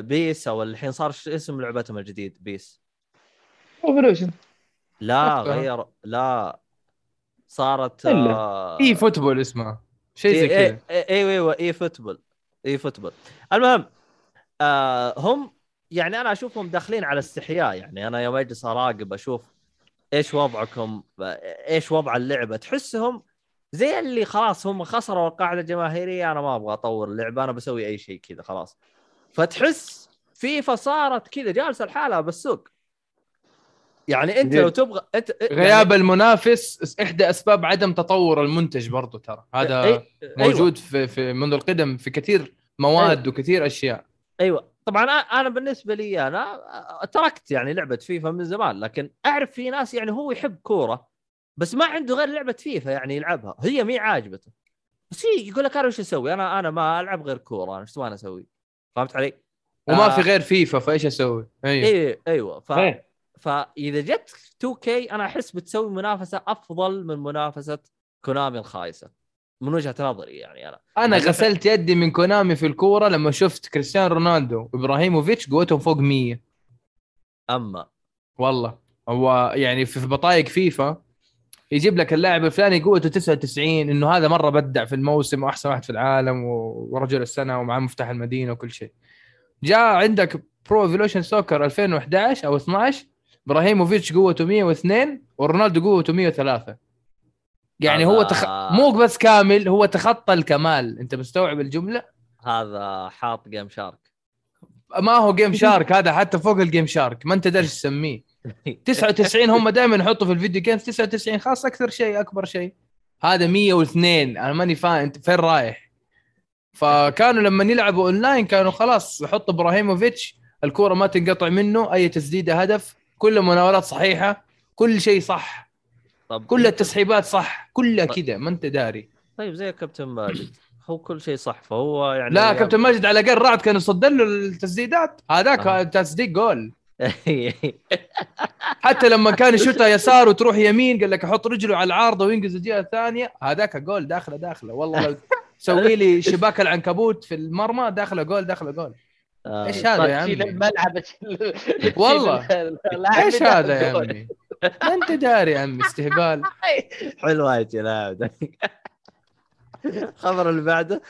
PES أو الحين صار اسم لعبتهم الجديد PES. Evolution لا. غير لا. صارت. آه e Football اسمها شيء زي إيه- كذا. إيه- أيوه أيوه eFootball. eFootball. المهم آه هم يعني أنا أشوفهم داخلين على استحياء يعني أنا يوم أجلس أراقب أشوف إيش وضعكم إيش وضع اللعبة تحسهم زي اللي خلاص هم خسروا القاعدة الجماهيرية أنا ما أبغى أطور اللعبة أنا بسوي أي شيء كذا خلاص فتحس فيفا صارت كذا جالسة لحالها بالسوق يعني أنت. لو تبغى أنت غياب المنافس إحدى أسباب عدم تطور المنتج برضو ترى هذا أي- أيوة. موجود في, في منذ القدم في كثير مواد أيوة. وكثير أشياء أيوه طبعا أنا بالنسبة لي أنا تركت يعني لعبة فيفا من زمان لكن أعرف في ناس يعني هو يحب كورة بس ما عنده غير لعبة فيفا يعني يلعبها. هي مي عاجبته. بس هي يقول لك أنا وش أسوي؟ أنا أنا ما ألعب غير كورة أنا إيش تبغى أسوي؟ فهمت علي؟ وما آه. في غير فيفا فإيش أسوي؟ أيوه. اي أيوه. ف... إيه. فاذا جبت 2K أنا أحس بتسوي منافسة أفضل من منافسة كونامي الخايسة. من وجهة نظري يعني أنا. أنا يعني غسلت يدي من كونامي في الكورة لما شفت كريستيانو رونالدو وإبراهيموفيتش قوتهم فوق 100 أما. والله. هو يعني في بطايق فيفا يجيب لك اللاعب الفلاني قوته 99 إنه هذا مرة بدع في الموسم وأحسن واحد في العالم ورجل السنة ومعاه مفتاح المدينة وكل شيء. جاء عندك Pro Evolution Soccer 2011 أو 12 إبراهيموفيتش قوته 102 ورونالدو قوته 103 يعني هو تخ... مو بس كامل هو تخطى الكمال. انت مستوعب الجملة؟ هذا حاط GameShark ما هو Game Shark هذا حتى فوق ال Game Shark ما انت داري إيش تسميه 99 هم دائما يحطوا في الفيديو Games 99 خاص أكثر شيء أكبر شيء. هذا 102 أنا ماني فاهم أنت فين رايح؟ فكانوا لما يلعبوا اونلاين كانوا خلاص يحط إبراهيموفيتش الكورة ما تنقطع منه أي تسديده هدف. كل المناولات صحيحة كل شيء صح. طب كل التسحيبات صح كلها كذا ما أنت داري. طيب زي كابتن ماجد هو كل شيء صح فهو يعني لا كابتن ماجد على الاقل رعد كان يصد له التسديدات هذاك آه. تصديق جول. حتى لما كان يشوتها يسار وتروح يمين قال لك أحط رجله على العارضة وينقز الجهة الثانية هذاك جول داخله داخله. والله سوي لي شباك العنكبوت في المرمى داخله جول داخله جول. إيش هذا يا عمي؟ الملعب والله. إيش هذا يا. عمي؟ ما أنت داري يا عمي استهبال. حلوة يا جلال الخبر اللي بعده.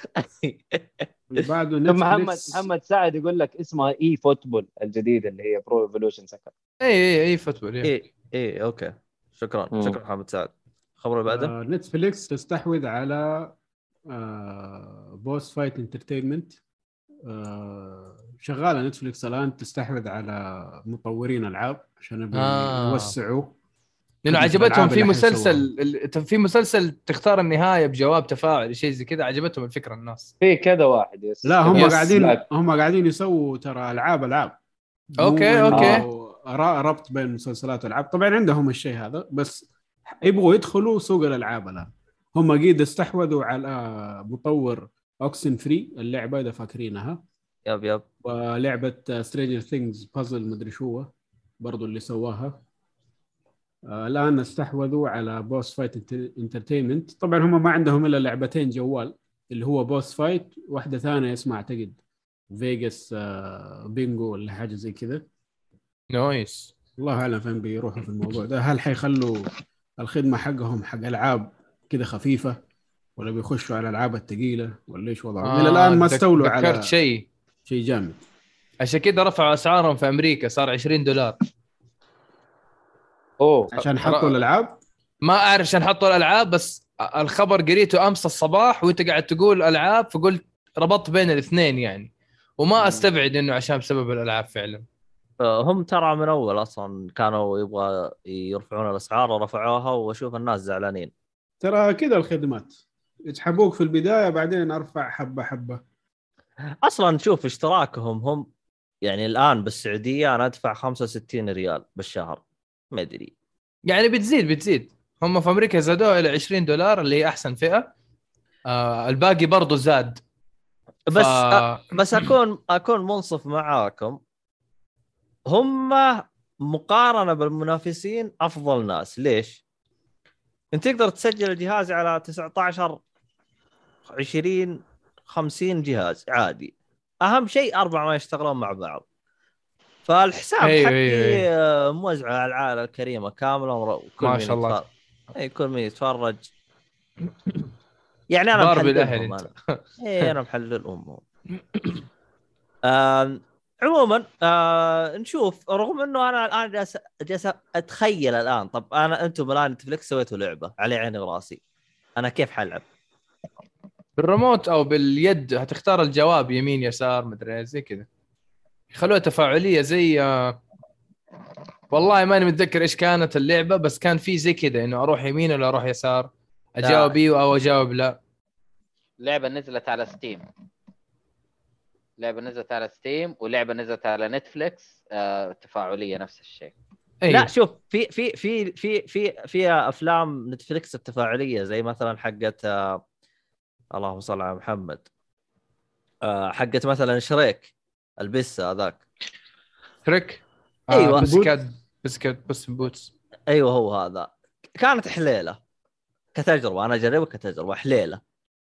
بعده طب محمد محمد سعد يقول لك اسمها eFootball الجديده اللي هي Pro Evolution Soccer إي إي إي إيه. إي إي okay. شكرا مم. شكرا محمد سعد. الخبر اللي بعده. آه، نتفليكس تستحوذ على آه، Boss Fight Entertainment آه، شغالة نتفليكس الآن تستحوذ على مطورين ألعاب عشان آه. يوسعوا. لأنه عجبتهم في مسلسل ال- في مسلسل تختار النهاية بجواب تفاعلي شيء زي كذا عجبتهم الفكرة الناس. في كذا واحد yes. لا هم yes، قاعدين لا. هم قاعدين يسووا ترى العاب ألعاب. okay. ر- ربط بين المسلسلات والالعاب طبعا عندهم الشيء هذا بس يبغوا يدخلوا سوق الألعاب الآن. هم قيد استحوذوا على مطور Oxenfree اللعبة إذا فاكرينها. yep yep. ولعبة Stranger Things Puzzle مدري شو هو برضو اللي سواها. آه، الآن استحوذوا على Boss Fight Entertainment طبعا هم ما عندهم إلا لعبتين جوال اللي هو Boss Fight واحدة ثانية اسمها أعتقد Vegas آه، بينجو ولا حاجة زي كذا. nice. الله أعلم فين بيروحوا في الموضوع ده. هل حيخلوا الخدمة حقهم حق ألعاب كذا خفيفة ولا بيخشوا على الألعاب الثقيله ولا إيش وضعهم؟ إلى الآن ما ذك- استولوا ذكرت على شيء. شيء جامد. عشان كذا رفعوا أسعارهم في أمريكا صار 20 دولار. أوه. عشان حطوا الألعاب؟ ما أعرف عشان حطوا الألعاب بس الخبر قريته أمس الصباح وأنت قاعد تقول ألعاب فقلت ربطت بين الاثنين يعني. وما أستبعد إنه عشان بسبب الألعاب فعلا. آه، هم ترى من أول أصلا كانوا يبغى يرفعون الأسعار ورفعوها وأشوف الناس زعلانين. ترى كذا الخدمات. يسحبوك في البداية بعدين أرفع حبة حبة. أصلا شوف اشتراكهم هم يعني الآن بالسعودية أنا أدفع 65 ريال بالشهر ما أدري. يعني بتزيد بتزيد. هم في أمريكا زادوها إلى 20 دولار اللي هي أحسن فئة. آه الباقي برضو زاد. بس ف... أ... بس أكون أكون منصف معاكم. هم مقارنة بالمنافسين أفضل ناس. ليش؟ أنت تقدر تسجل الجهاز على 19 20 50 جهاز عادي أهم شيء أربعة ما يشتغلون مع بعض فالحساب أيوة، حقي أيوة، أيوة. آه، موزع على العائله الكريمة كامله ور- كل ما شاء الله. يتفرج. اي كل مين يتفرج يعني أنا محللهم أنت. أنا اي أنا محللهم آم، عموما آه نشوف رغم إنه أنا الآن جالس جالس أتخيل الآن طب أنا أنتم الآن نتفلكس سويتوا لعبة على عيني وراسي أنا كيف حلعب؟ بالريموت أو باليد هتختار الجواب يمين يسار مدري إيه، زي كذا. يخلوها تفاعلية زي آه، والله ماني متذكر إيش كانت اللعبة بس كان في زي كذا إنه أروح يمين ولا أروح يسار؟ أجاوب إيوه أو أجاوب لا. لعبة نزلت على Steam لعبة نزلت على ستيم ولعبة نزلت على نتفليكس آه تفاعلية نفس الشيء. أيوه. لا شوف في في في في في في أفلام نتفلكس التفاعليه زي مثلا حقت آه اللهم صل على محمد. آه حقت مثلا شريك البس هذاك. أيوة. آه Puss cat Puss cat Puss Boots أيوه هو هذا. كانت حليلة. كتجربة أنا أجربها كتجربة حليلة.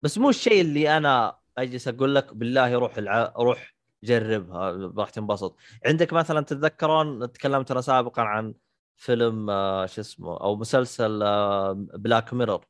بس مو الشيء اللي أنا أجلس أقول لك بالله روح الع... روح جربها راح تنبسط. عندك مثلا تتذكرون تكلمت أنا سابقا عن فيلم آه، شو اسمه أو مسلسل Black Mirror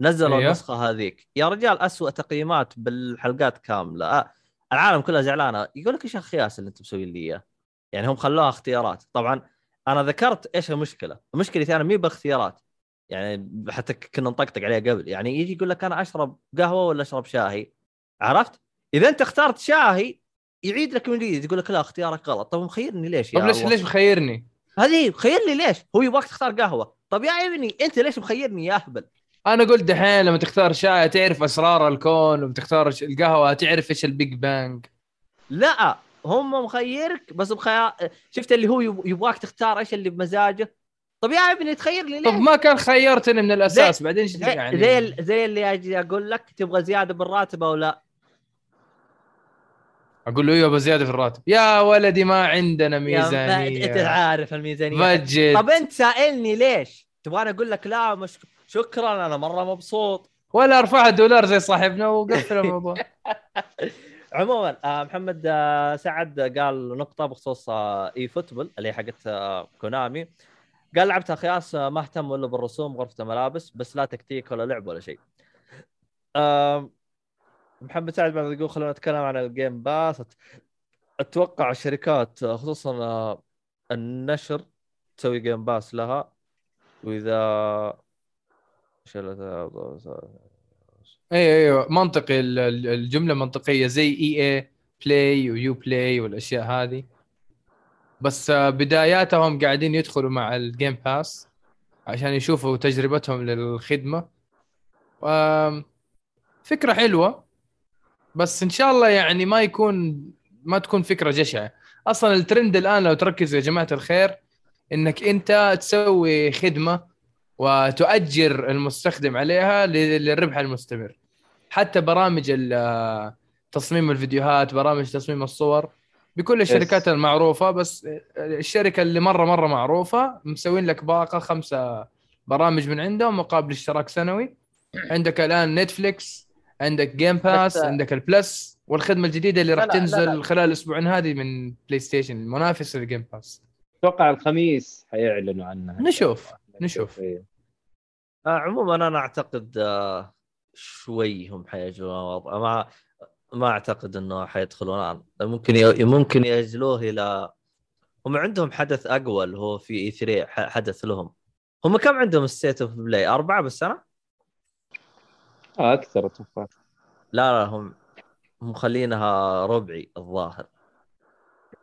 نزلوا أيوه. النسخة هذيك. يا رجال أسوأ تقييمات بالحلقات كاملة. آه، العالم كلها زعلانة. يقول لك إيش الخياس اللي أنتم مسويين لي إياه؟ يعني هم خلوها اختيارات. طبعا أنا ذكرت إيش المشكلة. مشكلتي أنا مي باختيارات. يعني حتى كنا نطقطق عليها قبل. يعني يجي يقول لك أنا أشرب قهوة ولا أشرب شاهي. عرفت؟ إذا أنت اخترت شاهي يعيد لك من جديد. يقول لك لا اختيارك غلط. طب مخيرني ليش يا طب ليش الله؟ ليش مخيرني؟ هذه مخيرني ليش؟ هو يبغاك تختار قهوة. طب يا ابني أنت ليش مخيرني يا أهبل؟ أنا قلت دحين لما تختار شاي تعرف أسرار الكون وبتختار ش- القهوة تعرف إيش ال big bang. لا هم مخيرك بس بخيار شفت اللي هو يب- يبغاك تختار إيش اللي بمزاجه؟ طب يا ابني تخيرني طب ليه؟ ما كان خيرتني من الأساس بعدين إيش زي يعني؟ زي, زي اللي أجي أقول لك تبغى زيادة بالراتب أو لا؟ أقول له أيوه بزياده في الراتب. يا ولدي ما عندنا ما- أنت ميزانيه عارف الميزانية. بجت طب أنت سائلني ليش؟ تبغاني أقول لك لا مش شكرا أنا مرة مبسوط. ولا ارفعها دولار زي صاحبنا وقفل الموضوع. عموما آه، محمد آه، سعد قال نقطة بخصوص آه، اي فوتبول اللي هي حقت آه، كونامي. قال لعبتها خياس آه، ما اهتم إلا بالرسوم غرفة الملابس بس لا تكتيك ولا لعب ولا شيء. محمد سعد بعد يقول خلونا نتكلم عن ال Game Pass أتوقع الشركات آه، خصوصا آه، النشر تسوي Game Pass لها. وإذا أيوه أيوه. منطقي ال- ال- الجملة منطقية زي EA Play و UPlay والأشياء هذه. بس آه، بداياتهم قاعدين يدخلوا مع ال Game Pass عشان يشوفوا تجربتهم للخدمة. فكرة حلوة بس إن شاء الله يعني ما يكون ما تكون فكرة جشعة. أصلا الترند الآن لو تركزوا يا جماعة الخير إنك أنت تسوي خدمة وتؤجر المستخدم عليها للربح المستمر. حتى برامج تصميم الفيديوهات برامج تصميم الصور بكل الشركات المعروفة بس الشركة اللي مرة مرة معروفة مسوين لك باقة خمسة برامج من عندهم مقابل اشتراك سنوي. عندك الآن نتفليكس عندك Game Pass عندك ال Plus والخدمة الجديدة اللي راح لا لا تنزل لا. خلال الأسبوعين هذه من بلاي ستيشن المنافس لل Game Pass أتوقع الخميس حيعلنوا عنها. نشوف نشوف. إيه. آه عموما أنا أعتقد آه شوي هم حيجلون الوضع. ما ما أعتقد إنه حيدخلون الآن. ممكن ي... ممكن يأجلوه إلى هم عندهم حدث أقوى اللي هو في E 3 ح- حدث لهم. هم كم عندهم State of Play؟ أربعة بالسنه؟ آه أكثر أتوقع. لا لا هم مخلينها ربعي الظاهر.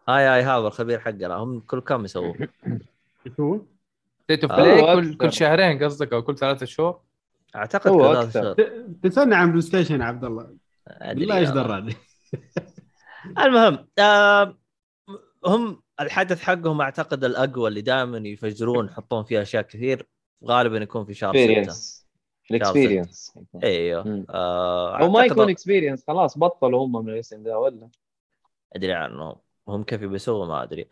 هاي هاي هذا الخبير حقنا. هم كل كم يسوون؟ هو؟ State of Play كل. كل شهرين قصدك أو كل ثلاثة شهور؟ أعتقد أكثر. شهر. ت- تسألني عن بلاي ستيشن عبد الله. بالله إيش دراني المهم آه هم الحدث حقهم أعتقد الأقوى اللي دائما يفجرون يحطون فيه أشياء كثير غالبا يكون في شهر 6 Experience ال Experience إيوه. آه أو ما أعتقد- يكون Experience خلاص بطلوا هم من الاسم ذا ولا. أدري عنهم. هم كيف بيسووا ما أدري.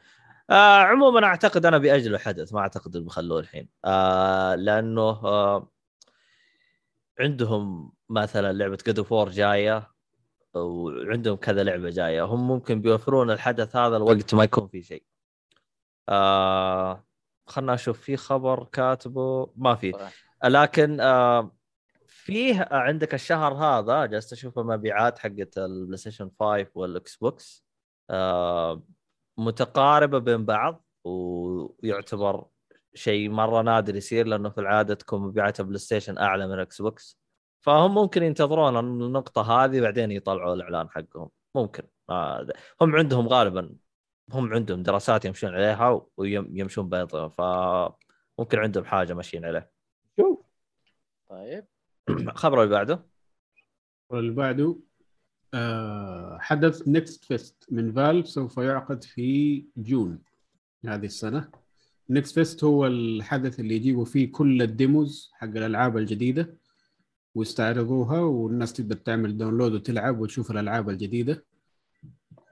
آه عموما أعتقد أنا بياجلوا الحدث ما أعتقد إنه بيخلوه الحين. آه لأنه آه عندهم مثلا لعبة God of War جاية وعندهم كذا لعبة جاية. هم ممكن بيوفرون الحدث هذا الوقت ما يكون في شيء. آه خلنا أشوف في خبر كاتبه؟ ما في. لكن آه فيه عندك الشهر هذا جالس أشوف المبيعات حقت ال PlayStation 5 وال Xbox آه متقاربة بين بعض ويعتبر شيء مرة نادر يصير لأنه في العادة تكون مبيعات ال PlayStation أعلى من ال Xbox. فهم ممكن ينتظرون النقطة هذه بعدين يطلعوا الإعلان حقهم. ممكن. آه هم عندهم غالبا هم عندهم دراسات يمشون عليها ويمشون بيض فممكن عندهم حاجة ماشيين عليه شوف. طيب. الخبر اللي بعده؟ واللي بعده. حدث Next Fest من Valve سوف يعقد في June هذه السنة. Next Fest هو الحدث اللي يجيبوا فيه كل ال demos حق الألعاب الجديدة ويستعرضوها والناس تقدر تعمل download وتلعب وتشوف الألعاب الجديدة.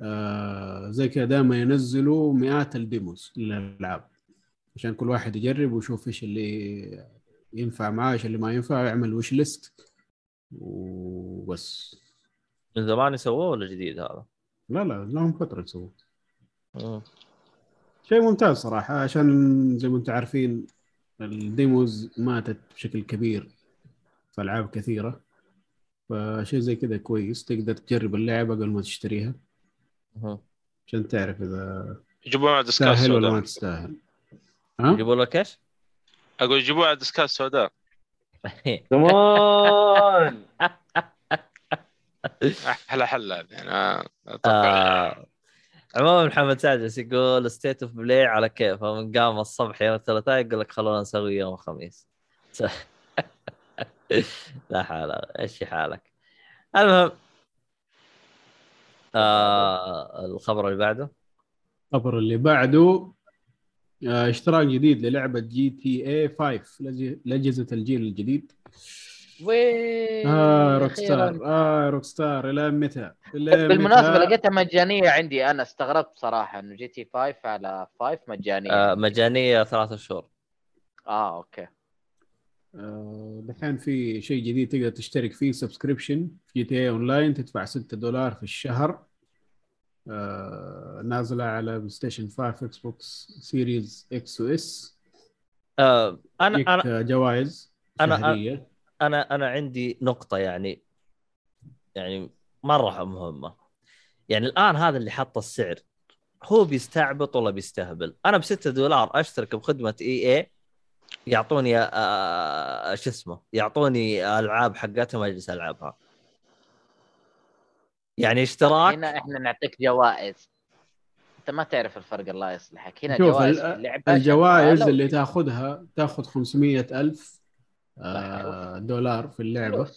آه زي كذا دائما ينزلوا مئات ال demos للألعاب عشان كل واحد يجرب ويشوف إيش اللي ينفع معاه إيش اللي ما ينفع يعمل wishlist وبس. من زمان يسووه ولا جديد هذا؟ لا لا لهم فترة يسووا مم. شيء ممتاز صراحة عشان زي ما أنتم عارفين ال demos ماتت بشكل كبير في ألعاب كثيرة فشيء زي كذا كويس تقدر تجرب اللعبة قبل ما تشتريها. عشان تعرف إذا يجيبوها على ديسكات تستاهل ولا ما تستاهل ها؟ يجيبوا لك إيش؟ أقول يجيبوها على ديسكات سوداء كمان أحلى حل هذه أنا أتوقع. آه. عموما محمد سادس يقول State of Play على كيف؟ من قام الصبح يوم الثلاثاء يقول لك خلونا نسوي يوم الخميس. لا حال إيش حالك. المهم آه الخبر اللي بعده؟ الخبر اللي بعده آه، اشتراك جديد للعبة GTA 5 لأج- لاجهزه الجيل الجديد. وين آه Rock. Star آه Rockstar إلى متى؟ بالمناسبه؟ لقيتها مجانيه عندي أنا استغربت صراحة انه GTA 5 على 5 مجانيه آه مجانيه ثلاثة شهور آه okay آه، دحين في شيء جديد تقدر تشترك فيه subscription في GTA Online تدفع 6 دولار في الشهر آه، نازله على PlayStation 5 Xbox Series X و S آه أنا أنا جوائز شهريه أنا أنا عندي نقطة يعني يعني مرة مهمة. يعني الآن هذا اللي حط السعر. هو بيستعبط ولا بيستهبل؟ أنا ب 6 دولار أشترك بخدمة إي اي يعطوني آه شو اسمه يعطوني ألعاب حقتهم أجلس ألعبها. يعني اشتراك؟ هنا إحنا نعطيك جوائز. أنت ما تعرف الفرق الله يصلحك. هنا شوف جوائز اللعبه الجوائز اللي تاخذها تاخذ 500 ألف آه، دولار في اللعبة.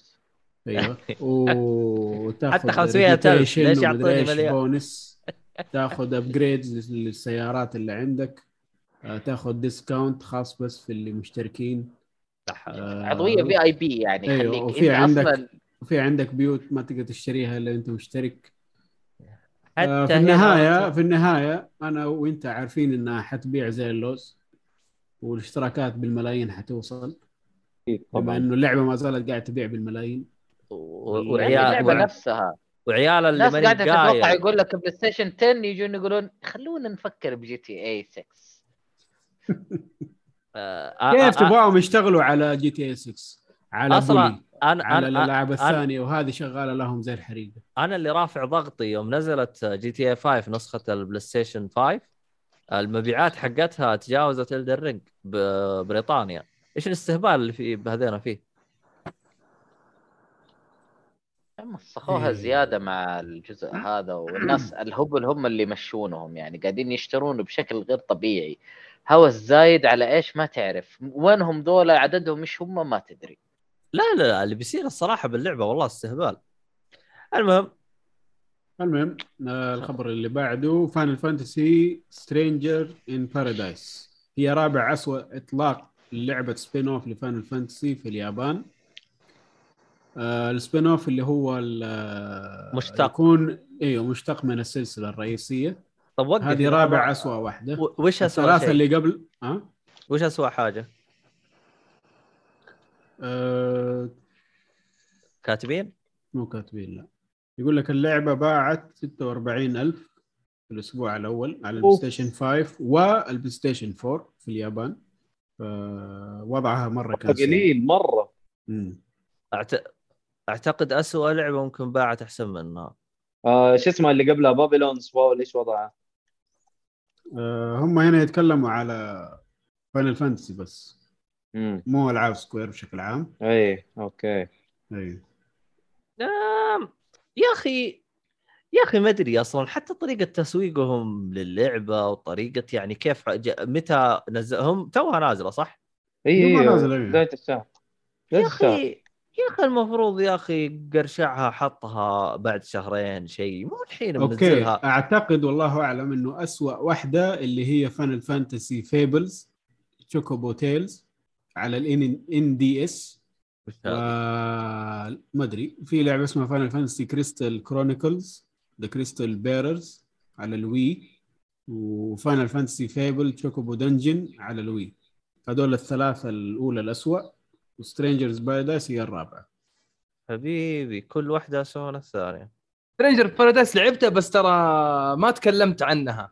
أيوه. وتاخذ حتى 500,000 reputation ليش يعطوني مليون؟ بونس تاخذ upgrades للسيارات اللي عندك. آه، تاخذ discount خاص بس في اللي مشتركين. آه، عضوية VIP يعني خليك وفي عندك أصلا وفي عندك بيوت ما تقدر تشتريها إلا انت مشترك. حتى آه، في النهاية في النهاية أنا وأنت عارفين إنها حتبيع زي اللوز والاشتراكات بالملايين حتوصل. أكيد بما طبعا. إنه اللعبة ما زالت قاعدة تبيع بالملايين. يعني وعيال اللعبه نفسها. وعيال اللي الناس ماني قاعدة تتوقع قايل يقول لك PlayStation 10 يجون يقولون خلونا نفكر ب GTA 6 آه، كيف آه، آه، تبغاهم يشتغلوا على GTA 6 على أصلاً بولي أنا على الألعاب الثانية وهذه شغالة لهم زي الحريقة. أنا اللي رافع ضغطي يوم نزلت GTA 5 نسخة ال PlayStation 5 المبيعات حقتها تجاوزت Elden Ring ببريطانيا إيش الاستهبال اللي في بهذينا فيه؟ مسخوها إيه. زيادة مع الجزء هذا والناس الهبل هم اللي يمشونهم يعني قاعدين يشترون بشكل غير طبيعي. هوس زايد على إيش ما تعرف. وينهم ذولا عددهم مش هم ما تدري. لا لا لا اللي بيصير الصراحة باللعبة والله استهبال. المهم. المهم آه، الخبر اللي بعده Final Fantasy Stranger of Paradise هي رابع أسوأ إطلاق لعبة spin-off ل Final Fantasy في اليابان آه، ال spin-off اللي هو ال- مشتق. يكون إيوه مشتق من السلسلة الرئيسية طب وقف هذه رابع أسوأ واحدة وش اسوء الثلاثة؟ اللي قبل ها وش اسوء حاجة؟ أه... كاتبين؟ مو كاتبين لا يقول لك اللعبة باعت 46000 في الأسبوع الأول على ال PlayStation 5 وال PlayStation 4 في اليابان فوضعها مرة كان سيء. قليل مرة. مم. أعت... أعتقد اسوء لعبة ممكن باعت أحسن منها آه شو اسمها اللي قبلها Babylon's Fall إيش وضعها؟ أه هم هنا يتكلموا على Final Fantasy بس. امم مو ألعاب Square بشكل عام. اي okay. اي آم، يا أخي يا أخي ما أدري أصلا حتى طريقة تسويقهم للعبة وطريقة يعني كيف متى نزل هم توها نازلة صح؟ إي إي. بدايه الشهر يا بداية الشهر أخي يا أخي المفروض يا أخي قرشعها حطها بعد شهرين شيء مو الحين okay منزلها أعتقد والله أعلم إنه أسوأ واحدة اللي هي Final Fantasy Fables Chocobo Tales على ال NDS؟ ما أدري في لعبة اسمها Final Fantasy Crystal Chronicles The Crystal Bearers على ال Wii و Final Fantasy Fable Chocobo Dungeon على ال Wii. هذول الثلاثة الأولى الاسوء و Stranger's Paradise هي الرابعة. حبيبي كل واحدة اسوء من الثانية. Stranger Paradise لعبتها بس ترى ما تكلمت عنها.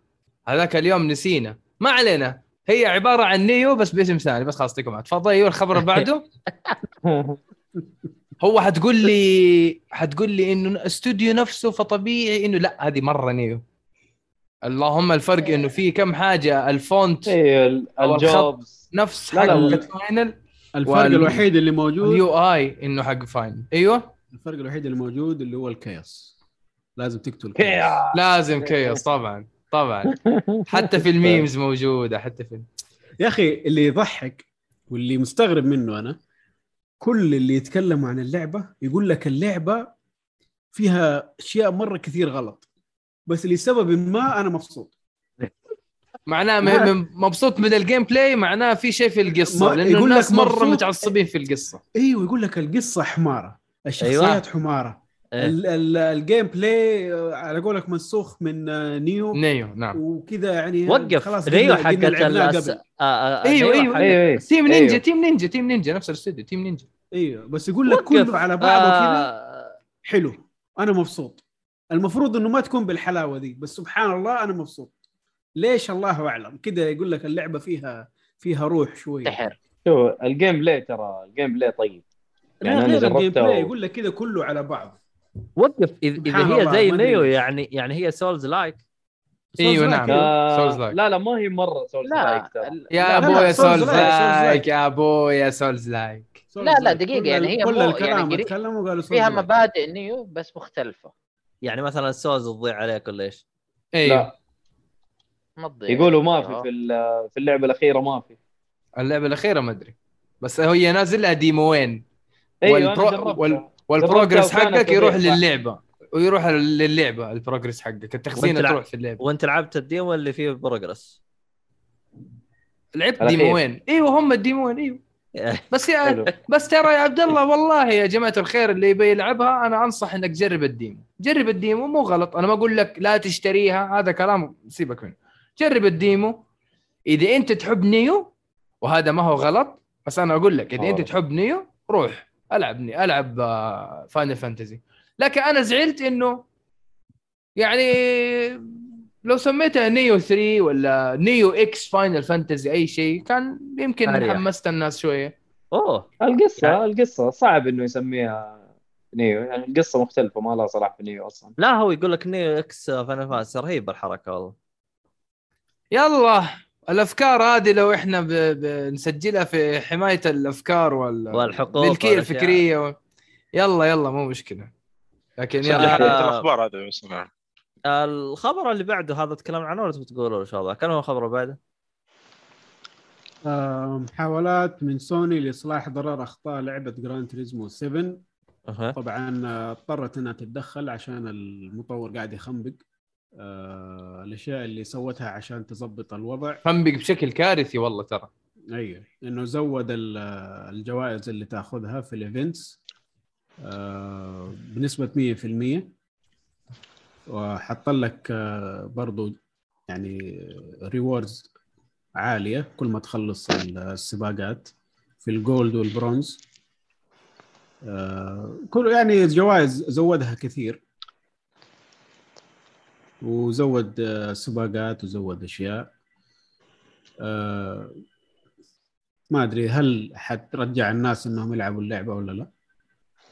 هذاك اليوم نسينا. ما علينا. هي عبارة عن Nioh بس باسم ثاني. بس خلاص العافية. تفضل أيوه الخبر اللي بعده. هو حتقول لي حتقول لي إنه استوديو نفسه فطبيعي إنه لا هذه مرة Nioh. اللهم الفرق إنه في كم حاجة ال font الخط. ال jobs. نفس حق Final الفرق وال- الوحيد اللي موجود اليو اي إنه حق Final أيوه؟ الفرق الوحيد اللي موجود اللي هو ال chaos. لازم تقتل. لازم chaos طبعا طبعا. حتى في ال memes موجودة حتى في يا أخي اللي يضحك واللي مستغرب منه أنا كل اللي يتكلموا عن اللعبة يقول لك اللعبة فيها أشياء مرة كثير غلط بس لسبب ما أنا مبسوط معناه مبسوط من ال game play معناه في شيء في القصة ما- لأنه يقول لك الناس مرة مبسوط. متعصبين في القصة إيوه يقول لك القصة حمارة الشخصيات أيوة. أيوة. حماره. ال- ال- ال gameplay على قولك منسوخ من آه، Nioh Nioh نعم وكذا يعني وقف خلاص Nioh حقت. آه، آه، أيوه Nioh أيوه حق- أيوه أيوه Team Ninja أيوه. Team Ninja Team Ninja نفس الاستوديو Team Ninja أيوه بس يقول لك. كله على بعضه كذا آه، حلو. أنا مبسوط. المفروض إنه ما تكون بالحلاوة دي بس سبحان الله أنا مبسوط. ليش؟ الله أعلم. كذا يقول لك اللعبة فيها فيها روح شوي سحر شوف ال gameplay ترى ال gameplay طيب. يعني لا أنا غير ال gameplay و- يقول لك كذا كله على بعض. وقف. إذا هي الله، زي Nioh. يعني يعني هي Souls like إيوه. نعم. آه، Souls like لا لا ما هي مرة Souls لا. like يا أبويا Souls Souls like like. يا أبويا Souls like لا، لا، كل يعني هي كل الكلام يعني وقالوا Souls فيها. مبادئ Nioh بس مختلفة يعني مثلا Souls تضيع عليك ولا إيش؟ أيوه لا ما تضيع. يقولوا ما في. في ال- في اللعبة الأخيرة ما في اللعبة الأخيرة ما أدري بس هي نازل لها demo ين أيوه أنا وال pro-. وال- وال progress حقك يروح. للعبه ويروح للعبه ال progress حقك التخزين تروح في اللعبة وأنت لعبت ال demo اللي فيه progress لعبت. demo ين أيوه هم ال demo ين أيوه بس يا. بس ترى يا عبد الله والله يا جماعة الخير اللي يبي يلعبها أنا أنصح إنك تجرب ال demo. جرب ال demo مو غلط. أنا ما أقول لك لا تشتريها هذا كلام سيبك منه. جرب ال demo. إذا أنت تحب Nioh وهذا ما هو غلط بس أنا أقول لك إذا أنت. تحب Nioh روح ألعب ني ألعب Final Fantasy لكن أنا زعلت إنه يعني لو سميتها Nioh 3 ولا Nioh X Final Fantasy أي شيء كان يمكن. حمست الناس شوية أوه القصة يعني- القصة صعب إنه يسميها Nioh يعني القصة مختلفة ما لها صلاح في Nioh أصلا لا هو يقول لك Nioh X Final Fantasy رهيبه الحركة والله يلا الأفكار هذه لو إحنا ب... بنسجلها في حماية الأفكار وال... والحقوق الملكيه. الفكرية و... يلا يلا مو مشكلة لكن يلا. الأخبار هذا الخبر اللي بعده هذا تكلمنا عنه ولا تبي تقوله إن شاء الله؟ كم هو الخبر اللي بعده؟ آه، محاولات من سوني لإصلاح ضرر أخطاء لعبة Gran Turismo 7 أها. طبعا اضطرت إنها تتدخل عشان المطور قاعد يخنبق آه، الأشياء اللي سوتها عشان تظبط الوضع خنبق بشكل كارثي والله ترى أيوه إنه زود ال- الجوائز اللي تأخذها في ال events آه، بنسبة 100% وحط لك آه، برضو يعني rewards عالية كل ما تخلص السباقات في الجولد والبرونز آه، كل يعني جوائز زودها كثير. وزود آه، سباقات وزود أشياء. ما أدري هل حترجع الناس إنهم يلعبوا اللعبة ولا لا؟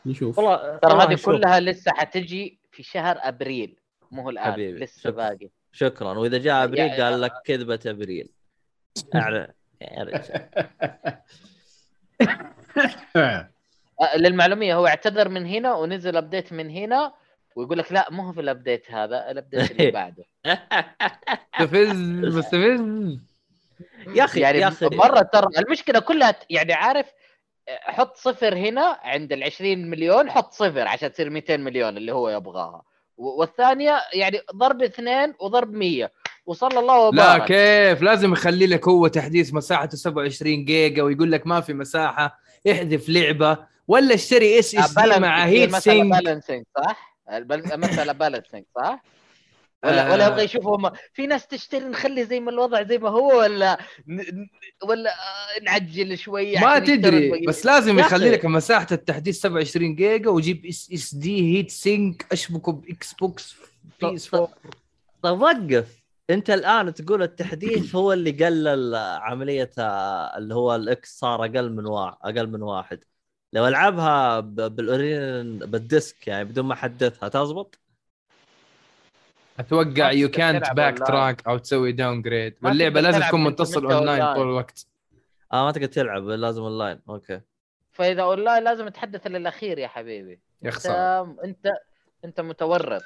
نشوف. والله ترى هذه كلها لسه حتجي في شهر أبريل. مو هو الآن حبيبي، لسه شكراً. باقي. شكرا. وإذا جاء أبريل يا- قال لك كذبه أبريل. للمعلومية هو اعتذر من هنا ونزل update من هنا ويقول لك لا مو هو في ال update هذا ال update اللي بعده. مستفز مستفز يا أخي يعني يا أخي. مرة ترى المشكلة كلها يعني عارف حط صفر هنا عند ال 20 مليون حط صفر عشان تصير 200 مليون اللي هو يبغاها. والثانية يعني ضرب اثنين وضرب 100 وصلى الله وبارك كيف لازم يخلي لك هو تحديث مساحته 27 جيجا ويقول لك ما في مساحة احذف لعبة ولا اشتري SSD مع heat balancing صح؟ المسألة balancing صح؟ ولا ولا آه. يبغى يشوف هم في ناس تشتري نخلي زي ما الوضع زي ما هو ولا ولا نعجل شوي ما عشان يشتروا تدري؟ بس لازم يخلي. لك مساحة التحديث 27 جيجا ويجيب SSD heat sink أشبكه ب Xbox PS4 طيب وقف أنت الآن تقول التحديث هو اللي قلل عملية آه، اللي هو الإكس صار أقل من واحد أقل من واحد لو ألعبها بالاوفلاين بال disc يعني بدون ما أحدثها تزبط أتوقع يو كانت باك. تراك أو تسوي downgrade واللعبة لازم تكون متصل online online. طول الوقت. آه ما تقدر تلعب لازم online okay. فإذا اونلاين لازم تحدث للاخير يا حبيبي. يا أنت خسارة. أنت أنت متورط.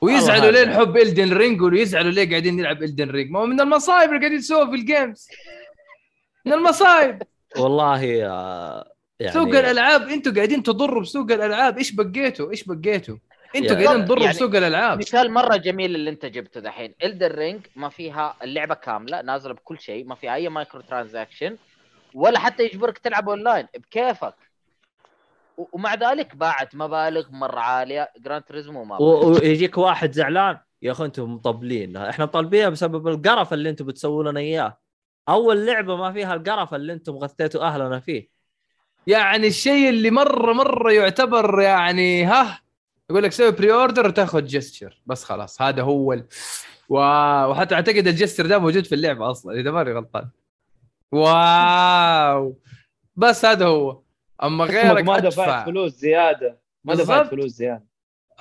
ويزعلوا ليه. نحب الدن رينج ويزعلوا ليه قاعدين نلعب Elden Ring ما هو من المصايب اللي قاعدين نسويها في ال games من المصايب. والله آه، يعني سوق الألعاب أنتوا قاعدين تضروا بسوق الألعاب. إيش بقيتوا؟ إيش بقيتوا؟ أنتوا قاعدين تضروا يعني بسوق الألعاب. مثال مرة جميل اللي انت جبته دحين. Elden Ring ما فيها اللعبة كاملة نازلة بكل شيء ما فيها أي microtransaction ولا حتى يجبرك تلعب اونلاين بكيفك. ومع ذلك باعت مبالغ مرة عالية. Gran Turismo ما ويجيك واحد زعلان يا أخي أنتم مطبلين. إحنا مطبلين لها بسبب القرف اللي أنتم بتسووا لنا إياه. أول لعبة ما فيها القرف اللي أنتم غثيتوا أهلنا فيه. يعني الشيء اللي مرة مرة يعتبر يعني ها يقول لك سوي pre-order وتاخذ gesture بس خلاص هذا هو ال... wow. وحتى أعتقد ال gesture ده موجود في اللعبة أصلا إذا ماني غلطان. wow. بس هذا هو. أما غيرك ما دفعت فلوس زيادة. ما دفعت. فلوس زيادة.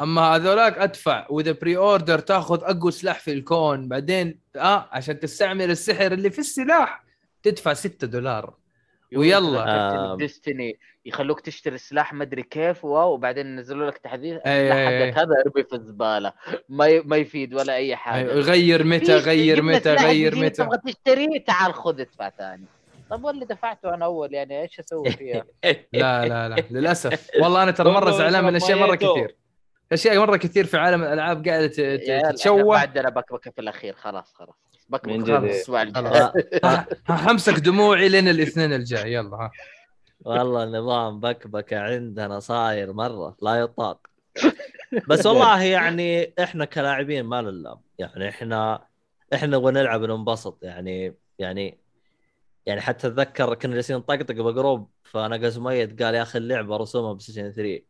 أما هذولاك أدفع. وإذا pre-order تاخذ أقوى سلاح في الكون. بعدين آه عشان تستعمل السحر اللي في السلاح تدفع 6 دولار. ويلا. Destiny يخلوك تشتري سلاح مدري كيف wow وبعدين ينزلوا لك تحديث أي أي أي. حقك هذا ارمي في الزبالة. ما ي... ما يفيد ولا أي حاجة. أيوة، غير متى غير متى غير متى. تبغى تشتريه تعال خذ ادفع ثاني. طب واللي دفعته أنا أول يعني إيش أسوي فيها؟ لا لا لا للأسف. والله أنا ترى مرة زعلان من أشياء مرة. كثير. أشياء مرة كثير في عالم الألعاب قاعدة ت- ت- يا ما تتشوه عندنا بكبكه في الأخير خلاص خلاص. خلاص الأسبوع حمسك دموعي لين الاثنين الجاي. يلا ها. والله نظام بكبكه عندنا صاير مرة لا يطاق. بس والله يعني إحنا كلاعبين ما نلام يعني إحنا إحنا نبغى نلعب وننبسط يعني يعني يعني حتى أتذكر كنا جالسين نطقطق ب group فنقز ميت قال يا أخي اللعبة رسومها PlayStation 3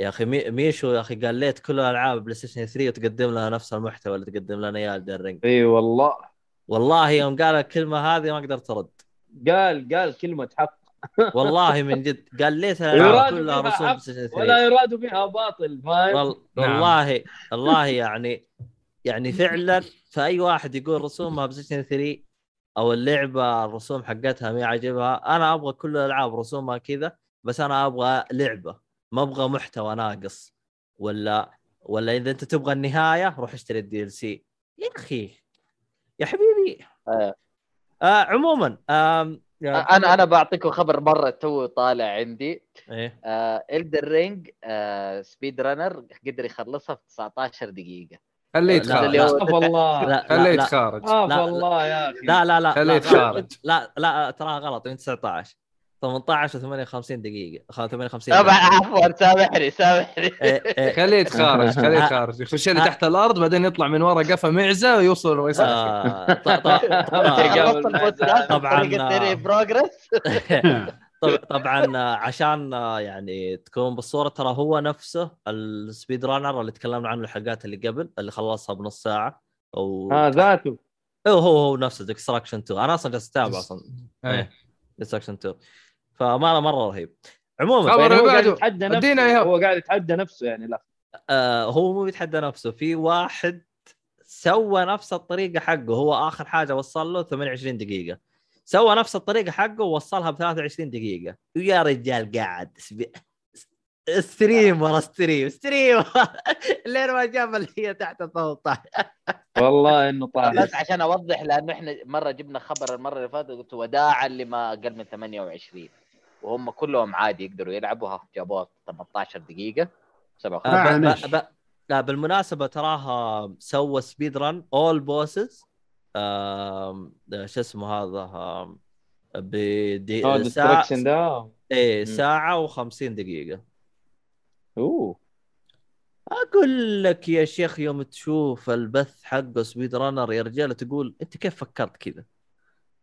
يا أخي مي- ميشو يا أخي قال ليت كل الألعاب PlayStation 3 وتقدم لنا نفس المحتوى اللي تقدم لنا إياه الرينج إي والله. والله يوم قال الكلمة هذه ما قدرت أرد. قال قال كلمة حق. والله من جد. قال يراد كلها رسوم حق PlayStation 3 ولا يراد بها باطل فاهم؟ وال... نعم. والله والله يعني يعني فعلا فأي واحد يقول رسومها PlayStation 3 أو اللعبة الرسوم حقتها ما عاجبها أنا أبغى كل الألعاب رسومها كذا بس أنا أبغى لعبة. ما أبغى محتوى ناقص. ولا ولا إذا أنت تبغى النهاية روح اشتري ال DLC يا أخي. يا حبيبي. آه. آه عموما. يا أنا أنا بعطيكم خبر مرة تو طالع عندي. إيه. Elden Ring speedrunner قدر يخلصها في 19 دقيقة. خليه لا، اللي يتخارج لا خليه لا. لا يتخارج. اخاف لا، الله يا أخي. لا لا لا خليه لا, يتخارج. لا لا تراها غلط من 19 18 و 58 دقيقة 58 طبعا دقيقة. عفوا سامحني سامحني. إيه إيه. خليه يتخارج خليه يتخارج. يخش لي تحت الأرض بعدين يطلع من ورا قفا معزة ويوصل ويصل آه، ط- ط- قبل خلصت ما البودكاست طبعاً،. progress طبعا آه، عشان يعني تكون بالصورة ترى هو نفسه ال speedrunner اللي تكلمنا عنه الحلقات اللي قبل اللي خلصها بنص ساعة. أو ها ذاته. هو هو هو نفسه Distortion2 أنا أصلا جالس أتابع أصلا. إيه. Distortion2 فما مرة رهيب. عموما يعني هو قاعد. يتحدى نفسه. هو قاعد يتحدى نفسه يعني لا. آه هو مو بيتحدى نفسه في واحد سوى نفس الطريقة حقه هو آخر حاجة وصل له 28 دقيقة. سوى نفس الطريقة حقه ووصلها ب 23 دقيقة. ويا رجال قاعد سبي... stream ورا stream stream. لين ما جاب اللي هي تحت ال 18 والله إنه طاح بس عشان أوضح لأنه إحنا مرة جبنا خبر المرة اللي فاتت قلت وداعا لما أقل من 28 وهم كلهم عادي يقدروا يلعبوها جابوها 18 دقيقة 57 آه، ب- ب- لا بالمناسبة تراها سوى speedrun all bosses شو اسمه هذا بدي ساعه Distortion2 إيه مم. ساعة و50 دقيقة أوه أقول لك يا شيخ يوم تشوف البث حقه speedrunner يا رجال تقول أنت كيف فكرت كذا؟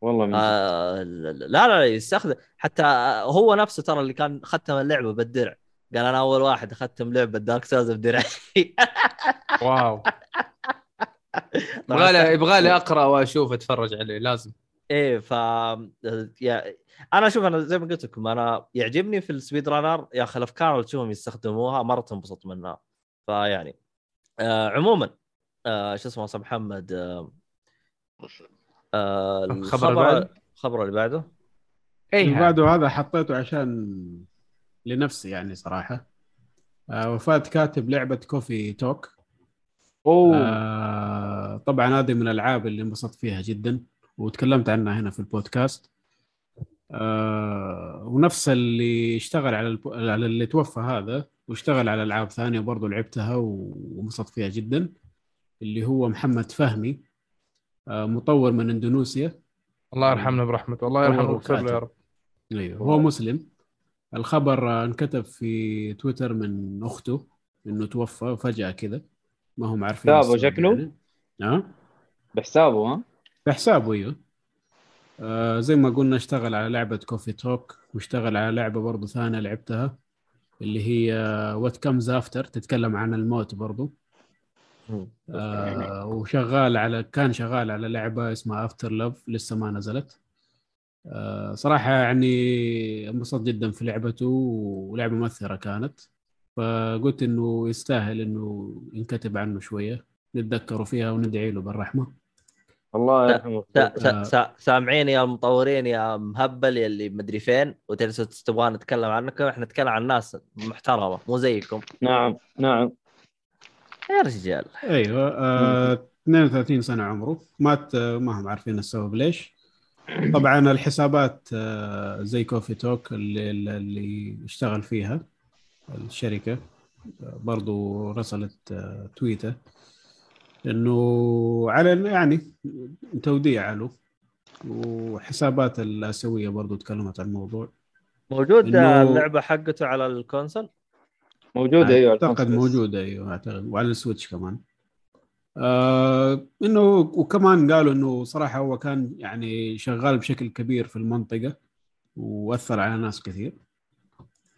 والله من. آه لا لا يستخدم. حتى هو نفسه ترى اللي كان ختم اللعبة بالدرع. قال أنا أول واحد أختم لعبة Dark Souls بدرعي wow. يبغالي يبغالي أقرأ وأشوف أتفرج عليه لازم. إيه ف يا... أنا أشوف أنا زي ما قلت لكم أنا يعجبني في ال speedrunner يا أخي الأفكار اللي تشوفهم يستخدموها مرة تنبسط منها. فيعني آه عموما آه شو اسمه محمد آه آه الخبر اللي الخبر بعده؟ الخبر اللي بعده؟ اللي اي بعده هذا حطيته عشان لنفسي يعني صراحة. آه وفاة كاتب لعبة كوفي توك. أوه. آه طبعا هذه من الألعاب اللي انبسطت فيها جدا وتكلمت عنها هنا في البودكاست. آه ونفس اللي اشتغل على الب... على اللي توفى هذا واشتغل على ألعاب ثانية برضو لعبتها وانبسطت فيها جدا اللي هو محمد فهمي. مطور من اندونيسيا. الله يرحمنا برحمته. الله يرحمه ويغفر له يا رب. أيوه هو مسلم. الخبر آه، انكتب في تويتر من أخته إنه توفى فجاه كذا. ما هم عارفين حسابه شكله؟ يعني. ها؟ بحسابه ها؟ بحسابه أيوه. آه زي ما قلنا اشتغل على لعبة كوفي توك واشتغل على لعبة برضو ثانية لعبتها اللي هي What Comes After تتكلم عن الموت برضو. آه وشغال على كان شغال على لعبة اسمها Afterlove لسه ما نزلت. آه صراحة يعني انبسطت جدا في لعبته ولعبة مؤثرة كانت. فقلت إنه يستاهل إنه ينكتب عنه شوية نتذكره فيها وندعي له بالرحمة. الله. يرحمه. سا سامعين يا المطورين يا مهبل يلي مدري فين وتجلسوا تبغى نتكلم عنكم. إحنا نتكلم عن ناس محترمة مو زيكم. نعم نعم. يا رجال. أيوه آه 32 سنة عمره. مات آه، ما هم عارفين السبب ليش. طبعا الحسابات آه، زي كوفي توك اللي, اللي اشتغل فيها الشركة برضو رسلت آه، تويته إنه على يعني توديع له. وحسابات الآسيوية برضو تكلمت عن الموضوع. موجود اللعبة حقته على ال console موجودة أيوه أعتقد. موجودة أيوه أعتقد وعلى ال Switch كمان. آه إنه وكمان قالوا إنه صراحة هو كان يعني شغال بشكل كبير في المنطقة وأثر على ناس كثير.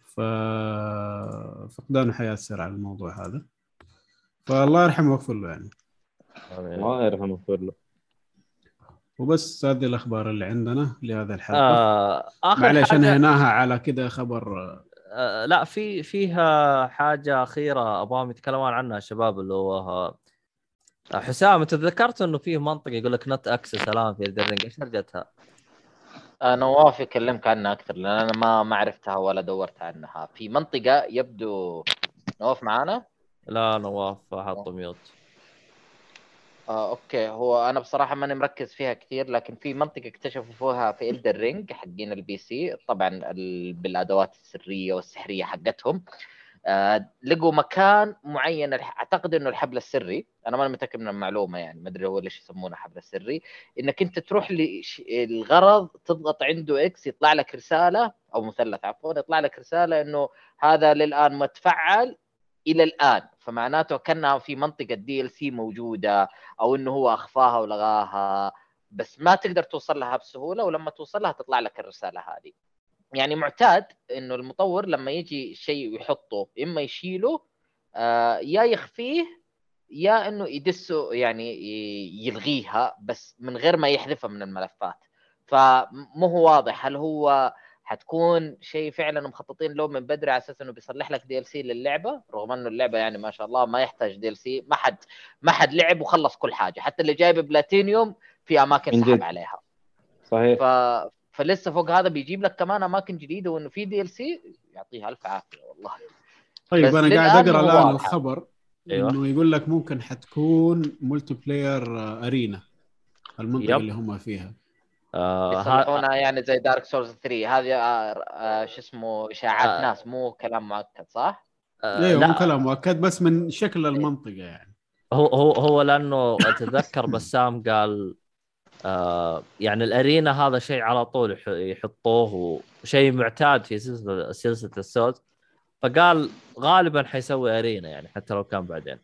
ف فقدانه حياثر على الموضوع هذا. فالله يرحمه ويغفر له يعني. الله يرحمه ويغفر له. وبس هذه الأخبار اللي عندنا لهذا الحلقة. آه آخر حاجة. انهيناها على كذا خبر آه لا في فيها حاجة أخيرة أبغاهم يتكلمون عنها الشباب اللي هو آه، حسام أنت تذكرت إنه فيه منطقه يقول لك not access الآن في Elden Ring إيش رجعتها؟ آه، نواف يكلمك عنها أكثر لأن أنا ما ما عرفتها ولا دورت عنها. في منطقة يبدو نواف معانا؟ لا نواف حط mute آه، okay. هو أنا بصراحة ماني مركز فيها كثير لكن في منطقة اكتشفوا فيها في Elden Ring حقين ال PC طبعا ال... بالأدوات السرية والسحرية حقتهم. آه لقوا مكان معين أعتقد إنه الحبل السري. أنا ماني متأكد من المعلومة يعني ما أدري هو ليش يسمونه حبل السري إنك أنت تروح للغرض تضغط عنده X يطلع لك رسالة أو مثلث عفوا يطلع لك رسالة إنه هذا للآن متفعل إلى الآن. فمعناته كأنها في منطقة DLC موجودة أو إنه هو أخفاها ولغاها. بس ما تقدر توصل لها بسهولة ولما توصل لها تطلع لك الرسالة هذه. يعني معتاد إنه المطور لما يجي شيء ويحطه إما يشيله آه يا يخفيه يا إنه يدسه يعني يلغيها بس من غير ما يحذفها من الملفات. فمو هو واضح هل هو حتكون شيء فعلا مخططين له من بدري على أساس إنه بيصلح لك DLC للعبة رغم إنه اللعبة يعني ما شاء الله ما يحتاج DLC ما حد ما حد لعب وخلص كل حاجة حتى اللي جايب بلاتينيوم في أماكن من سحب. عليها صحيح ف... فلسه فوق هذا بيجيب لك كمان أماكن جديدة وإنه في DLC يعطيها ألف عافية والله طيب أنا قاعد أقرأ الآن. الخبر أيوة. إنه يقول لك ممكن حتكون multiplayer arena المنطقة yep. اللي هم فيها آه ها- يصلحونها يعني زي Dark Souls 3 هذه آه آه شو اسمه اشاعات آه. ناس مو كلام مؤكد صح؟ آه أيوه لا. مو كلام مؤكد بس من شكل المنطقة يعني. هو هو هو لأنه أتذكر بسام قال آه يعني الأرينا هذا شيء على طول يح- يحطوه وشيء معتاد في سلسلة سلسلة السود فقال غالبا حيسوي أرينا يعني حتى لو كان بعدين.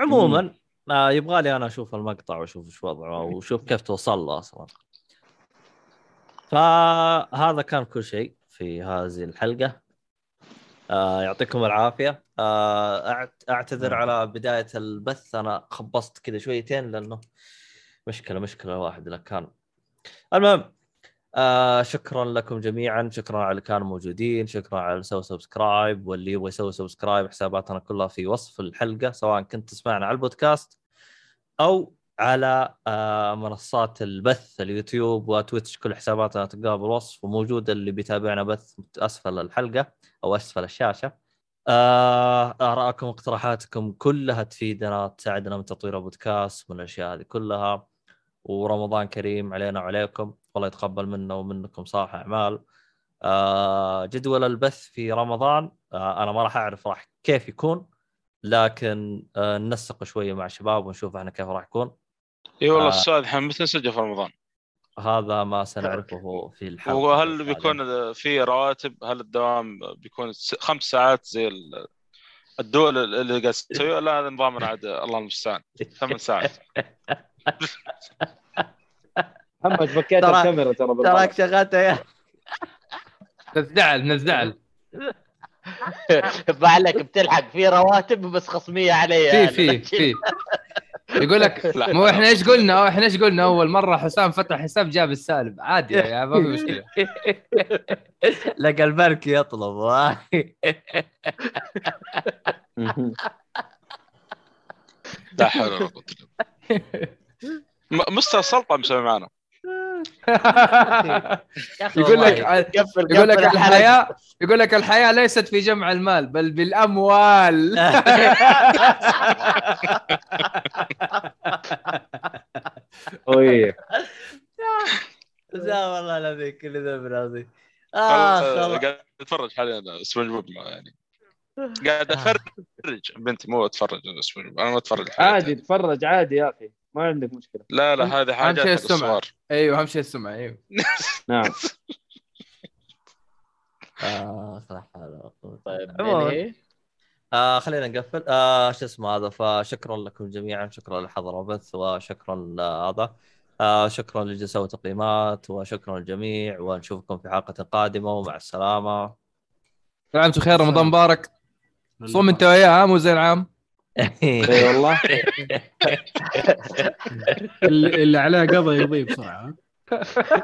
عموما آه يبغى لي أنا أشوف المقطع وأشوف إيش وضعه وشوف كيف توصل له أصلا. فهذا كان كل شيء في هذه الحلقة. آه يعطيكم العافية. آه أعتذر على بداية البث. أنا خبصت كذا شويتين لأنه مشكلة مشكلة واحد اللي كان. المهم آه شكرا لكم جميعا شكرا على اللي كانوا موجودين شكرا على اللي سووا subscribe واللي يبغى يسوي subscribe حساباتنا كلها في وصف الحلقة سواء كنت تسمعنا على البودكاست أو على آه منصات البث ال YouTube و Twitch كل حساباتنا تلقاها بالوصف وموجودة اللي بيتابعنا بث أسفل الحلقة أو أسفل الشاشة. آه ارائكم واقتراحاتكم كلها تفيدنا تساعدنا من تطوير البودكاست من الأشياء هذه كلها. ورمضان كريم علينا وعليكم. والله يتقبل منا ومنكم صالح أعمال آه جدول البث في رمضان آه أنا ما راح أعرف راح كيف يكون لكن آه ننسق شوية مع الشباب ونشوف إحنا كيف راح يكون إي والله الحين متى نسجل في رمضان؟ هذا ما سنعرفه في الحلقة وهل. بيكون في رواتب؟ هل الدوام بيكون خمس ساعات زي ال- الدول اللي قاعد تسوي لا هذا نظامنا عاد الله المستعان ثمان ساعات محمد فكيت الكاميرا ترى. تراك شغلته يا نزعل. نزعل بعلك بتلحق. في رواتب بس خصمية علي في أنا. في في. يقول لك. مو إحنا إيش قلنا؟ إحنا إيش قلنا؟ أول مرة حسام فتح حساب جاب السالب. عادي يعني ما في مشكلة. لقى البرك يطلب. لا حول ولا قوة إلا بالله. م- مستر سلطة مسوي معنا. يقول لك يقول لك. الحياة يقول لك الحياة ليست في جمع المال بل بالأموال. لا والله العظيم كل ذنب العظيم. آه آه خلاص. قاعد أتفرج حاليا سبونج بوب يعني. قاعد افرج بنتي مو أتفرج سبونج بوب أنا ما أتفرج. عادي تفرج عادي يا أخي. ما عندك مشكلة. لا لا هذه أهم حاجات شيء. الصغار أيوه أهم شيء السمعه أيوه. نعم. ولا قوة. طيب. ننهي آه خلينا نقفل. آه شو اسمه هذا؟ فشكرا لكم جميعا. شكرا للي حضر البث وشكرا هذا آه شكرا للي سووا تقييمات وشكرا للجميع. ونشوفكم في حلقة قادمة ومع السلامة. كل عام وأنتم بخير رمضان مبارك صوم أنت وياه ها؟ مو زي العام؟ اي والله. اللي عليه قضى يضيب بسرعة؟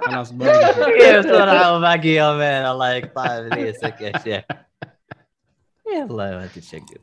خلاص باقي كيف بسرعة وباقي يومين. الله يقطع ابليسك يا شيخ. يلا يا ولد الشقر